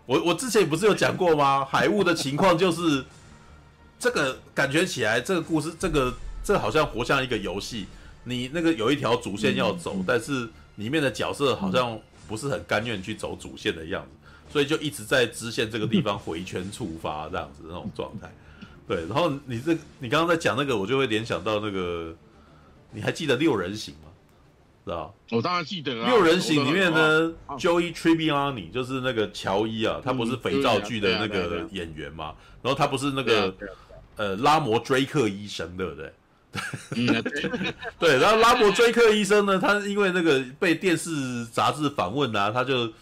我我之前不是有讲过吗？海雾的情况就是这个感觉起来，这个故事，这个这个、好像活像一个游戏，你那个有一条主线要走，但是里面的角色好像不是很甘愿去走主线的样子，所以就一直在支线这个地方回圈触发这样子那种状态。对，然后你这你刚刚在讲那个，我就会联想到那个，你还记得六人行吗？知道？我当然记得啊。六人行里面呢，Joey Tribbiani 就是那个乔伊啊，他不是肥皂剧的那个演员嘛？然后他不是那个呃拉摩追克医生，对不对？[laughs] 对，然后拉摩追克医生呢，他因为那个被电视杂志访问啊，他就。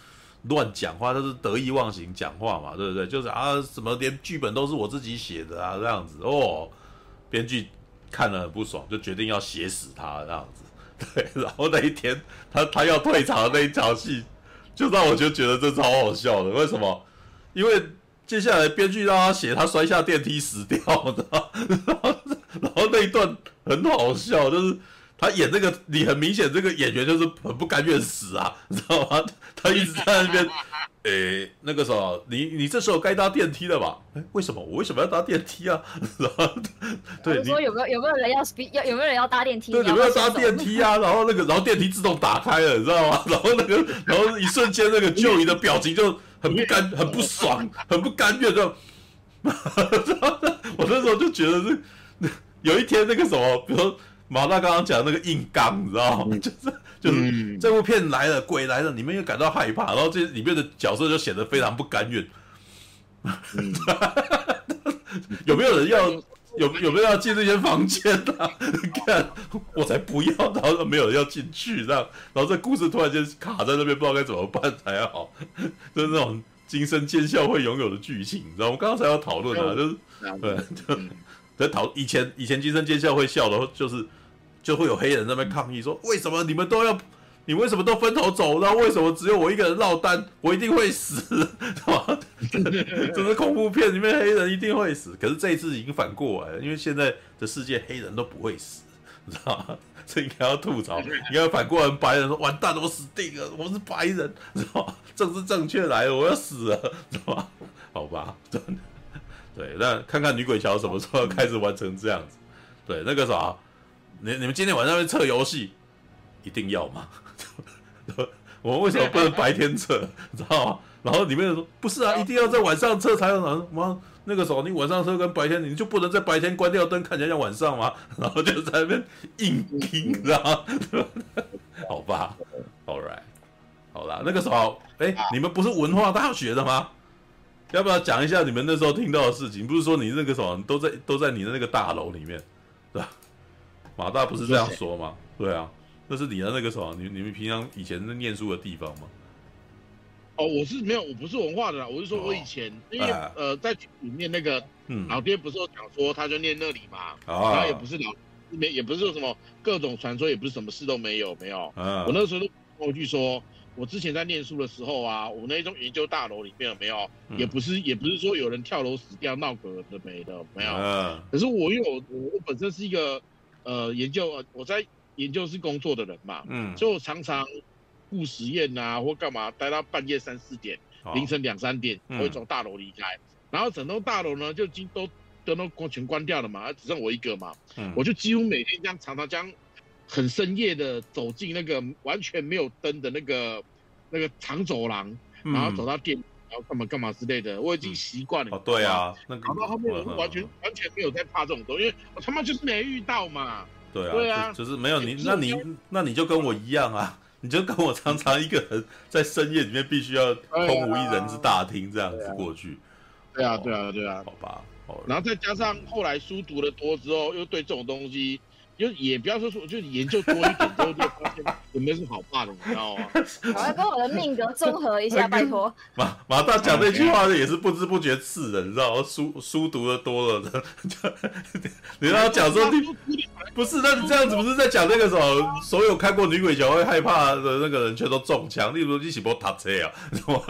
乱讲话，他是得意忘形讲话嘛，对不对？就是啊，什么连剧本都是我自己写的啊，这样子哦。编剧看了很不爽，就决定要写死他这样子。[laughs] 对，然后那一天他他要退场的那一场戏，就让我就觉得这超好笑的。为什么？因为接下来编剧让他写他摔下电梯死掉的，然后 [laughs] 然后那一段很好笑，就是。他演这个，你很明显这个演员就是很不甘愿死啊，[laughs] 你知道吗？他一直在那边，[laughs] 诶、欸，那个时候，你你这时候该搭电梯了吧？诶，为什么我为什么要搭电梯啊？[laughs] 然后，对，你说有没有有没有人要要有没有人要搭电梯？对，有没有要搭电梯啊？然后那个，然后电梯自动打开了，你知道吗？然后那个，然后一瞬间那个 Joey 的表情就很不甘、很不爽、很不甘愿，就，我那时候就觉得是，有一天那个什么，比如说。马大刚刚讲的那个硬刚，你知道吗？就是就是这部片来了，鬼来了，你们又感到害怕，然后这里面的角色就显得非常不甘愿。[laughs] 有没有人要有有没有要进这间房间啊？[laughs] 看我才不要，然后没有人要进去，这样，然后这故事突然间卡在那边，不知道该怎么办才好。[laughs] 就是那种惊声尖笑会拥有的剧情，你知道吗？我刚刚才要讨论啊，就是对，就在讨以前以前惊声尖笑会笑的，就是。就会有黑人在那边抗议说：“为什么你们都要？你为什么都分头走？然后为什么只有我一个人落单？我一定会死，是吧？这是恐怖片里面黑人一定会死。可是这一次已经反过来了，因为现在的世界黑人都不会死，你知道吗？这应该要吐槽，应该要反过来白人说：完蛋了，我死定了，我是白人，知道吗？政治正确来了，我要死了，知道吗？好吧，真的。对，那看看女鬼桥什么时候开始完成这样子。对，那个啥。你你们今天晚上会测游戏，一定要吗？[laughs] 我们为什么不能白天测？[laughs] 你知道吗？然后里面人说不是啊，一定要在晚上测才有能吗？那个时候你晚上测跟白天，你就不能在白天关掉灯，看起来像晚上吗？[laughs] 然后就在那边硬拼，知道吗？好吧，All right，好啦，那个时候，哎，你们不是文化大学的吗？要不要讲一下你们那时候听到的事情？不是说你那个什么都在都在你的那个大楼里面，对吧？马大不是这样说吗？对啊，那是你的那个什么？你你们平常以前在念书的地方吗？哦，我是没有，我不是文化的啦。我是说我以前，哦、因为、哎、呃，在里面那个老爹不是有讲说，他就念那里嘛。然后也不是老没，也不是说什么各种传说，也不是什么事都没有，没有。嗯，我那时候都过去说，我之前在念书的时候啊，我那栋研究大楼里面有没有，嗯、也不是也不是说有人跳楼死掉闹鬼的没的没有。嗯，可是我因为我我本身是一个。呃，研究我在研究室工作的人嘛，嗯，就常常顾实验啊，或干嘛，待到半夜三四点，哦、凌晨两三点，会从大楼离开，嗯、然后整栋大楼呢就经都灯都光全关掉了嘛，只剩我一个嘛，嗯，我就几乎每天这样常常这样很深夜的走进那个完全没有灯的那个那个长走廊，嗯、然后走到电。然后干嘛干嘛之类的，我已经习惯了。哦，对啊，那个。搞到后面我完全完全没有在怕这种东西，因为我他妈就是没遇到嘛。对啊。对啊。就是没有你，那你那你就跟我一样啊，你就跟我常常一个人在深夜里面必须要空无一人之大厅这样子过去。对啊，对啊，对啊。好吧。然后再加上后来书读的多之后，又对这种东西。就也不要说说，就研究多一点之后，就发现有没有什么好怕的，你知道吗？我要跟我的命格综合一下，[laughs] 拜托。马马大讲那句话也是不知不觉刺人，你知道吗？书书读的多了的，[laughs] [laughs] 你让他讲说你不是，那你这样子不是在讲那个什么？所有看过女鬼桥会害怕的那个人全都中枪，例如一起波塔车啊，什么？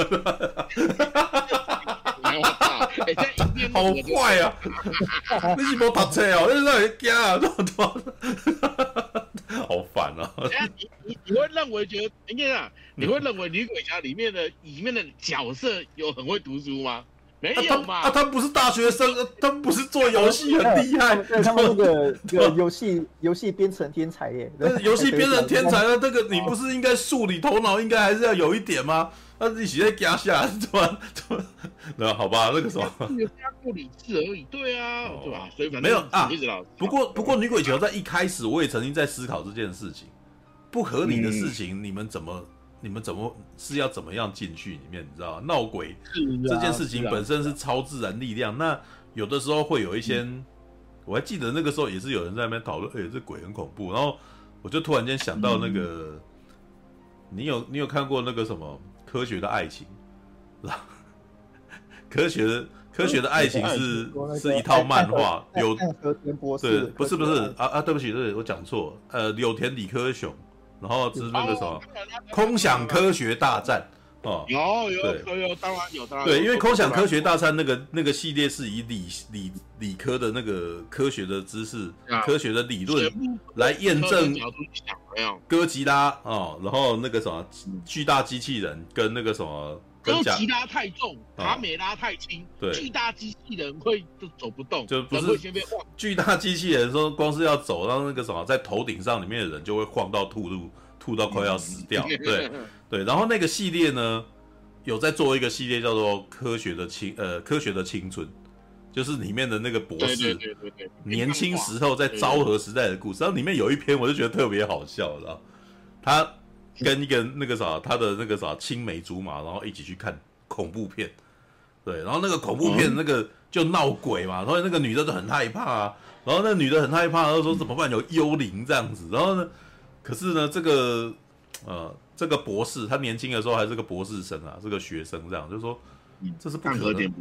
好快啊！[laughs] 你是没读册哦，你让人惊啊，这么多，[laughs] 好烦啊！你你你会认为觉得，你看啊，你会认为女鬼侠里面的里面的角色有很会读书吗？没有嘛？啊，他不是大学生，他不是做游戏很厉害，他们那个个游戏游戏编程天才耶，游戏编程天才那，这个你不是应该数理头脑应该还是要有一点吗？他自己在家下，怎么怎么？那好吧，那个什么，他不理智而已。对啊，哦、对吧？所以反正没有啊。不过不过，女鬼桥在一开始，我也曾经在思考这件事情，不合理的事情，你们怎么、嗯、你们怎么是要怎么样进去里面？你知道吗？闹鬼、啊、这件事情本身是超自然力量。啊啊、那有的时候会有一些，嗯、我还记得那个时候也是有人在那边讨论，哎、欸，这鬼很恐怖。然后我就突然间想到那个，嗯、你有你有看过那个什么？[laughs] 科学的爱情，是吧？科学的科学的爱情是是一套漫画，柳对，不是不是啊啊，对不起，对，我讲错，呃，柳田理科雄，然后是那个什么，空想科学大战哦，有有有有，当然有，当然。对，因为空想科学大餐那个那个系列是以理理理科的那个科学的知识、科学的理论来验证。哥吉拉哦，然后那个什么巨大机器人跟那个什么哥吉拉太重，卡美拉太轻，对，巨大机器人会就走不动，就不是巨大机器人说光是要走，到那个什么在头顶上里面的人就会晃到吐露，吐到快要死掉，[laughs] 对对。然后那个系列呢，有在做一个系列叫做科学的青呃科学的青春。就是里面的那个博士，年轻时候在昭和时代的故事。然后里面有一篇，我就觉得特别好笑，然后？他跟一个那个啥，他的那个啥青梅竹马，然后一起去看恐怖片。对，然后那个恐怖片那个就闹鬼嘛，然后那个女的就很害怕啊。然后那女的很害怕，然后说怎么办？有幽灵这样子。然后呢，可是呢，这个呃，这个博士他年轻的时候还是个博士生啊，是个学生这样，就是说这是不可能。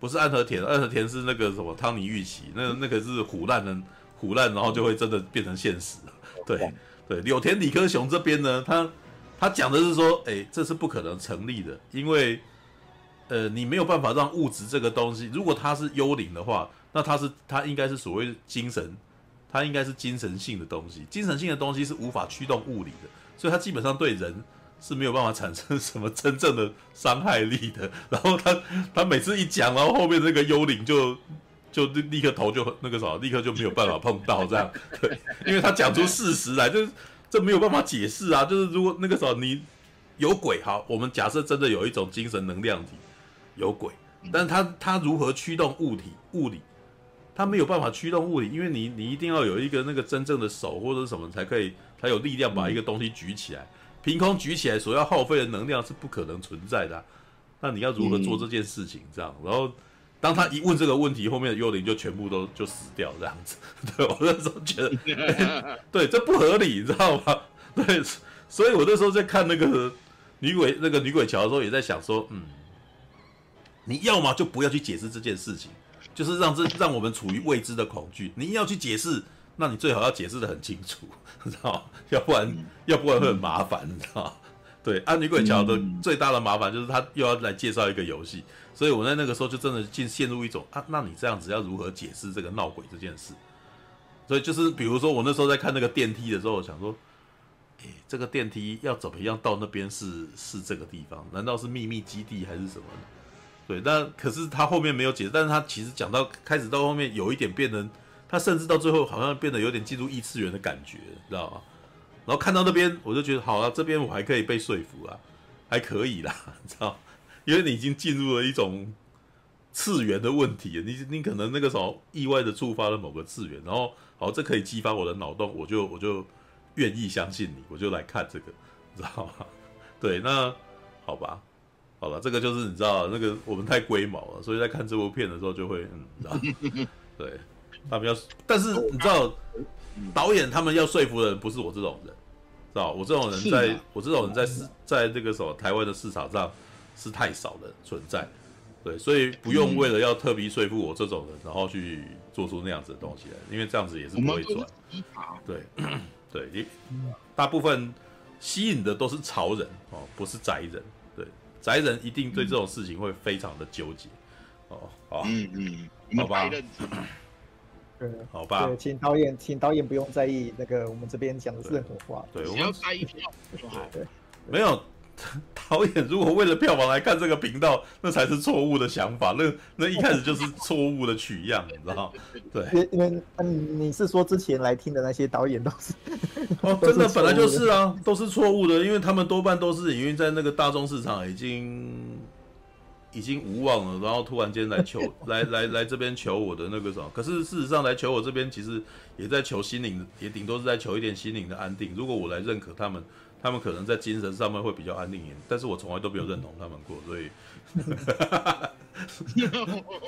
不是安和田，安和田是那个什么汤尼玉琪，那那个是唬烂人，唬烂，然后就会真的变成现实。对对，柳田理科雄这边呢，他他讲的是说，哎，这是不可能成立的，因为呃，你没有办法让物质这个东西，如果它是幽灵的话，那它是它应该是所谓精神，它应该是精神性的东西，精神性的东西是无法驱动物理的，所以它基本上对人。是没有办法产生什么真正的伤害力的。然后他他每次一讲，然后后面那个幽灵就就立刻头就那个什么，立刻就没有办法碰到这样。对，[laughs] 因为他讲出事实来，就是这没有办法解释啊。就是如果那个时候你有鬼，好，我们假设真的有一种精神能量体有鬼，但是他他如何驱动物体物理？他没有办法驱动物理，因为你你一定要有一个那个真正的手或者什么才可以才有力量把一个东西举起来。凭空举起来所要耗费的能量是不可能存在的，啊，那你要如何做这件事情？这样，然后当他一问这个问题，后面的幽灵就全部都就死掉这样子。[laughs] 对，我那时候觉得，欸，对，这不合理，你知道吗？[laughs] 对，所以我那时候在看那个女鬼那个女鬼桥的时候，也在想说，嗯，你要么就不要去解释这件事情，就是让这让我们处于未知的恐惧。你要去解释。那你最好要解释得很清楚，你 [laughs] 知道，要不然要不然会很麻烦，你知道？对，啊，女鬼桥的最大的麻烦就是他又要来介绍一个游戏，所以我在那个时候就真的进陷入一种啊，那你这样子要如何解释这个闹鬼这件事？所以就是比如说我那时候在看那个电梯的时候，我想说，诶，这个电梯要怎么样到那边是是这个地方？难道是秘密基地还是什么？对，但可是他后面没有解释，但是他其实讲到开始到后面有一点变成。他甚至到最后好像变得有点进入异次元的感觉，知道吗？然后看到那边，我就觉得好了，这边我还可以被说服啊，还可以啦，[laughs] 知道？因为你已经进入了一种次元的问题，你你可能那个时候意外的触发了某个次元，然后好，这可以激发我的脑洞，我就我就愿意相信你，我就来看这个，知道吗？[laughs] 对，那好吧，好了，这个就是你知道，那个我们太龟毛了，所以在看这部片的时候就会，嗯，知道？[laughs] 对。他们要，但是你知道，导演他们要说服的人不是我这种人，知道？我这种人在，我这种人在市，在这个什么台湾的市场上是太少的存在，对，所以不用为了要特别说服我这种人，然后去做出那样子的东西来，因为这样子也是不会赚。对，对，[clears throat] 你大部分吸引的都是潮人哦，不是宅人。对，宅人一定对这种事情会非常的纠结。哦，好，嗯嗯，好吧。对，好吧。对，请导演，请导演不用在意那个我们这边讲的是任何话。对，我们要在意票就好。对，没有 [laughs] 导演，如果为了票房来看这个频道，那才是错误的想法。那那一开始就是错误的取样，你知道对，因为嗯，你是说之前来听的那些导演都是？哦，[laughs] 真的本来就是啊，都是错误的，因为他们多半都是因为在那个大众市场已经。已经无望了，然后突然间来求 [laughs] 来来来这边求我的那个什么？可是事实上来求我这边，其实也在求心灵，也顶多是在求一点心灵的安定。如果我来认可他们，他们可能在精神上面会比较安定一点。但是我从来都没有认同他们过，所以，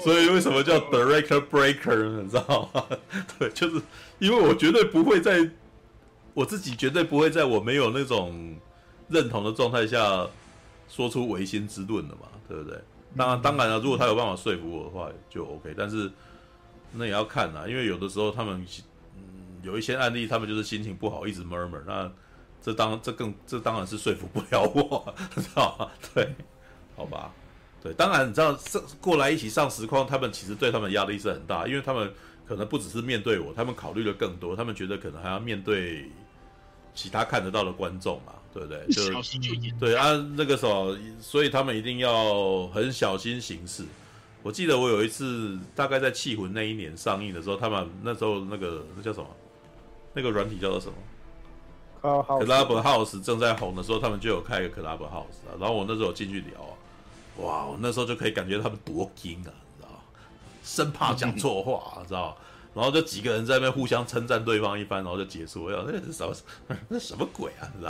[laughs] 所以为什么叫 director breaker？你知道吗？[laughs] 对，就是因为我绝对不会在，我自己绝对不会在我没有那种认同的状态下说出违心之论的嘛，对不对？当然，当然了，如果他有办法说服我的话，就 OK。但是那也要看呐，因为有的时候他们，嗯，有一些案例，他们就是心情不好，一直 murmur，那这当这更这当然是说服不了我，[laughs] 知道吗？对，好吧，对，当然你知道，这过来一起上实况，他们其实对他们压力是很大，因为他们可能不只是面对我，他们考虑的更多，他们觉得可能还要面对其他看得到的观众嘛。对不对？就对啊，那个时候，所以他们一定要很小心行事。我记得我有一次，大概在《气魂》那一年上映的时候，他们那时候那个那叫什么？那个软体叫做什么？Clubhouse 正在红的时候，他们就有开一个 Clubhouse 啊。然后我那时候进去聊啊，哇，我那时候就可以感觉他们多惊啊，你知道？生怕讲错话，知道？然后就几个人在那边互相称赞对方一番，然后就结束。我想那是什么？[laughs] 那什么鬼啊？你知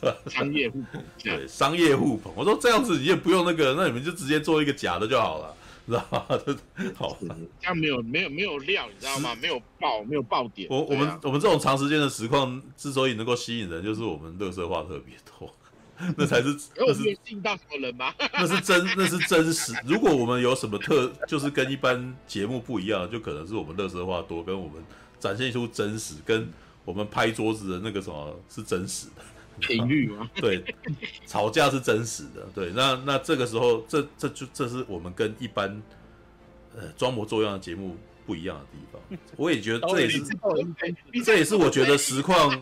道？[laughs] 商业互捧，对，商业互捧。我说这样子你也不用那个，那你们就直接做一个假的就好了，知道吗？[laughs] 好，这样没有没有没有料，你知道吗？没有爆，没有爆点。我我们我们这种长时间的实况之所以能够吸引人，就是我们乐色话特别多。[laughs] 那才是，[laughs] 那是信到什么人吗？[laughs] 那是真，那是真实。如果我们有什么特，就是跟一般节目不一样，就可能是我们乐色话多，跟我们展现出真实，跟我们拍桌子的那个什么是真实的。频率吗？对，吵架是真实的。对，那那这个时候，这这就这是我们跟一般呃装模作样的节目不一样的地方。我也觉得这也是，这也是我觉得实况，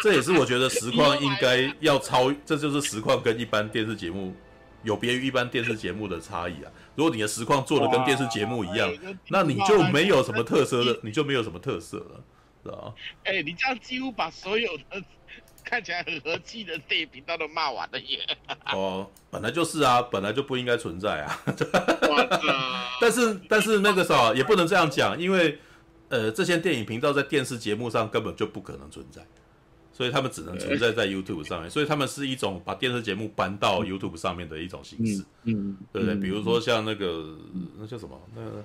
这也是我觉得实况应该要超，这就是实况跟一般电视节目有别于一般电视节目的差异啊。如果你的实况做的跟电视节目一样，那你就没有什么特色了，你就没有什么特色了，知道吗？哎，你这样几乎把所有的。看起来很和气的电影频道都骂完了耶！哦，本来就是啊，本来就不应该存在啊。[laughs] 但是但是那个啥也不能这样讲，因为呃，这些电影频道在电视节目上根本就不可能存在，所以他们只能存在在 YouTube 上面。所以他们是一种把电视节目搬到 YouTube 上面的一种形式，嗯，对不对？比如说像那个那叫什么？那个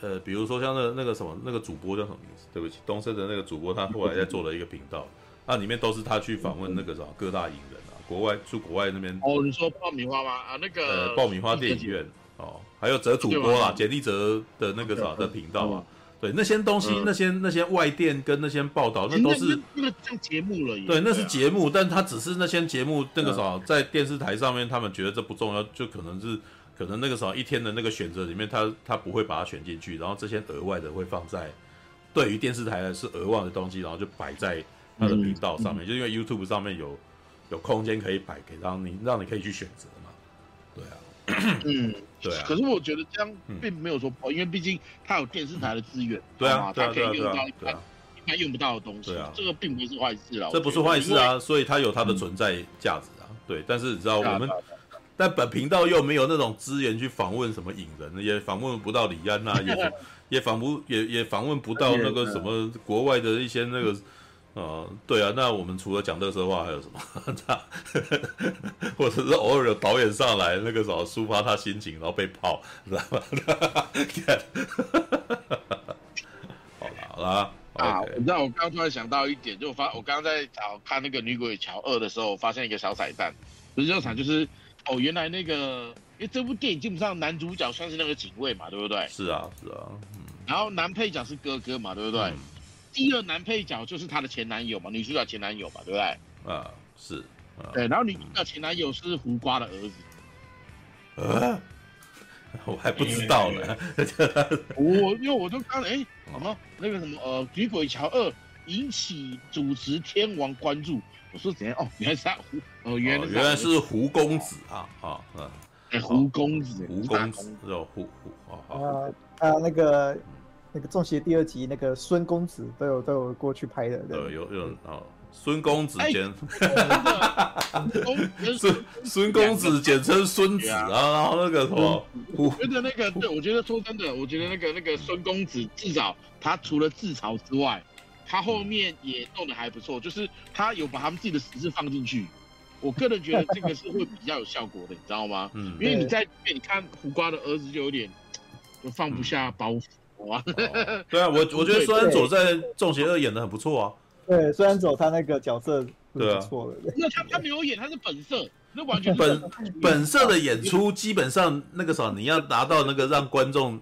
呃，比如说像那那个什么那个主播叫什么名字？对不起，东森的那个主播，他后来在做了一个频道。那里面都是他去访问那个什么各大影人啊，国外去国外那边哦，你说爆米花吗？啊，那个呃，爆米花电影院哦，还有哲主播啦，简立哲的那个啥的频道啊，对，那些东西，那些那些外电跟那些报道，那都是那个叫节目了，对，那是节目，但他只是那些节目那个啥，在电视台上面，他们觉得这不重要，就可能是可能那个啥一天的那个选择里面，他他不会把它选进去，然后这些额外的会放在对于电视台的是额外的东西，然后就摆在。他的频道上面，嗯、就因为 YouTube 上面有有空间可以摆给让你让你可以去选择嘛，对啊，嗯，对啊。可是我觉得这样并没有说不好，因为毕竟他有电视台的资源，对啊，他可以用到一般一般用不到的东西，对啊，这个并不是坏事啊，这不是坏事啊，所以它有它的存在价值啊，对。但是你知道我们，但本频道又没有那种资源去访问什么影人，也访问不到李安呐，也也访不也也访问不到那个什么国外的一些那个。哦，对啊，那我们除了讲垃圾话，还有什么？[laughs] [laughs] 或者是偶尔有导演上来那个什么抒发他心情，然后被泡，[laughs] 知道吗？好了好了啊！你知道我刚刚突然想到一点，就我发我刚刚在找看那个《女鬼桥二》的时候，发现一个小彩蛋，不是这场就是哦，原来那个因为这部电影基本上男主角算是那个警卫嘛，对不对？是啊是啊，嗯。然后男配角是哥哥嘛，对不对？嗯第二男配角就是她的前男友嘛，女主角前男友嘛，对不对？啊，是，啊、对。然后女主角前男友是胡瓜的儿子。呃，[laughs] 我还不知道呢。[laughs] 我因为我就刚哎，什么那个什么呃，《女鬼桥二》引起主持天王关注。我说怎样？哦，原来是胡，哦，原来原来是胡公子啊啊嗯，哎，胡公子，胡公子，哦，胡胡啊啊那个。那个《中邪》第二集，那个孙公子都有都有过去拍的，对，有有哦，孙公子简，[laughs] 孙孙公子简称孙子啊，然后那个什么，我觉得那个，对我觉得说真的，我觉得那个那个孙公子至少他除了自嘲之外，他后面也弄得还不错，就是他有把他们自己的实质放进去，我个人觉得这个是会比较有效果的，你知道吗？嗯，因为你在你看胡瓜的儿子就有点就放不下包袱。对啊，[laughs] 我我觉得孙安佐在《重邪二》演的很不错啊。对，孙安佐他那个角色对啊错了。那他他没有演，他是本色，那完全本本色的演出，基本上那个啥，你要达到那个让观众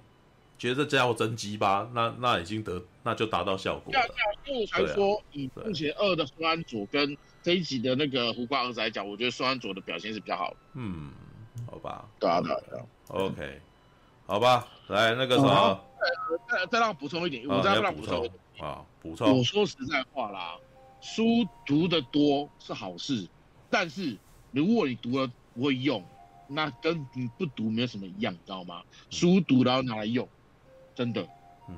觉得这家伙真鸡巴，那那已经得那就达到效果了。对啊，所以我才说以《中邪二》的孙安佐跟这一集的那个胡瓜儿子来讲，我觉得孙安佐的表现是比较好的。嗯，好吧。对啊，对啊，对啊。OK，好吧，来那个什么。再再让我补充一点，我再让补充啊，补充。我说实在话啦，书读得多是好事，但是如果你读了不会用，那跟你不读没有什么一样，你知道吗？书读然后拿来用，真的，嗯，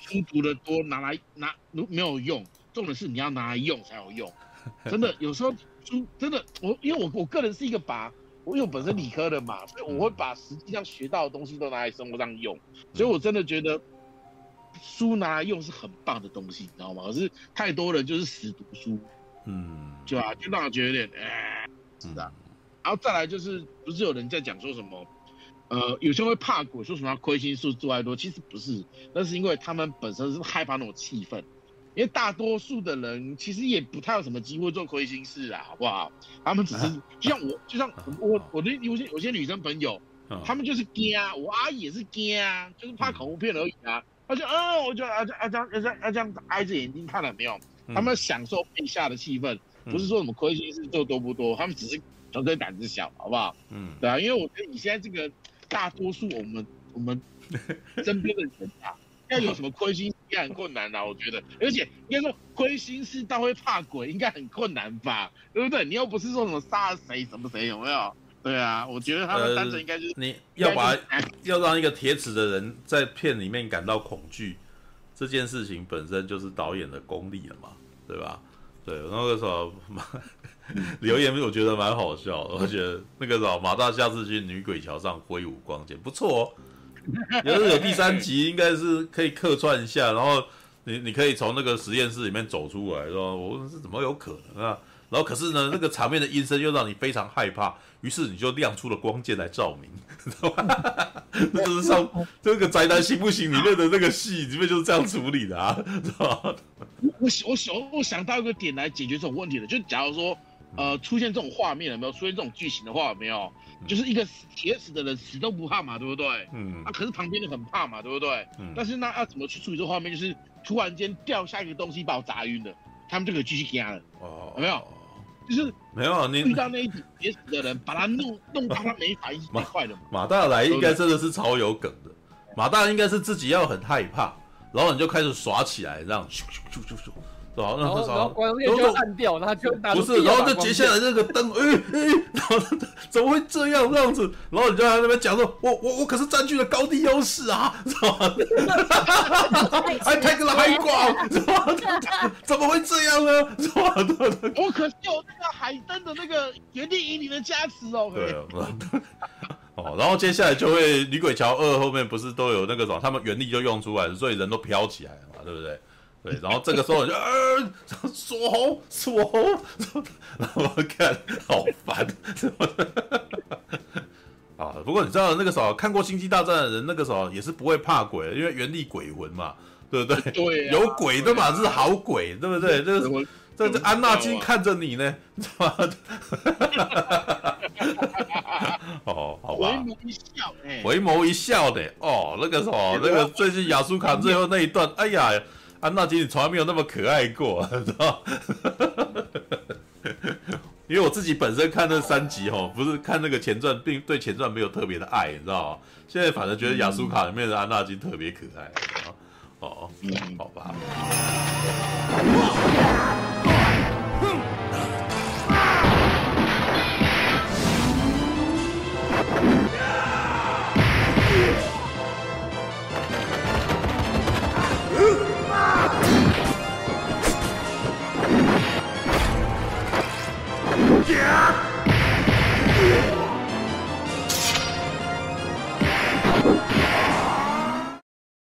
书读得多拿来拿如没有用，重点是你要拿来用才有用，[laughs] 真的，有时候书真的，我因为我我个人是一个把。因为我本身理科的嘛，所以我会把实际上学到的东西都拿来生活上用，所以我真的觉得书拿来用是很棒的东西，你知道吗？可是太多人就是死读书，嗯，就啊，就让我觉得有点哎，是的。然后再来就是，不是有人在讲说什么，呃，有些人会怕鬼，说什么亏心术做太多，其实不是，那是因为他们本身是害怕那种气氛。因为大多数的人其实也不太有什么机会做亏心事啊，好不好？他们只是就像我，就像我，我的有些有些女生朋友，他们就是惊啊，我阿姨也是惊啊，就是怕恐怖片而已啊。而且，嗯，我就啊这啊这样啊这样啊这样挨着眼睛看了没有？他们享受被吓的气氛，不是说什么亏心事做多不多，他们只是纯粹胆子小，好不好？嗯，对啊，因为我觉得你现在这个大多数我们我们身边的人啊，[laughs] 要有什么亏心事应该很困难的，我觉得，而且应该说亏心事到会怕鬼，应该很困难吧？对不对？你又不是说什么杀了谁什么谁，有没有？对啊，我觉得他们单纯应该就是、呃、你要把要让一个铁齿的人在片里面感到恐惧，这件事情本身就是导演的功力了嘛，对吧？对，那个时候 [laughs] 留言我觉得蛮好笑的，我觉得那个时候马大下次去女鬼桥上挥舞光剑不错哦，要是有第三集应该是可以客串一下，然后你你可以从那个实验室里面走出来，说我是怎么有可能啊？然后可是呢，那个场面的阴森又让你非常害怕，于是你就亮出了光剑来照明，知道吧？这就是上这个宅男行不行里面的那个戏里面就是这样处理的啊，知道吧？我我想我想到一个点来解决这种问题的，就假如说呃出现这种画面有没有出现这种剧情的话有没有？就是一个铁死的人死都不怕嘛，对不对？嗯。啊，可是旁边的很怕嘛，对不对？嗯。但是那要怎么去处理这个画面？就是突然间掉下一个东西把我砸晕了，他们就可以继续加了。哦。有没有？就是没有你遇到那一只别死的人，把他弄弄到他没反应，太快了。马大来应该真的是超有梗的，马大应该是自己要很害怕，然后你就开始耍起来，这样咻咻咻咻咻。然后然后然后光线就暗掉，然后就不是，然后就接下来那个灯，哎哎，然后怎么会这样这样子？然后你就在那边讲说，我我我可是占据了高低优势啊，是吧？[laughs] 还开个海广，是吧？[laughs] 怎么会这样呢？[laughs] 知道吗？我可是有那个海灯的那个原地引领的加持哦。对哦，然后接下来就会女鬼桥二后面不是都有那个什么，他们原力就用出来，所以人都飘起来了嘛，对不对？对，然后这个时候你就呃锁喉锁喉，然后我看好烦，啊！不过你知道那个时候看过《星际大战》的人，那个时候也是不会怕鬼，因为原力鬼魂嘛，对不对？对、啊，有鬼的嘛，是好鬼，对不对？这个这这安纳金看着你呢，是吧？[laughs] 哦，好吧。回眸一笑，哎，回眸一笑的哦，那个时候那个最近雅苏卡最后那一段，哎呀。安娜金，你从来没有那么可爱过，[laughs] 知道？[laughs] 因为我自己本身看那三集哦，不是看那个前传，并对前传没有特别的爱，你知道？现在反正觉得亚苏卡里面的安娜金特别可爱。哦，好吧。点。